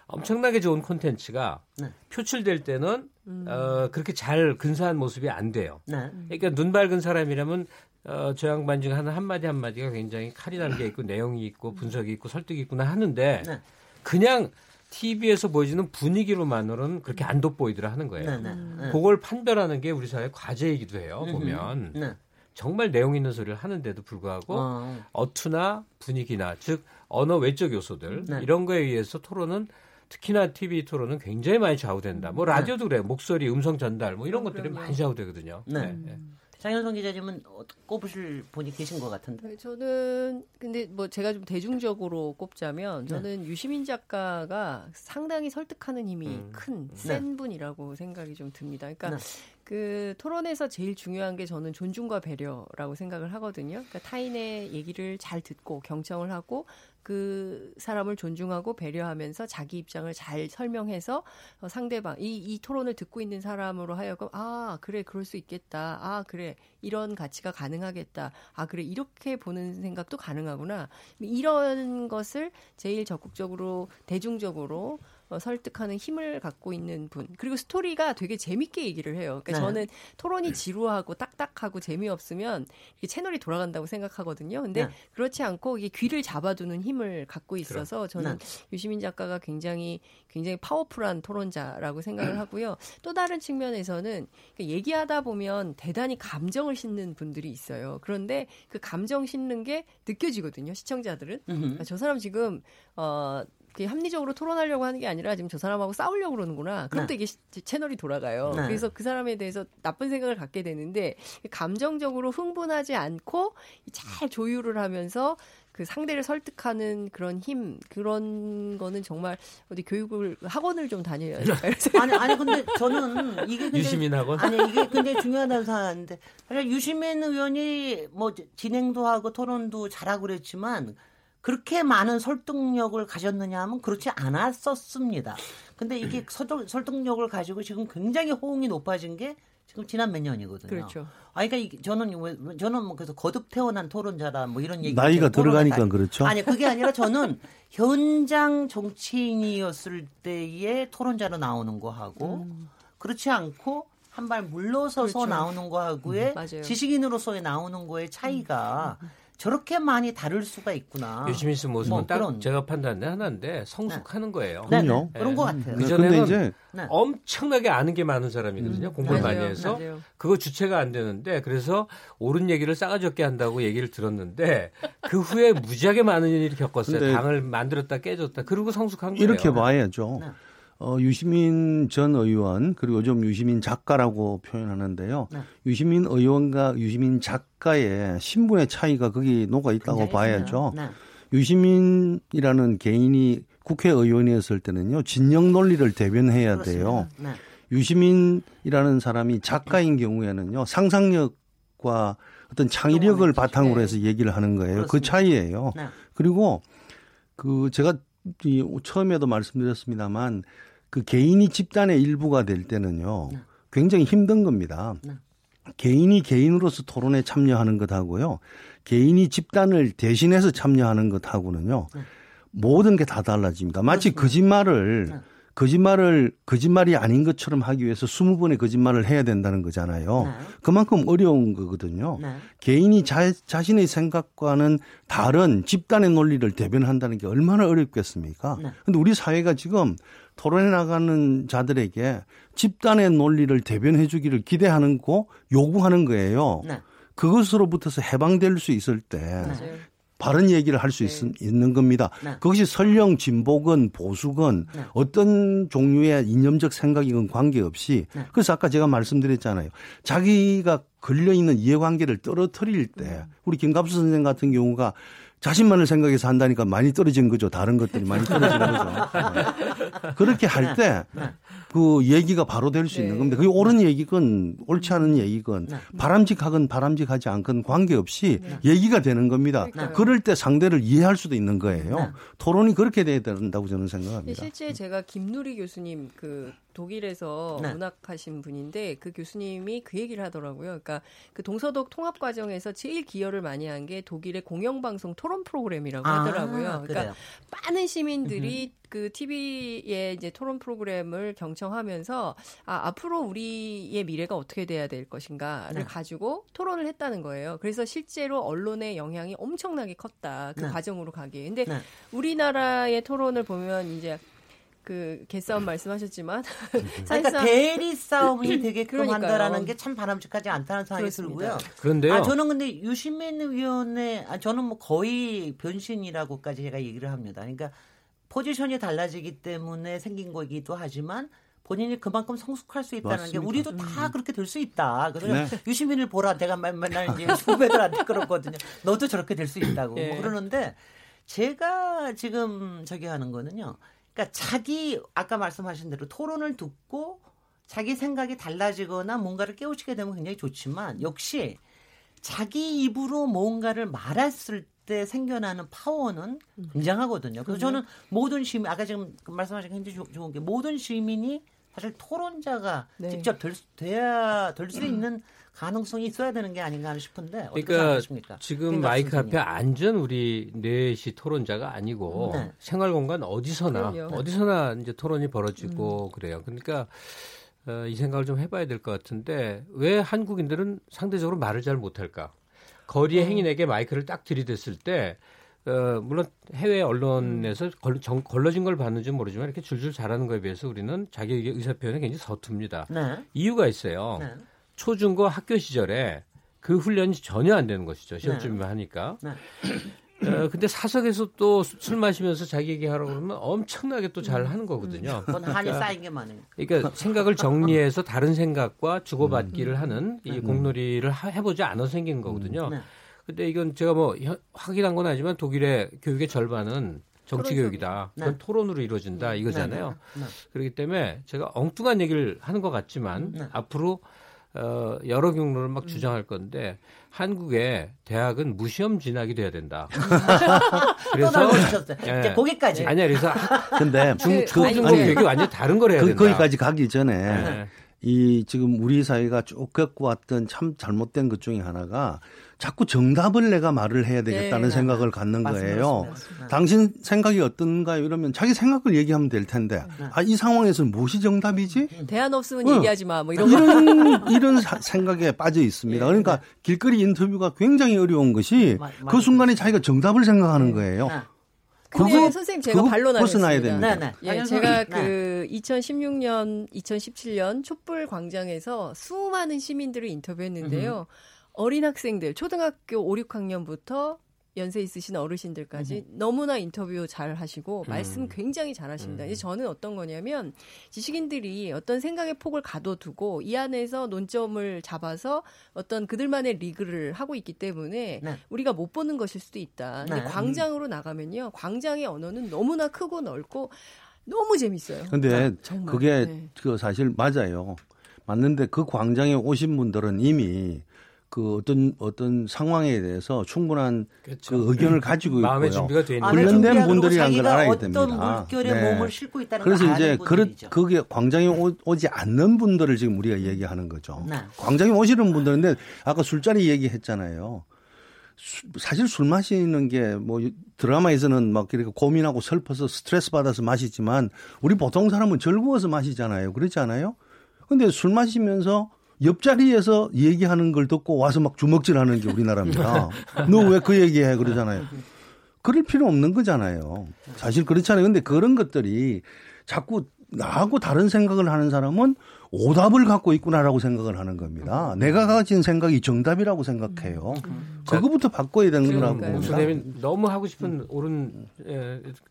엄청나게 좋은 콘텐츠가 네. 표출될 때는 음. 어, 그렇게 잘 근사한 모습이 안 돼요. 네. 그러니까 눈 밝은 사람이라면 어, 저 양반 중 하나 한마디 한마디가 굉장히 칼이 게 있고 내용이 있고 분석이 있고 설득이 있구나 하는데 네. 그냥 TV에서 보여주는 분위기로만으로는 그렇게 안 돋보이더라 하는 거예요. 네, 네, 네. 그걸 판별하는 게 우리 사회 과제이기도 해요. 보면 네. 정말 내용 있는 소리를 하는데도 불구하고 어. 투나 분위기나 즉 언어 외적 요소들 네. 이런 거에 의해서 토론은 특히나 TV 토론은 굉장히 많이 좌우된다. 뭐 네. 라디오도 그래. 목소리, 음성 전달 뭐 이런 것들이 많이 좌우되거든요. 네. 네. 장현성 기자님은 꼽으실 분이 계신 것 같은데. 네, 저는 근데 뭐 제가 좀 대중적으로 꼽자면 저는 네. 유시민 작가가 상당히 설득하는 힘이 음. 큰센 네. 분이라고 생각이 좀 듭니다. 그러니까 네. 그 토론에서 제일 중요한 게 저는 존중과 배려라고 생각을 하거든요. 그러니까 타인의 얘기를 잘 듣고 경청을 하고 그 사람을 존중하고 배려하면서 자기 입장을 잘 설명해서 어, 상대방 이, 이 토론을 듣고 있는 사람으로 하여금 아 그래 그럴 수 있겠다. 아 그래 이런 가치가 가능하겠다 아 그래 이렇게 보는 생각도 가능하구나 이런 것을 제일 적극적으로 대중적으로 어, 설득하는 힘을 갖고 있는 분. 그리고 스토리가 되게 재밌게 얘기를 해요. 그러니까 네. 저는 토론이 지루하고 딱딱하고 재미없으면 채널이 돌아간다고 생각하거든요. 근데 네. 그렇지 않고 이게 귀를 잡아두는 힘을 갖고 있어서 저는 네. 유시민 작가가 굉장히 굉장히 파워풀한 토론자라고 생각을 하고요. 또 다른 측면에서는 얘기하다 보면 대단히 감정을 싣는 분들이 있어요. 그런데 그 감정 싣는 게 느껴지거든요. 시청자들은. 그러니까 저 사람 지금 어 합리적으로 토론하려고 하는 게 아니라 지금 저 사람하고 싸우려고 그러는구나. 그럼 네. 또 이게 채널이 돌아가요. 네. 그래서 그 사람에 대해서 나쁜 생각을 갖게 되는데 감정적으로 흥분하지 않고 잘 조율을 하면서 그 상대를 설득하는 그런 힘 그런 거는 정말 어디 교육을 학원을 좀 다녀야 네. 될까요? 아니 아니 근데 저는 이게 근데, 유시민 학원 아니 이게 굉장히 중요하다고 생각하는데 사실 유시민 의원이 뭐 진행도 하고 토론도 잘하고 그랬지만 그렇게 많은 설득력을 가졌느냐 하면 그렇지 않았었습니다. 근데 이게 설득, 설득력을 가지고 지금 굉장히 호응이 높아진 게 지금 지난 몇 년이거든요. 그렇죠. 아, 그러니까 저는 저는 뭐 그래서 거듭 태어난 토론자다 뭐 이런 얘기. 나이가 들어가니까 다, 그렇죠. 아니 그게 아니라 저는 현장 정치인이었을 때의 토론자로 나오는 거 하고 음. 그렇지 않고 한 발 물러서서 그렇죠. 나오는 거 하고의 음, 지식인으로서의 나오는 거의 차이가. 음. 저렇게 많이 다를 수가 있구나. 유시민 씨 모습은 뭐, 딱 그런. 제가 판단한 하나인데 성숙하는 네. 거예요. 네, 네. 그런 것 같아요. 그 전에는 이제 네. 엄청나게 아는 게 많은 사람이거든요. 음. 공부를 맞아요. 많이 해서 맞아요. 그거 주체가 안 되는데 그래서 옳은 얘기를 싸가지 없게 한다고 얘기를 들었는데 그 후에 무지하게 많은 일을 겪었어요. 당을 만들었다 깨졌다. 그리고 성숙한 거예요. 이렇게 봐야죠. 네. 어, 유시민 전 의원 그리고 요즘 유시민 작가라고 표현하는데요. 네. 유시민 의원과 유시민 작가의 신분의 차이가 거기 녹아 있다고 봐야죠. 네. 유시민이라는 개인이 국회의원이었을 때는요 진영 논리를 대변해야 그렇습니다. 돼요. 네. 유시민이라는 사람이 작가인 경우에는요 상상력과 어떤 창의력을 바탕으로 해서 얘기를 하는 거예요. 그 그렇습니다. 그 차이예요. 네. 그리고 그 제가 처음에도 말씀드렸습니다만 그 개인이 집단의 일부가 될 때는요. 네. 굉장히 힘든 겁니다. 네. 개인이 개인으로서 토론에 참여하는 것하고요. 개인이 집단을 대신해서 참여하는 것하고는요. 네. 모든 게 다 달라집니다. 마치. 거짓말을 네. 거짓말을 거짓말이 아닌 것처럼 하기 위해서 20번의 거짓말을 해야 된다는 거잖아요. 네. 그만큼 어려운 거거든요. 네. 개인이 자, 자신의 생각과는 다른 집단의 논리를 대변한다는 게 얼마나 어렵겠습니까? 네. 근데 우리 사회가 지금 토론해 나가는 자들에게 집단의 논리를 대변해 주기를 기대하는 거 요구하는 거예요. 네. 그것으로부터서 해방될 수 있을 때 네. 바른 얘기를 할수 네. 있는 겁니다. 네. 그것이 설령 진보건 보수건 네. 어떤 종류의 이념적 생각이건 관계없이 네. 그래서 아까 제가 말씀드렸잖아요. 자기가 걸려 있는 이해관계를 떨어뜨릴 때 음. 우리 김갑수 선생 같은 경우가 자신만을 생각해서 한다니까 많이 떨어진 거죠. 다른 것들이 많이 떨어지는 거죠. 네. 그렇게 할 때그 네. 얘기가 바로 될 수 있는 겁니다. 그게 옳은 얘기건 옳지 않은 얘기건 바람직하건 바람직하지 않건 관계없이 얘기가 되는 겁니다. 그럴 때 상대를 이해할 수도 있는 거예요. 토론이 그렇게 돼야 된다고 저는 생각합니다. 실제 제가 김누리 교수님 그 독일에서 네. 문학하신 분인데 그 교수님이 그 얘기를 하더라고요. 그러니까 그 동서독 통합 과정에서 제일 기여를 많이 한 게 독일의 공영방송 토론 프로그램이라고 아, 하더라고요. 그러니까 그래요. 많은 시민들이 그 TV의 이제 토론 프로그램을 경청하면서 아, 앞으로 우리의 미래가 어떻게 돼야 될 것인가를 네. 가지고 토론을 했다는 거예요. 그래서 실제로 언론의 영향이 엄청나게 컸다. 그 네. 과정으로 가기에. 근데 네. 우리나라의 토론을 보면 이제 그 개싸움 말씀하셨지만 그러니까 대리 싸움이 되게끔 한다라는 게 참 바람직하지 않다는 생각이 들고요. 그런데요. 아 저는 근데 유시민 의원의 아 저는 뭐 거의 변신이라고까지 제가 얘기를 합니다. 그러니까 포지션이 달라지기 때문에 생긴 거기도 하지만 본인이 그만큼 성숙할 수 있다는 맞습니다. 게 우리도 음. 다 그렇게 될 수 있다. 그래서 네. 유시민을 보라 내가 맨날 이제 후배들한테 그러거든요. 너도 저렇게 될 수 있다고 네. 뭐 그러는데 제가 지금 저기 하는 거는요. 그러니까 자기 아까 말씀하신 대로 토론을 듣고 자기 생각이 달라지거나 뭔가를 깨우치게 되면 굉장히 좋지만 역시 자기 입으로 뭔가를 말했을 때 생겨나는 파워는 음. 굉장하거든요. 그래서 저는 모든 시민 아까 지금 말씀하신 게 굉장히 좋은 게 모든 시민이 사실 토론자가 네. 직접 될, 돼야 될 수 있는 가능성이 있어야 되는 게 아닌가 싶은데 그러니까 생각하십니까? 지금 마이크 앞에 앉은 우리 넷이 토론자가 아니고 네. 생활 공간 어디서나 그럼요. 어디서나 이제 토론이 벌어지고 음. 그래요. 그러니까 어, 이 생각을 좀 해봐야 될 것 같은데 왜 한국인들은 상대적으로 말을 잘 못할까? 거리의 음. 행인에게 마이크를 딱 들이댔을 때 어, 물론 해외 언론에서 걸, 정, 걸러진 걸 봤는지 모르지만 이렇게 줄줄 잘하는 거에 비해서 우리는 자기 의사 표현이 굉장히 서툽니다. 네. 이유가 있어요. 네. 초중고 학교 시절에 그 훈련이 전혀 안 되는 것이죠. 시험 네. 준비만 하니까. 네. 어, 근데 사석에서 또 술 마시면서 자기 얘기하라고 그러면 엄청나게 또 잘 하는 거거든요. 그건 한이 그러니까, 쌓인 게 많으니. 그러니까 생각을 정리해서 다른 생각과 주고받기를 음. 하는 이 음. 공놀이를 하, 해보지 않아 생긴 거거든요. 네. 근데 이건 제가 뭐 확인한 건 아니지만 독일의 교육의 절반은 정치 교육이다. 네. 그건 토론으로 이루어진다 네. 이거잖아요. 네. 네. 그렇기 때문에 제가 엉뚱한 얘기를 하는 것 같지만 앞으로 어, 여러 경로를 막 음. 주장할 건데 한국의 대학은 무시험 진학이 돼야 된다. 그래서 예, 거기까지. 아니야, 그래서 근데 중, 그, 그, 교육이 완전 다른 걸 해야 그, 된다. 거기까지 가기 전에 네. 이 지금 우리 사회가 쭉 겪어왔던 참 잘못된 것 중에 하나가 자꾸 정답을 내가 말을 해야 되겠다는 네, 생각을 갖는 맞습니다, 거예요. 맞습니다. 당신 생각이 어떤가요? 이러면 자기 생각을 얘기하면 될 텐데 네. 아, 이 상황에서는 무엇이 정답이지? 대안 없으면 어. 얘기하지 마. 뭐 이런 이런, 이런 생각에 빠져 있습니다. 네, 그러니까 길거리 인터뷰가 굉장히 어려운 것이 마, 그 순간에 자기가 정답을 생각하는 네. 거예요. 네. 그거 선생님 제가 반론하겠습니다. 네, 네. 예, 제가 그 2016년, 2017년 촛불 광장에서 수많은 시민들을 인터뷰했는데요. 음. 어린 학생들 초등학교 5, 6학년부터 연세 있으신 어르신들까지 음. 너무나 인터뷰 잘 하시고 음. 말씀 굉장히 잘 하십니다. 음. 저는 어떤 거냐면 지식인들이 어떤 생각의 폭을 가둬두고 이 안에서 논점을 잡아서 어떤 그들만의 리그를 하고 있기 때문에 네. 우리가 못 보는 것일 수도 있다. 근데 네. 광장으로 나가면요. 광장의 언어는 너무나 크고 넓고 너무 재밌어요. 근데 정말. 그게 네. 그 사실 맞아요. 맞는데 그 광장에 오신 분들은 이미 그 어떤 어떤 상황에 대해서 충분한 그렇죠. 그 의견을 가지고 있고요. 마음의 준비가 되 있는 훈련된 분들이라는 걸 알아야 됩니다. 어떤 물결에 네. 몸을 싣고 있다는 그래서 이제 그렇 그게 광장에 오, 지 않는 분들을 지금 우리가 얘기하는 거죠. 네. 광장에 오시는 분들인데 아까 술자리 얘기했잖아요. 수, 사실 술 마시는 게 뭐 드라마에서는 막 이렇게 고민하고 슬퍼서 스트레스 받아서 마시지만 우리 보통 사람은 즐거워서 마시잖아요. 그렇지 않아요? 근데 술 마시면서 옆자리에서 얘기하는 걸 듣고 와서 막 주먹질 하는 게 우리나라입니다. 너 왜 그 얘기해? 그러잖아요. 그럴 필요 없는 거잖아요. 사실 그렇잖아요. 근데 그런 것들이 자꾸 나하고 다른 생각을 하는 사람은 오답을 갖고 있구나라고 생각을 하는 겁니다. 내가 가진 생각이 정답이라고 생각해요. 음. 그거부터 바꿔야 되는 거라고 봅니다. 님 너무 하고 싶은 옳은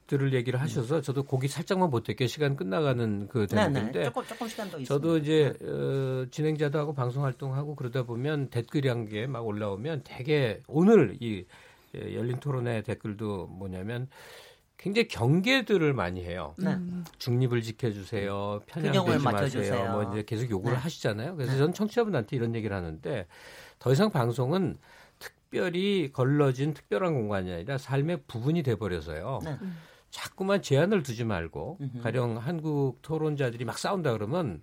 들을 얘기를 하셔서 저도 고기 살짝만 보탤게요. 시간 끝나가는 그 되는데 조금 조금 시간 더 저도 이제 어, 진행자도 하고 방송 활동하고 그러다 보면 댓글이란 게 막 올라오면 되게 오늘 이 예, 열린 토론의 댓글도 뭐냐면 굉장히 경계들을 많이 해요. 네. 중립을 지켜주세요. 편향되지 마세요. 뭐 이제 계속 요구를 네. 하시잖아요. 그래서 네. 저는 청취자분한테 이런 얘기를 하는데 더 이상 방송은 특별히 걸러진 특별한 공간이 아니라 삶의 부분이 돼버려서요. 네. 자꾸만 제한을 두지 말고 가령 한국 토론자들이 막 싸운다 그러면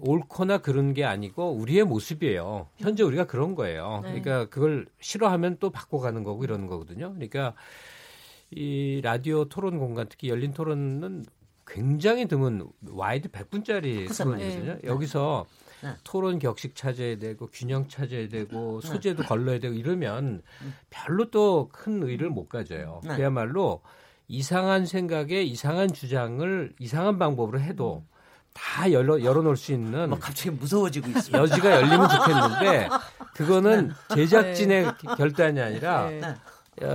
옳거나 그런 게 아니고 우리의 모습이에요. 현재 우리가 그런 거예요. 네. 그러니까 그걸 싫어하면 또 바꿔가는 거고 이러는 거거든요. 그러니까 이 라디오 토론 공간 특히 열린 토론은 굉장히 드문 wide 100분짜리 토론이거든요. 네. 여기서 네. 토론 격식 찾아야 되고 균형 찾아야 되고 네. 소재도 걸러야 되고 이러면 별로 또 큰 의의를 못 가져요. 네. 그야말로 이상한 생각에 이상한 주장을 이상한 방법으로 해도 다 열어 열어놓을 수 있는 뭐 갑자기 무서워지고 있어요. 여지가 열리면 좋겠는데 그거는 제작진의 네. 결단이 아니라 네. 어,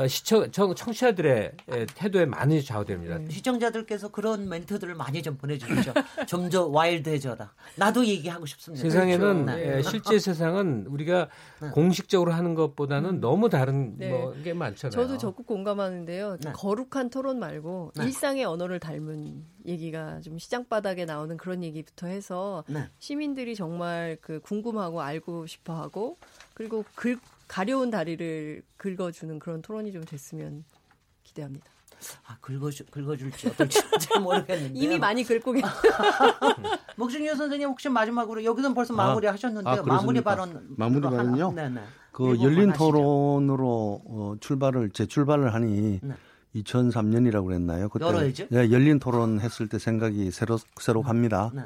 시청 청, 청취자들의 태도에 많이 좌우됩니다. 음. 시청자들께서 그런 멘트들을 많이 좀 보내주시죠. 좀 더 와일드해져라. 나도 얘기하고 싶습니다. 세상에는 그렇죠. 네. 실제 세상은 우리가 네. 공식적으로 하는 것보다는 음. 너무 다른 네. 뭐 게 많잖아요. 저도 적극 공감하는데요. 네. 거룩한 토론 말고 네. 일상의 언어를 닮은 얘기가 좀 시장 바닥에 나오는 그런 얘기부터 해서 네. 시민들이 정말 그 궁금하고 알고 싶어하고 그리고 글 가려운 다리를 긁어주는 그런 토론이 좀 됐으면 기대합니다. 아, 긁어주, 긁어줄지 어떨지 잘 모르겠는데. 이미 많이 긁고 계세요. 목준유 선생님 혹시 마지막으로 여기서는 벌써 아, 마무리 하셨는데요. 아, 마무리 발언. 마무리 발언요? 네네. 그 열린 토론으로 어, 출발을, 재출발을 하니 네. 2003년이라고 그랬나요? 그때 열어야죠? 네, 열린 토론 했을 때 생각이 새로, 새록합니다. 네.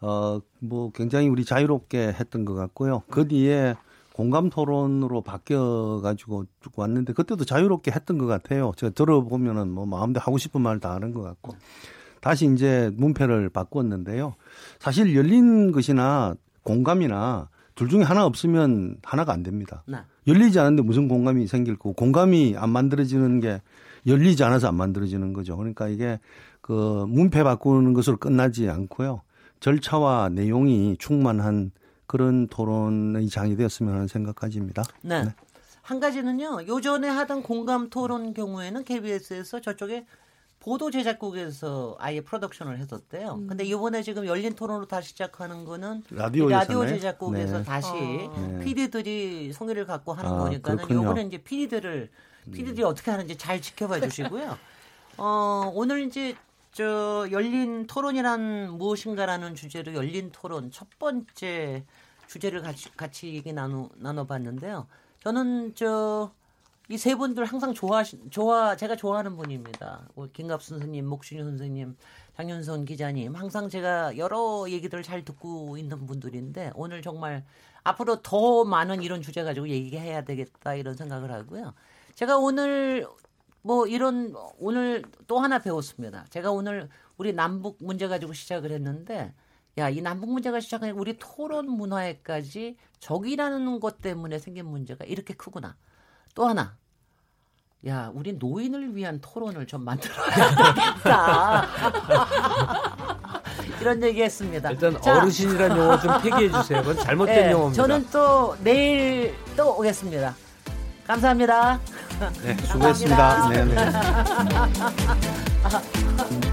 어, 뭐 굉장히 우리 자유롭게 했던 것 같고요. 그 뒤에 공감 토론으로 바뀌어 가지고 쭉 왔는데 그때도 자유롭게 했던 것 같아요. 제가 들어보면은 뭐 마음대로 하고 싶은 말 다 하는 것 같고 다시 이제 문패를 바꿨는데요. 사실 열린 것이나 공감이나 둘 중에 하나 없으면 하나가 안 됩니다. 네. 열리지 않은데 무슨 공감이 생길 거고 공감이 안 만들어지는 게 열리지 않아서 안 만들어지는 거죠. 그러니까 이게 그 문패 바꾸는 것으로 끝나지 않고요. 절차와 내용이 충만한 그런 토론의 장이 되었으면 하는 생각까지입니다. 네. 네. 한 가지는요. 요전에 하던 공감 토론 경우에는 KBS에서 저쪽에 보도 제작국에서 아예 프로덕션을 했었대요. 음. 근데 이번에 지금 열린 토론으로 다시 시작하는 거는 라디오, 라디오 제작국에서 네. 다시 어. PD들이 성의를 갖고 하는 아, 거니까는 요번에 이제 PD들을 PD들이 음. 어떻게 하는지 잘 지켜봐 주시고요. 어, 오늘 이제 저 열린 토론이란 무엇인가라는 주제로 열린 토론 첫 번째 주제를 같이 같이 얘기 나눠 나눠봤는데요. 저는 저 이 세 분들 항상 좋아 좋아 제가 좋아하는 분입니다. 뭐 김갑순 선생님, 목준희 선생님, 장윤선 기자님 항상 제가 여러 얘기들을 잘 듣고 있는 분들인데 오늘 정말 앞으로 더 많은 이런 주제 가지고 얘기해야 되겠다 이런 생각을 하고요. 제가 오늘 뭐 이런 오늘 또 하나 배웠습니다. 제가 오늘 우리 남북 문제 가지고 시작을 했는데 야, 이 남북 문제가 시작한 우리 토론 문화에까지 적이라는 것 때문에 생긴 문제가 이렇게 크구나. 또 하나. 야, 우리 노인을 위한 토론을 좀 만들어야 되겠다. 이런 얘기 했습니다. 일단 자, 어르신이라는 용어 좀 폐기해 주세요. 그건 잘못된 네, 용어입니다. 저는 또 내일 또 오겠습니다. 감사합니다. 네, 수고했습니다. 네, 네.